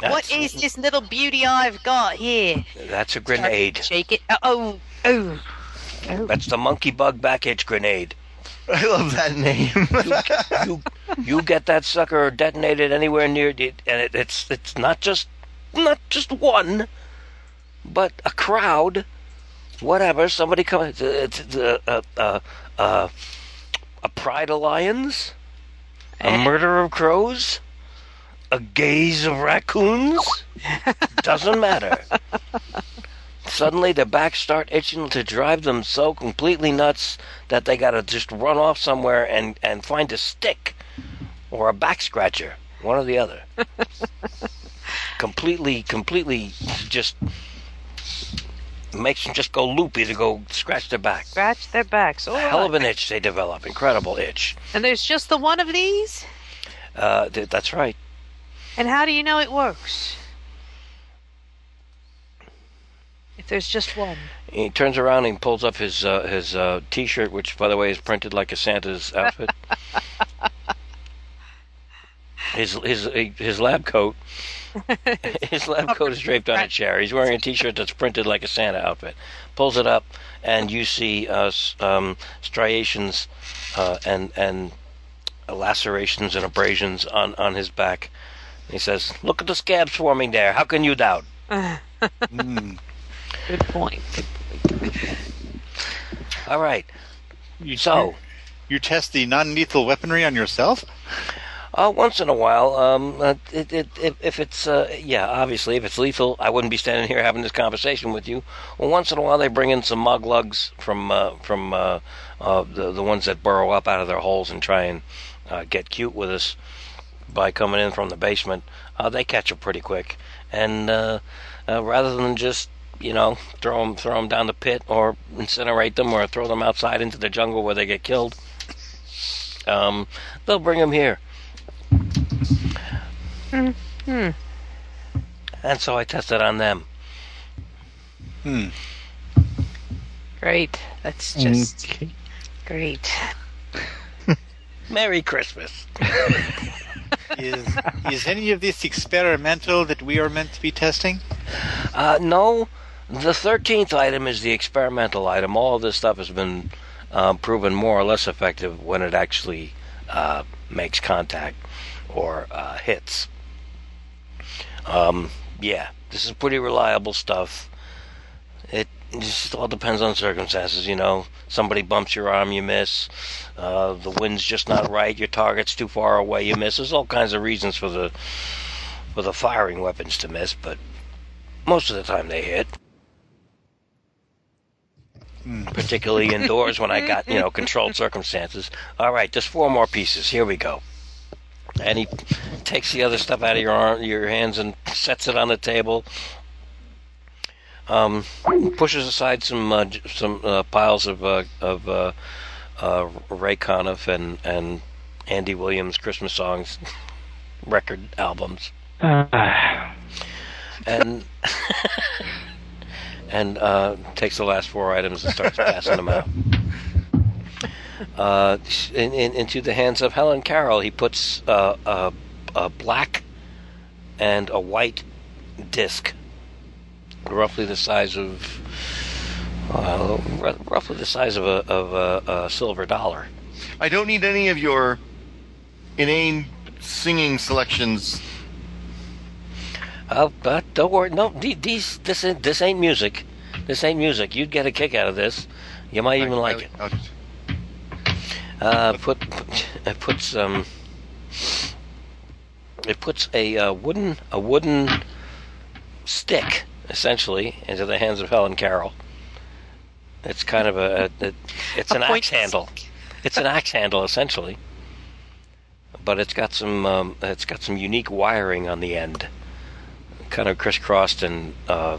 what That's- is this little beauty I've got here? That's a grenade. Shake it. Uh, oh, oh. That's the monkey bug back itch grenade. I love that name. you, you get that sucker detonated anywhere near it, and it, it's it's not just not just one, but a crowd, whatever. Somebody comes. It's, it's a a a, a, a pride of lions, a eh. murder of crows, a gaze of raccoons. Doesn't matter. Suddenly, their backs start itching to drive them so completely nuts that they gotta just run off somewhere and, and find a stick or a back scratcher, one or the other. completely, completely just makes them just go loopy to go scratch their back. Scratch their backs. A hell of an itch they develop, incredible itch. And there's just the one of these? Uh, th- that's right. And how do you know it works? If there's just one. He turns around and pulls up his uh, his uh, T-shirt, which, by the way, is printed like a Santa's outfit. his his his lab coat. his lab coat is draped on a chair. He's wearing a T-shirt that's printed like a Santa outfit. Pulls it up, and you see uh, um, striations uh, and and lacerations and abrasions on on his back. He says, "Look at the scabs forming there. How can you doubt?" Good point. All right. so you test the non-lethal weaponry on yourself? Uh, once in a while, um, uh, it, it, if, if it's, uh, yeah, obviously, if it's lethal, I wouldn't be standing here having this conversation with you. Well, once in a while, they bring in some muglugs from uh, from uh, uh, the the ones that burrow up out of their holes and try and get cute with us by coming in from the basement. They catch them pretty quick, and rather than just you know throw them throw them down the pit or incinerate them or throw them outside into the jungle where they get killed, um, they'll bring them here. Hmm. And so I tested on them. Hmm. Great. That's just great. Merry Christmas. is is any of this experimental that we are meant to be testing? Uh, no, the thirteenth item is the experimental item. All of this stuff has been um, proven more or less effective when it actually uh, makes contact or uh, hits. Um, yeah, this is pretty reliable stuff. It just all depends on circumstances, you know. Somebody bumps your arm, you miss. Uh, the wind's just not right. Your target's too far away, you miss. There's all kinds of reasons for the for the firing weapons to miss, but most of the time they hit. Particularly indoors when I got, you know, controlled circumstances. All right, just four more pieces. Here we go. And he takes the other stuff out of your arm, your hands, and sets it on the table. Um, pushes aside some uh, some uh, piles of uh, of uh, uh, Ray Conniff and and Andy Williams Christmas songs record albums and and uh, takes the last four items and starts passing them out. Uh, in, in, into the hands of Helen Carol. He puts uh, a, a black and a white disc, roughly the size of uh, r- roughly the size of a of a, a silver dollar. I don't need any of your inane singing selections. Oh, but don't worry. No, these this ain't, this ain't music. This ain't music. You'd get a kick out of this. You might even like it. Uh, put, put it puts um it puts a uh, wooden a wooden stick essentially into the hands of Helen Carol. It's kind of a, a, it's an axe handle. It's an axe handle essentially, but it's got some um, it's got some unique wiring on the end, kind of crisscrossed and uh,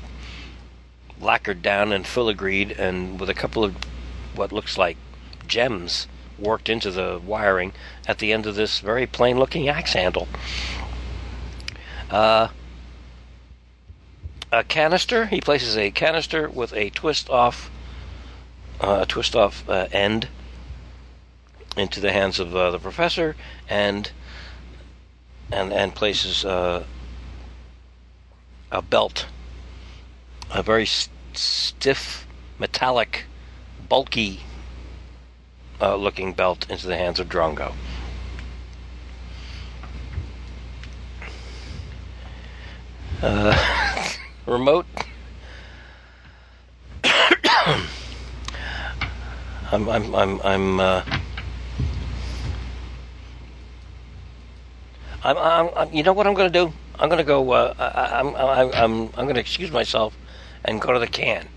lacquered down and filigreed, and with a couple of what looks like gems worked into the wiring at the end of this very plain looking axe handle. Uh, a canister. He places a canister with a twist off, uh, twist off uh, end into the hands of uh, the professor, and and and places uh, a belt, a very s- stiff, metallic, bulky uh, looking belt into the hands of Drongo. Uh, remote. I'm, I'm, I'm, I'm, uh, I'm, I'm, I'm, you know what I'm going to do? I'm going to go, uh, I, I'm, I'm, I'm, I'm going to excuse myself and go to the can.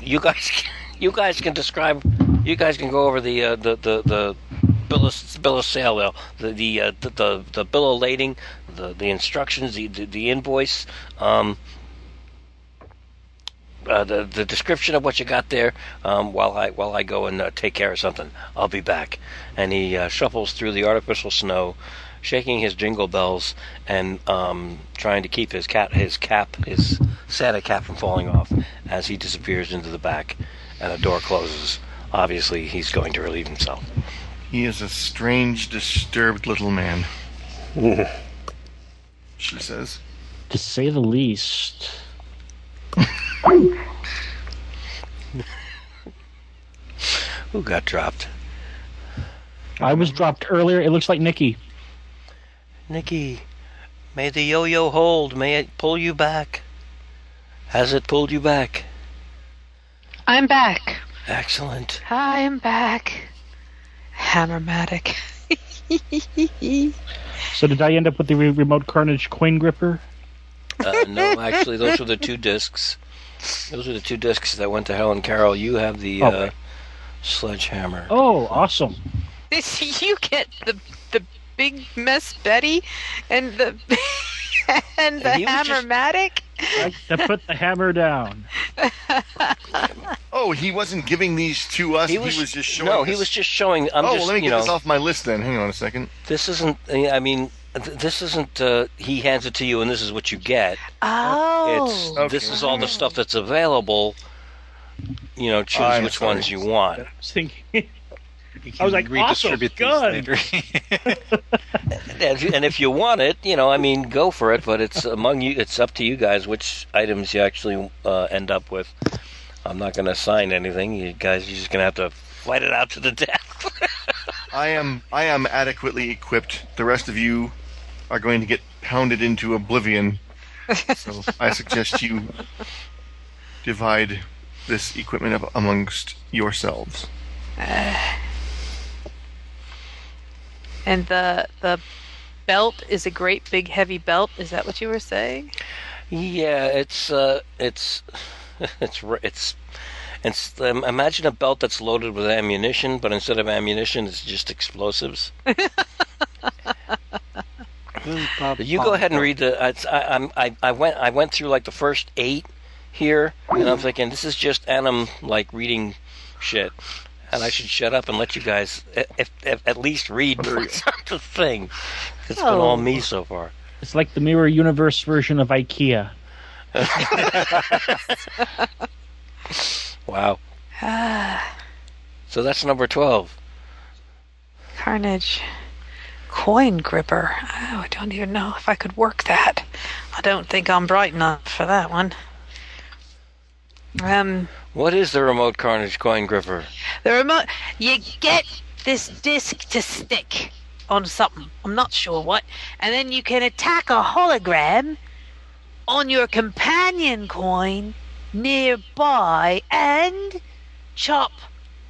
You guys, you guys can describe, you guys can go over the, uh, the, the, the bill of, bill of sale, the, the, uh, the, the, the bill of lading, the, the instructions, the, the, the invoice, um, uh, the the description of what you got there um, while I while I go and uh, take care of something. I'll be back. And he uh, shuffles through the artificial snow, shaking his jingle bells and um, trying to keep his cat his cap his Santa cap from falling off as he disappears into the back, and the door closes. Obviously, he's going to relieve himself. He is a strange, disturbed little man. she says. To say the least. Who got dropped? I was dropped earlier. It looks like Nikki. Nikki, may the yo-yo hold. May it pull you back. Has it pulled you back? I'm back. Excellent. I'm back. Hammermatic. So did I end up with the re- remote carnage coin gripper? Uh, no, actually, those were the two discs. Those are the two discs that went to Helen Carol. You have the uh, sledgehammer. Oh, awesome. you get the the big mess Betty and the and the And he just- hammermatic. I, to put the hammer down. Oh, he wasn't giving these to us. He was, just showing. No, us. he was just showing. I'm oh, just, well, let me you get know, this off my list then. Hang on a second. This isn't. I mean, this isn't. Uh, he hands it to you, and this is what you get. Oh. It's this is all the stuff that's available. You know, choose I'm which sorry. ones you want. I was thinking. I was like, awesome, redistribute these later. And if, you, and if you want it, you know, I mean, go for it. But it's among you. It's up to you guys which items you actually uh, end up with. I'm not going to assign anything. You guys, you're just going to have to fight it out to the death. I am. I am adequately equipped. The rest of you are going to get pounded into oblivion. so I suggest you divide this equipment up amongst yourselves. And the the belt is a great big heavy belt. Is that what you were saying? Yeah, it's uh, it's it's it's it's um, imagine a belt that's loaded with ammunition, but instead of ammunition, it's just explosives. you go ahead and read the. I, I'm I, I went I went through like the first eight here, and I'm thinking this is just Annam like reading shit, and I should shut up and let you guys if, if, at least read what's on the thing. It's been all me so far. It's like the Mirror Universe version of IKEA. Wow. So that's number 12. Carnage. Coin gripper. Oh, I don't even know if I could work that. I don't think I'm bright enough for that one. Um, What is the remote carnage coin gripper? the remote. You get this disc to stick on something. I'm not sure what, and then you can attack a hologram on your companion coin nearby and chop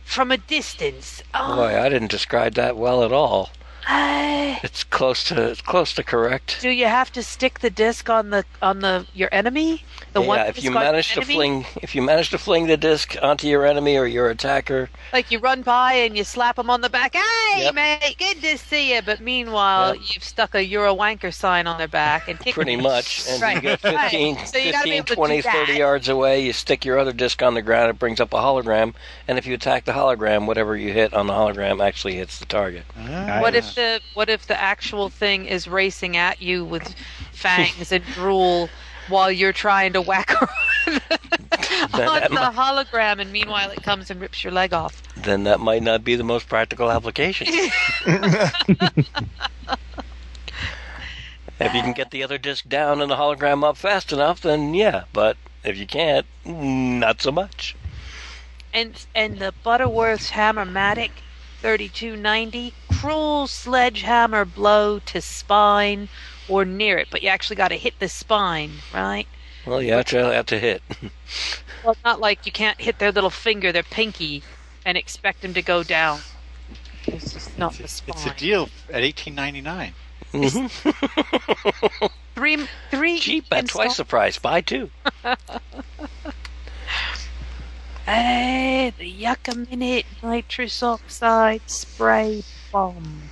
from a distance. Oh, Boy, I didn't describe that well at all. I- It's close to it's close to correct. do you have to stick the disc on the on the your enemy? The yeah, one if you manage to fling if you manage to fling the disc onto your enemy or your attacker, Like you run by and you slap them on the back. Hey, Yep. mate, good to see you. But meanwhile, you've stuck a "You're a wanker" sign on their back and kicked pretty them. much, and right. you get right. 15, So you 15 20, 30 yards away, you stick your other disc on the ground, it brings up a hologram, and if you attack the hologram, whatever you hit on the hologram actually hits the target. Ah. What if the what if the actual thing is racing at you with fangs and drool while you're trying to whack on that the hologram, and meanwhile it comes and rips your leg off? Then that might not be the most practical application. if you can get the other disc down and the hologram up fast enough, then yeah, but if you can't, not so much. And and the Butterworth's Hammermatic 3290 cruel sledgehammer blow to spine or near it, but you actually got to hit the spine, right? Well, you actually have to hit. Well, it's not like you can't hit their little finger, their pinky, and expect them to go down. It's just not the spine. It's a deal at eighteen ninety nine. Mm-hmm. Three, three cheap at twice the price. Buy two. Hey, the Yucca Minute nitrous oxide spray bomb.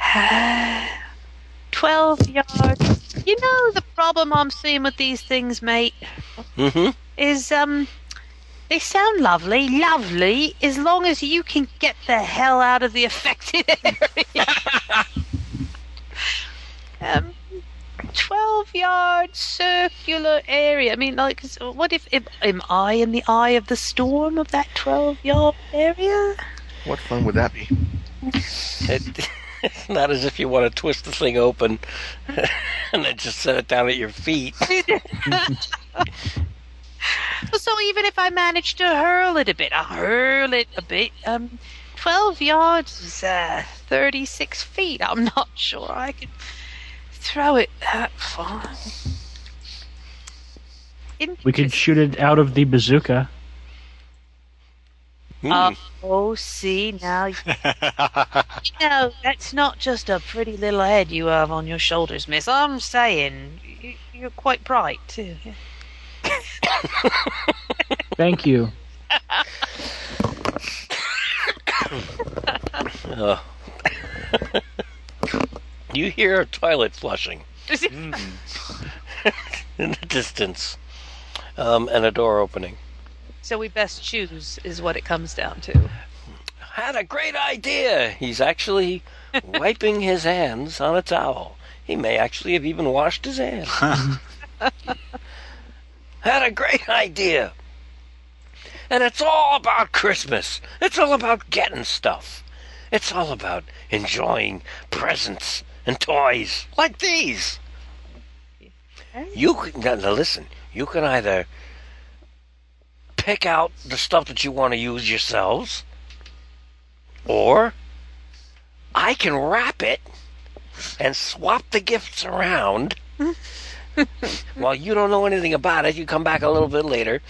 12 yards. You know the problem I'm seeing with these things, mate, Mm-hmm. is um they sound lovely, lovely, as long as you can get the hell out of the affected area. um 12 yard circular area. I mean, like, what if, if am I in the eye of the storm of that 12 yard area? What fun would that be? It, it's not as if you want to twist the thing open and then just set it down at your feet. so even if I manage to hurl it a bit, I hurl it a bit. Um, 12 yards is uh, 36 feet. I'm not sure I could throw it that far. We could shoot it out of the bazooka. Uh, oh, see now, you know that's not just a pretty little head you have on your shoulders, Miss. I'm saying you- you're quite bright too. Thank you. Oh. you hear a toilet flushing in the distance, um, and a door opening. So we best choose, is what it comes down to. Had a great idea. He's actually wiping his hands on a towel. He may actually have even washed his hands. Had a great idea. And it's all about Christmas. It's all about getting stuff. It's all about enjoying presents and toys like these. You can now, listen. You can either pick out the stuff that you want to use yourselves, or I can wrap it and swap the gifts around. While you don't know anything about it, you come back a little bit later,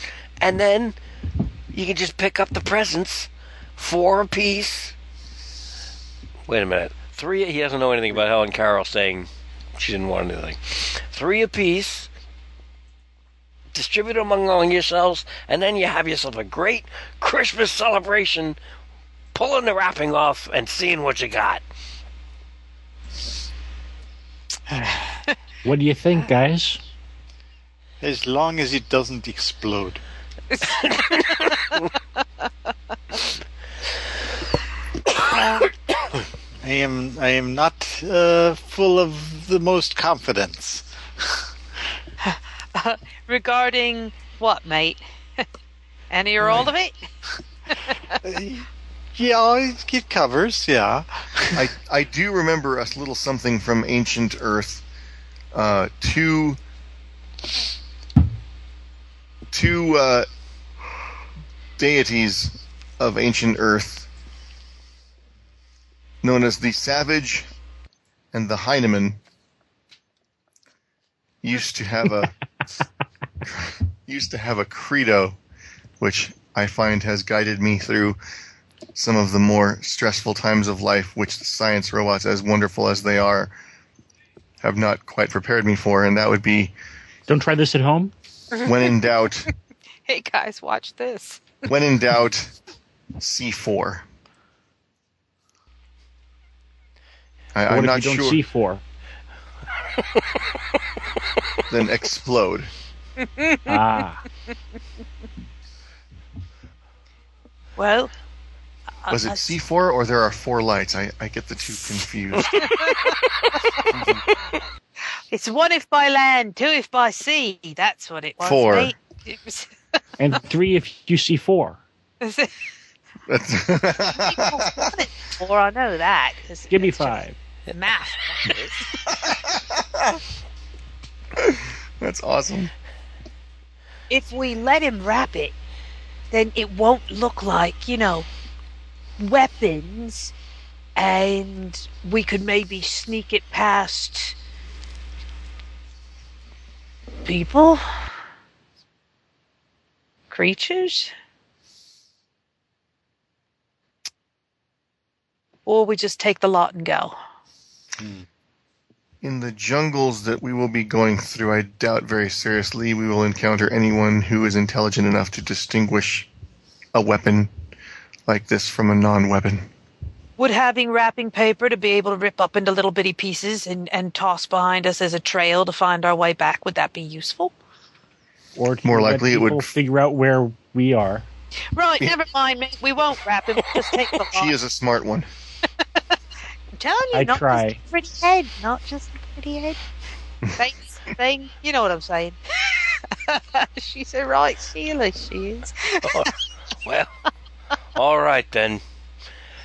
and then you can just pick up the presents, four apiece. Wait a minute, three. He doesn't know anything about Helen Carol saying she didn't want anything. Three apiece. Distribute them among yourselves, and then you have yourself a great Christmas celebration. Pulling the wrapping off and seeing what you got. What do you think, guys? As long as it doesn't explode. I am I am not uh, full of the most confidence. Regarding what, mate? Any or all of it? Yeah, it covers. Yeah. I I do remember a little something from ancient Earth. Uh, two two uh, deities of ancient Earth, known as the Savage and the Hyneman, used to have a used to have a credo, which I find has guided me through some of the more stressful times of life, which the science robots, as wonderful as they are, have not quite prepared me for, and that would be Don't try this at home. when in doubt, Hey guys, watch this. when in doubt, C4. I, But I'm what not you don't sure. see four? Then explode. Ah, Well, Was it C4 or there are four lights? I, I get the two confused. it's one if by land, two if by sea. That's what it was. Four. mate. It was- and three if you see four. Four, I know that. Give me five. Math. That's awesome. if we let him wrap it, then it won't look like, you know, weapons, and we could maybe sneak it past people, creatures, or we just take the lot and go. Hmm. In the jungles that we will be going through, I doubt very seriously we will encounter anyone who is intelligent enough to distinguish a weapon like this from a non weapon. Would having wrapping paper to be able to rip up into little bitty pieces and, and toss behind us as a trail to find our way back, would that be useful? Or More likely it would- people figure out where we are. Right, never mind, mate. We won't wrap it. We'll just take the lot. She is a smart one. I'm telling you, I not try. just a pretty head, not just a pretty head. Thanks, thing. You know what I'm saying. She's a right Sheila, she is. Oh, well, all right then.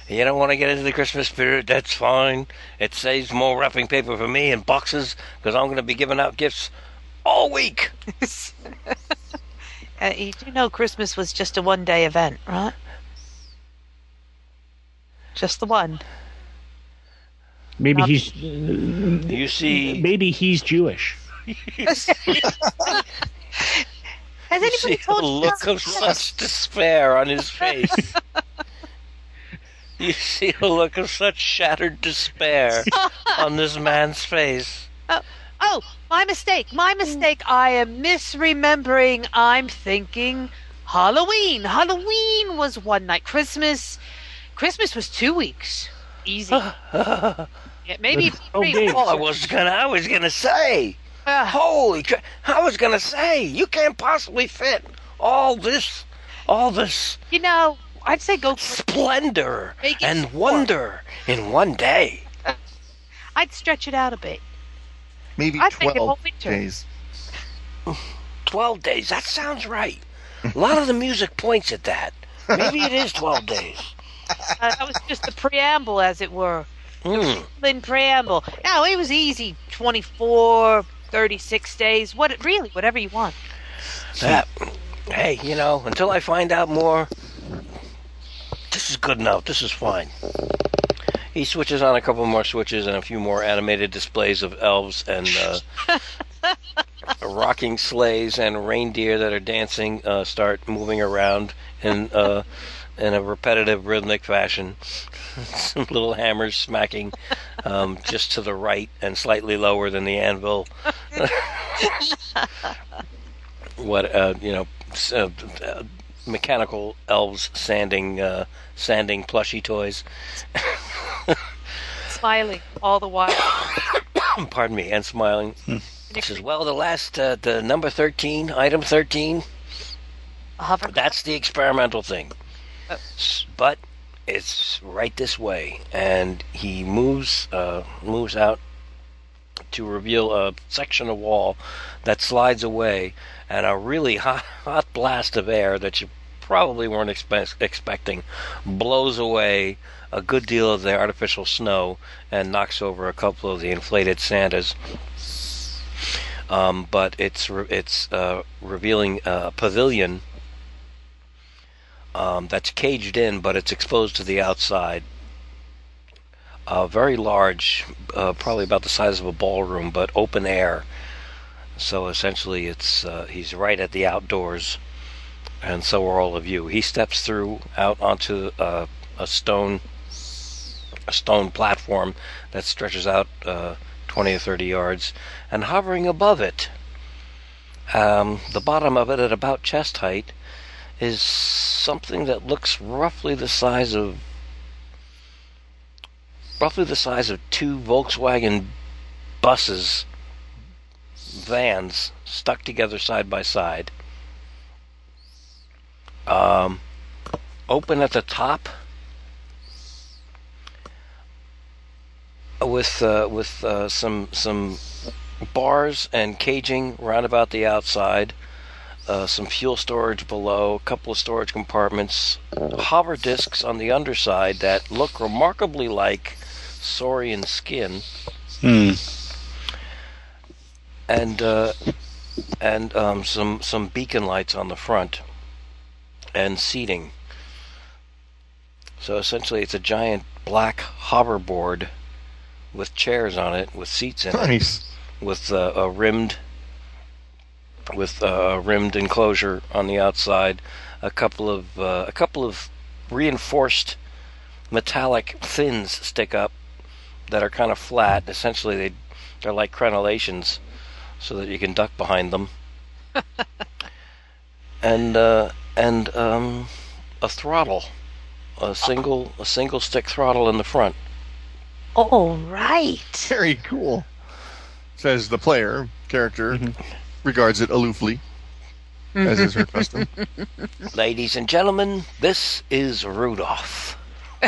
You don't want to get into the Christmas spirit, that's fine. It saves more wrapping paper for me and boxes because I'm going to be giving out gifts all week. Uh, you do know Christmas was just a one day event, right? Just the one. Maybe Not- he's. You see, Maybe he's Jewish. Has you anybody see the told you look that? of such despair on his face. you see a look of such shattered despair on this man's face. Oh, oh, my mistake. My mistake. I am misremembering. I'm thinking Halloween. Halloween was one night. Christmas. Christmas was two weeks. Easy. yeah, maybe But- three okay. Oh, I was gonna, I was gonna say. Ah, Holy! cra- I was gonna say you can't possibly fit all this, all this you know, I'd say go. For, splendor and four. wonder in one day. I'd stretch it out a bit. Maybe I think it 12 won't winter. days. Twelve days. That sounds right. A lot of the music points at that. Maybe it is twelve days. Uh, that was just the preamble, as it were. Hmm. Then preamble. No, it was easy. 24, 36 days. What? Really, whatever you want. That, hey, you know, until I find out more, this is good enough. This is fine. He switches on a couple more switches and a few more animated displays of elves and uh, rocking sleighs and reindeer that are dancing uh, start moving around in uh, in a repetitive rhythmic fashion. Some little hammers smacking um, just to the right and slightly lower than the anvil. what uh, you know, uh, uh, mechanical elves sanding uh, sanding plushy toys. Smiling all the while. Pardon me, and smiling. He says, "Well, the last, uh, the number thirteen, item thirteen, Hover. that's the experimental thing. S- but it's right this way." And he moves, uh, moves out to reveal a section of wall that slides away, and a really hot, hot blast of air that you probably weren't expe- expecting, blows away a good deal of the artificial snow and knocks over a couple of the inflated Santas. Um, but it's re- it's uh, revealing a pavilion um, that's caged in, but it's exposed to the outside. Very large, uh, probably about the size of a ballroom, but open air. So essentially, it's uh, he's right at the outdoors, and so are all of you. He steps through out onto uh, a stone a stone platform that stretches out uh, 20 or 30 yards, and hovering above it, um, the bottom of it at about chest height, is something that looks roughly the size of roughly the size of two Volkswagen buses, vans stuck together side by side. Um, open at the top with uh, with uh, some some bars and caging round about the outside, uh, some fuel storage below, a couple of storage compartments, hover discs on the underside that look remarkably like saurian skin, Hmm. and uh, and um, some some beacon lights on the front, and seating. So essentially, it's a giant black hoverboard with chairs on it, with seats in Nice. it, with uh, a rimmed with uh, a rimmed enclosure on the outside, a couple of uh, a couple of reinforced metallic fins stick up that are kind of flat. Essentially, they they're like crenellations, so that you can duck behind them. and uh, and um, a throttle, a single a single stick throttle in the front. All right. Very cool. Says the player character regards it aloofly, as is her custom. Ladies and gentlemen, this is Rudolph.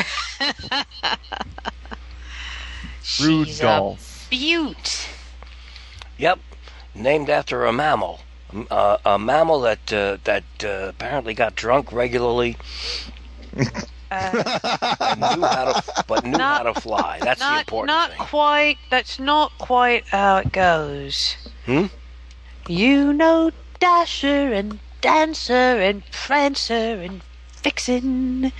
Rudolph. Butte. Yep, named after a mammal, uh, a mammal that uh, that uh, apparently got drunk regularly. and knew how to, but knew how to fly. That's the not, important not thing. quite. That's not quite how it goes. Hmm? You know Dasher and Dancer and Prancer and Vixen.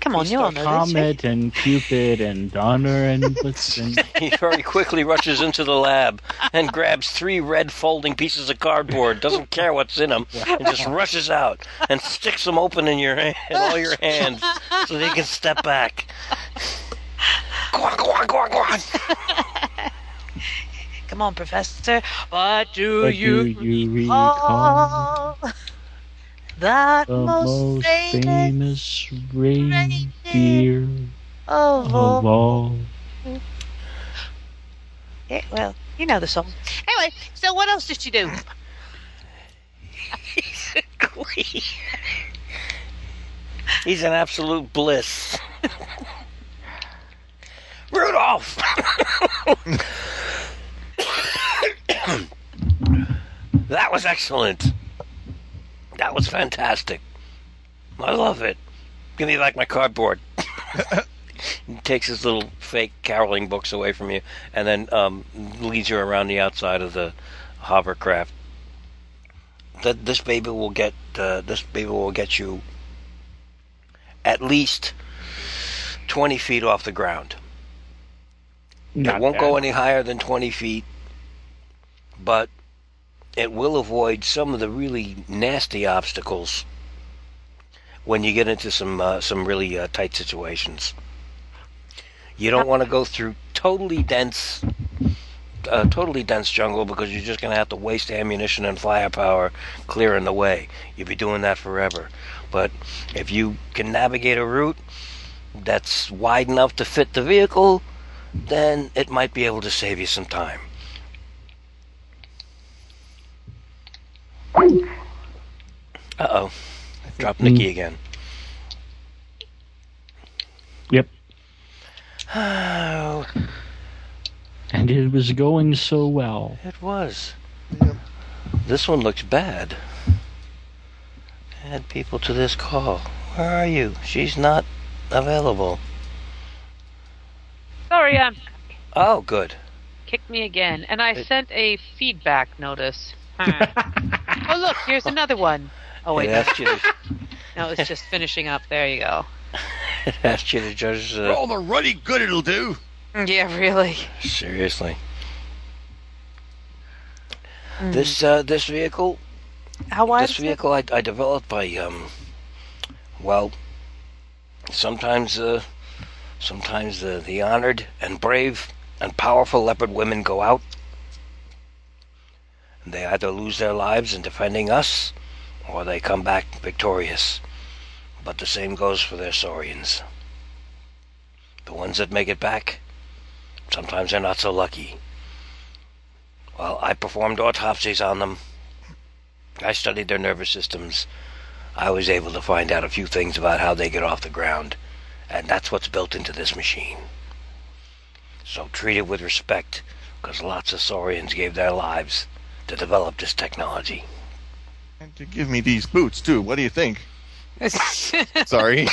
Come on, you all know this. Comet and Cupid and Donner and Blitzen. He very quickly rushes into the lab and grabs three red folding pieces of cardboard. Doesn't care what's in them, and just rushes out and sticks them open in your in all your hands, so they can step back. Quack, quack, quack, quack. Come on, Professor. What do What you, do you recall? recall? That The most most famous famous reindeer of of all. all. Yeah, well, you know the song. Anyway, so what else did you do? He's a queen. He's an absolute bliss. Rudolph! that was excellent. That was fantastic. I love it. Give me back my cardboard. he takes his little fake caroling books away from you and then um, leads you around the outside of the hovercraft. That this baby will get uh, this baby will get you at least twenty feet off the ground. Not it won't bad. go any higher than 20 feet, but it will avoid some of the really nasty obstacles when you get into some uh, some really uh, tight situations. You don't want to go through totally dense, uh, totally dense jungle because you're just going to have to waste ammunition and firepower clearing the way. You'll be doing that forever. But if you can navigate a route that's wide enough to fit the vehicle, then it might be able to save you some time. Uh oh. Drop Nikki again. Yep. Oh, And it was going so well. it was. This one looks bad. Add people to this call. Where are you? She's not available. Sorry, um, Oh, good. kicked me again, and I sent a feedback notice. Huh. oh, look, here's another one. Oh wait, It asked you to, no, it's just finishing up. There you go. it asked you to judge the. All the ruddy good it'll do. Yeah, really. Seriously. Mm. This uh, this vehicle How wide this is it? vehicle I, I developed by um well sometimes uh sometimes the, the honored and brave and powerful leopard women go out. And they either lose their lives in defending us or they come back victorious. But the same goes for their saurians. The ones that make it back sometimes they're not so lucky. Well i performed autopsies on them. I studied their nervous systems. I was able to find out a few things about how they get off the ground, and that's what's built into this machine. So treat it with respect, because lots of saurians gave their lives to develop this technology. And to give me these boots too. What do you think? Sorry.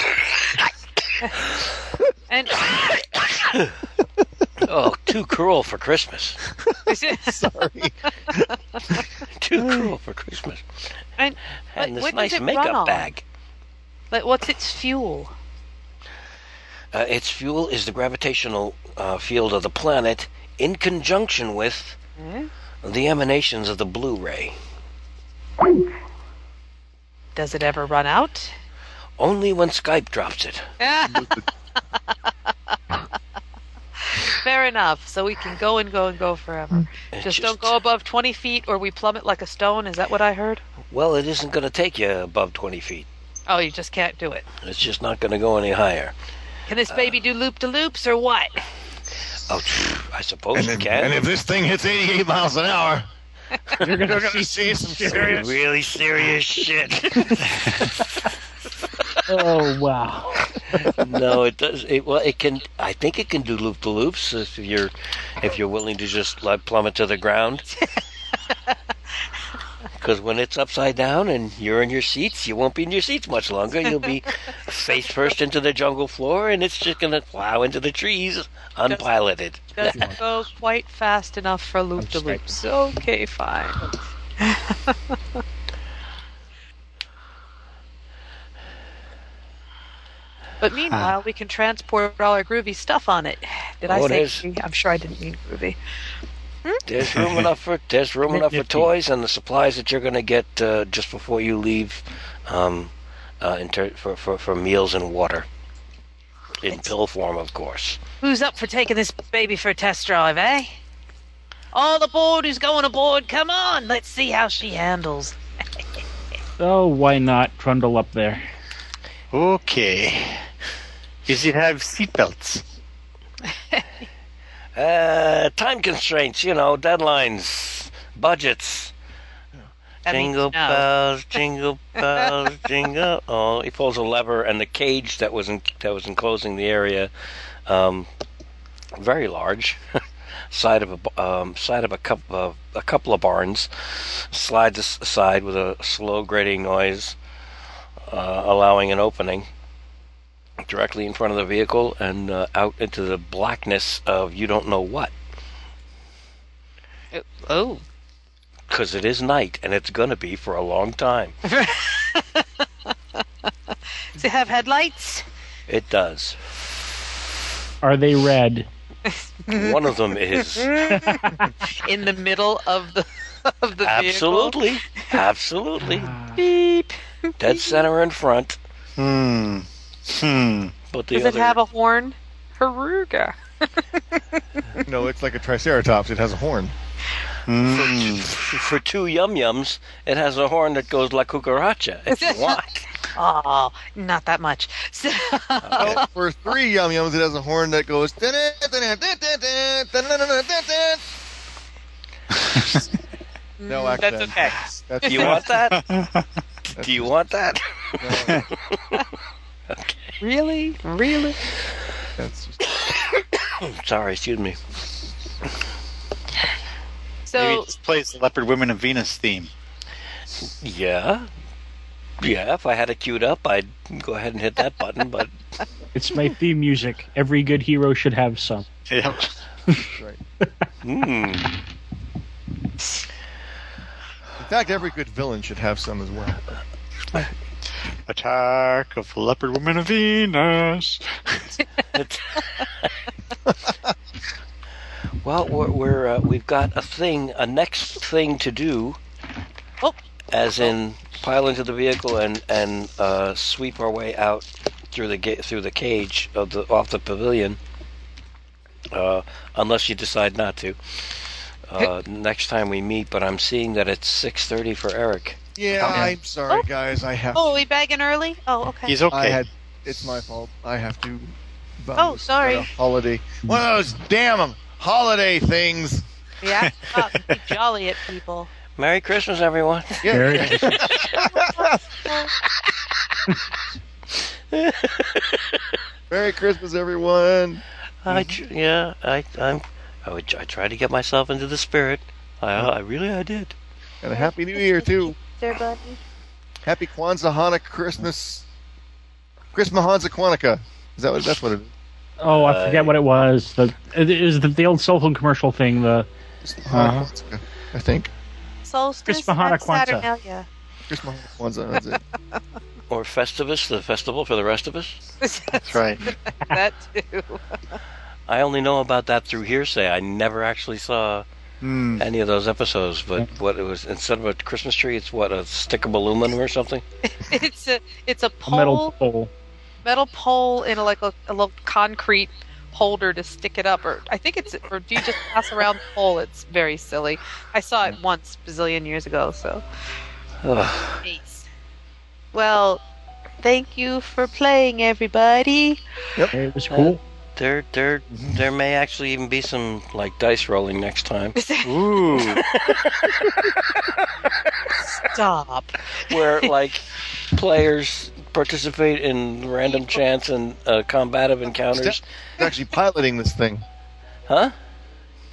and oh, too cruel for Christmas. Sorry. too cruel for Christmas. And, And what- this nice makeup bag. Like, what's its fuel? Uh, its fuel is the gravitational uh, field of the planet in conjunction with Hmm? the emanations of the blue ray. Does it ever run out? Only when Skype drops it. Fair enough. So we can go and go and go forever. It Just, don't go above 20 feet or we plummet like a stone. Is that what I heard? Well, it isn't going to take you above 20 feet. Oh, you just can't do it. It's just not going to go any higher. Can this baby do loop de loops or what? Oh, I suppose And it if, can. and if this thing hits 88 miles an hour, You're gonna, you're see some serious. really serious shit. oh wow. no, it does. It well, it can. I think it can do loop the loops if you're if you're willing to just like plummet to the ground. Because when it's upside down and you're in your seats, you won't be in your seats much longer. You'll be face first into the jungle floor, and it's just gonna plow into the trees unpiloted. Doesn't go quite fast enough for loop de loops. Okay, fine. but meanwhile, we can transport all our groovy stuff on it. Did I Oh, it say? is. groovy? I'm sure I didn't mean groovy. There's room enough for there's room enough for toys and the supplies that you're going to get uh, just before you leave, um, uh, in ter- for, for for meals and water, in pill form, of course. Who's up for taking this baby for a test drive, eh? All aboard who's going aboard, come on, let's see how she handles. Oh, why not trundle up there? Okay. Does it have seatbelts? Uh, time constraints, you know, deadlines, budgets. That jingle no. bells, jingle bells, jingle. Oh, he pulls a lever, and the cage that was in, that was enclosing the area, um, very large, side of a um, side of a couple of a couple of barns, slides as- aside with a slow grating noise, uh, allowing an opening directly in front of the vehicle and uh, out into the blackness of you don't know what. Oh. Because it is night, and it's going to be for a long time. Does it have headlights? It does. Are they red? One of them is. In the middle of the of the Absolutely. Absolutely. Beep. Dead center in front. Hmm. Hmm. But the Does other. it have a horn? Haruga. No, it's like a triceratops. It has a horn. Hmm. for two yum yums, it has a horn that goes like cucaracha if you want. Oh, not that much. So, Oh, for three yum yums, it has a horn that goes. No Mm, accent. That's okay. That's Do you want that? Do you want that? Really? Really? That's just, Sorry, excuse me. So Maybe So, it plays the Leopard Women of Venus theme. Yeah. Yeah, if I had it queued up, I'd go ahead and hit that button. But It's my theme music. Every good hero should have some. Yep. hmm. In fact, every good villain should have some as well. Attack of the Leopard Woman of Venus. Well, we're, we're uh, we've got a thing, a next thing to do. Oh. As in, pile into the vehicle and and uh, sweep our way out through the gate through the cage of the off the pavilion. Uh, unless you decide not to. Uh, next time we meet, but I'm seeing that it's six thirty for Eric. Yeah, I'm sorry, oh. guys. I have. Oh, are we bagging early? Oh, okay. I had. It's my fault. I have to. Oh, sorry. Holiday. One of those damn holiday things. Yeah, oh, be jolly at people. Merry Christmas, everyone. Yeah. Merry Christmas. Merry Christmas, everyone. I tr- yeah, I I'm I would I tried to get myself into the spirit. I I really I did. And a happy New Year too. There, buddy. Happy Kwanzaa, Hanukkah, Christmas, Christmas Hanukkah, Kwanzaa. Is that what? That's what it is. Oh, I forget what it was. The it is the, the old cell phone commercial thing. The uh-huh. uh-huh. Hanukkah, Kwanzaa, I think. Solstice Chris Mahana and Kwanzaa. Saturnalia. Christmas Kwanzaa. That's it. Or Festivus, the festival for the rest of us. That's right. that too. I only know about that through hearsay. I never actually saw Hmm. any of those episodes. But what it was instead of a Christmas tree, it's what a stick of aluminum or something. it's a it's a a pole metal pole. metal pole in a, like a, a little concrete holder to stick it up or i think it's or do you just pass around the pole it's very silly i saw it once bazillion years ago so Ugh. Well thank you for playing everybody Yep, It was cool. There, there, there may actually even be some like dice rolling next time, Ooh. stop where like players participate in random chance and uh, combative encounters. Who's actually piloting this thing? Huh?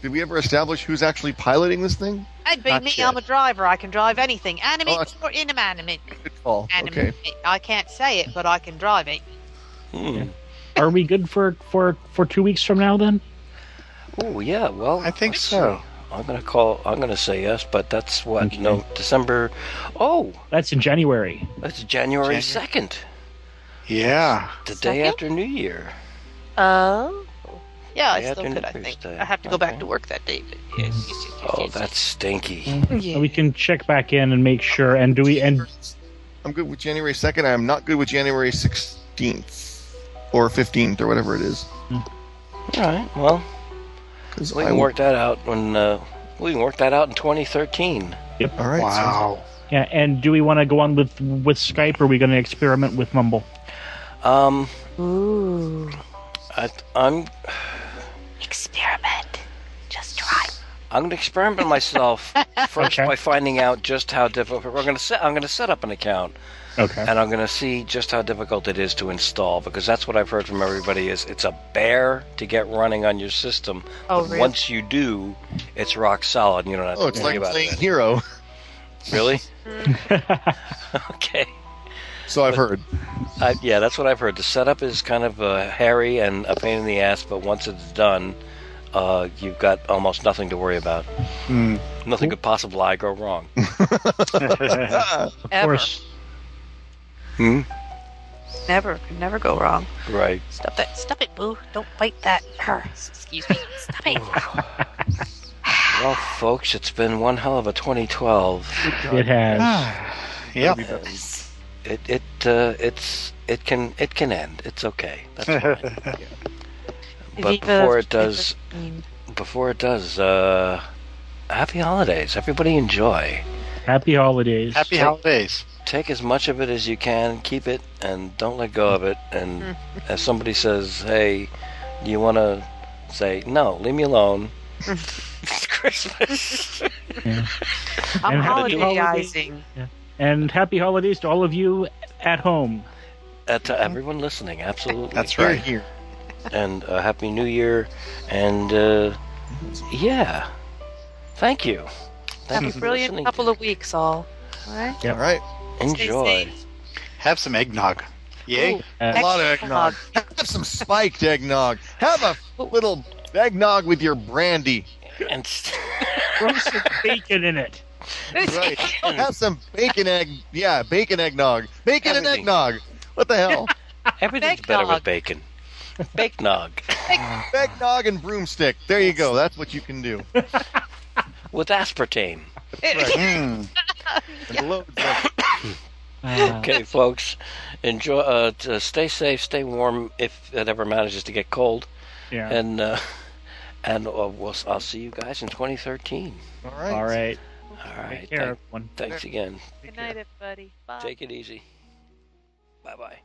Did we ever establish who's actually piloting this thing? I'd be Not me. yet. I'm a driver. I can drive anything, animate Oh, or inanimate. Good call. Animate. Okay. I can't say it, but I can drive it. Hmm. Are we good for for for two weeks from now then? Oh yeah. Well, I think so. I'm gonna call. I'm gonna say yes, but that's what? No, mm-hmm. December. Oh, That's in January. that's January January. second, Yeah. the day after New Year. Oh. Yeah, I still after could. I think Day. I have to go back to work that day. But yes, yes, yes, yes, Oh, yes, that's stinky. Mm-hmm. yes. We can check back in and make sure. And do we? And I'm good with January 2nd. I'm not good with January 16th or 15th or whatever it is. All right. Well, 'Cause we can will- work that out when uh, we can work that out in 2013. Yep. All right. Wow. yeah. And do we want to go on with with Skype? Or are we going to experiment with Mumble? Um, Ooh. I, I'm Experiment. Just try. I'm going to experiment myself first Okay. by finding out just how difficult. We're going to set. I'm going to set up an account, Okay. and I'm going to see just how difficult it is to install because that's what I've heard from everybody. Is it's a bear to get running on your system. Oh, but really? Once you do, it's rock solid. and You don't have Oh, to it's worry like about playing it. Hero. Really? okay. So I've heard. I, yeah, that's what I've heard. The setup is kind of uh, hairy and a pain in the ass, but once it's done, uh, you've got almost nothing to worry about. Hmm. Nothing could possibly go wrong. of Ever. course. Hmm? Never. Could never go wrong. Right. Stop that. Stop it, Boo. Don't bite that. Her. Excuse me. Stop it. Well, folks, it's been one hell of a 2012. It has. Yep. It it uh, it's it can it can end. It's okay. That's fine. but before it does, before it does, uh, happy holidays. Everybody enjoy. Happy holidays. Happy holidays. Take as much of it as you can, keep it, and don't let go of it. And if somebody says, "Hey, do you want to?" say, "No, leave me alone." it's Christmas. I'm And happy holidayizing. And happy holidays to all of you at home. Uh, to everyone listening, absolutely. That's right. here. And uh, happy New Year, and uh, yeah, thank you. Thank Have you a brilliant listening. couple of weeks, all. All right. Yep. All right. Enjoy. Have some eggnog. Yay. a lot of eggnog. Have some spiked eggnog. Have a little eggnog with your brandy. And Throw some bacon in it. Right. Have some bacon egg. Yeah, bacon eggnog. Bacon and eggnog. What the hell? Everything's better with bacon. Bake nog. eggnog and broomstick. There you go. That's what you can do. With aspartame. Mm. And okay, folks. Enjoy. Uh, stay safe. Stay warm. If it ever manages to get cold. Yeah. And uh, and uh, we'll, I'll see you guys in 2013. All right. All right. All right. Take care, Thank- everyone. Thanks again. Good night, everybody. Bye. Take it easy. Bye bye.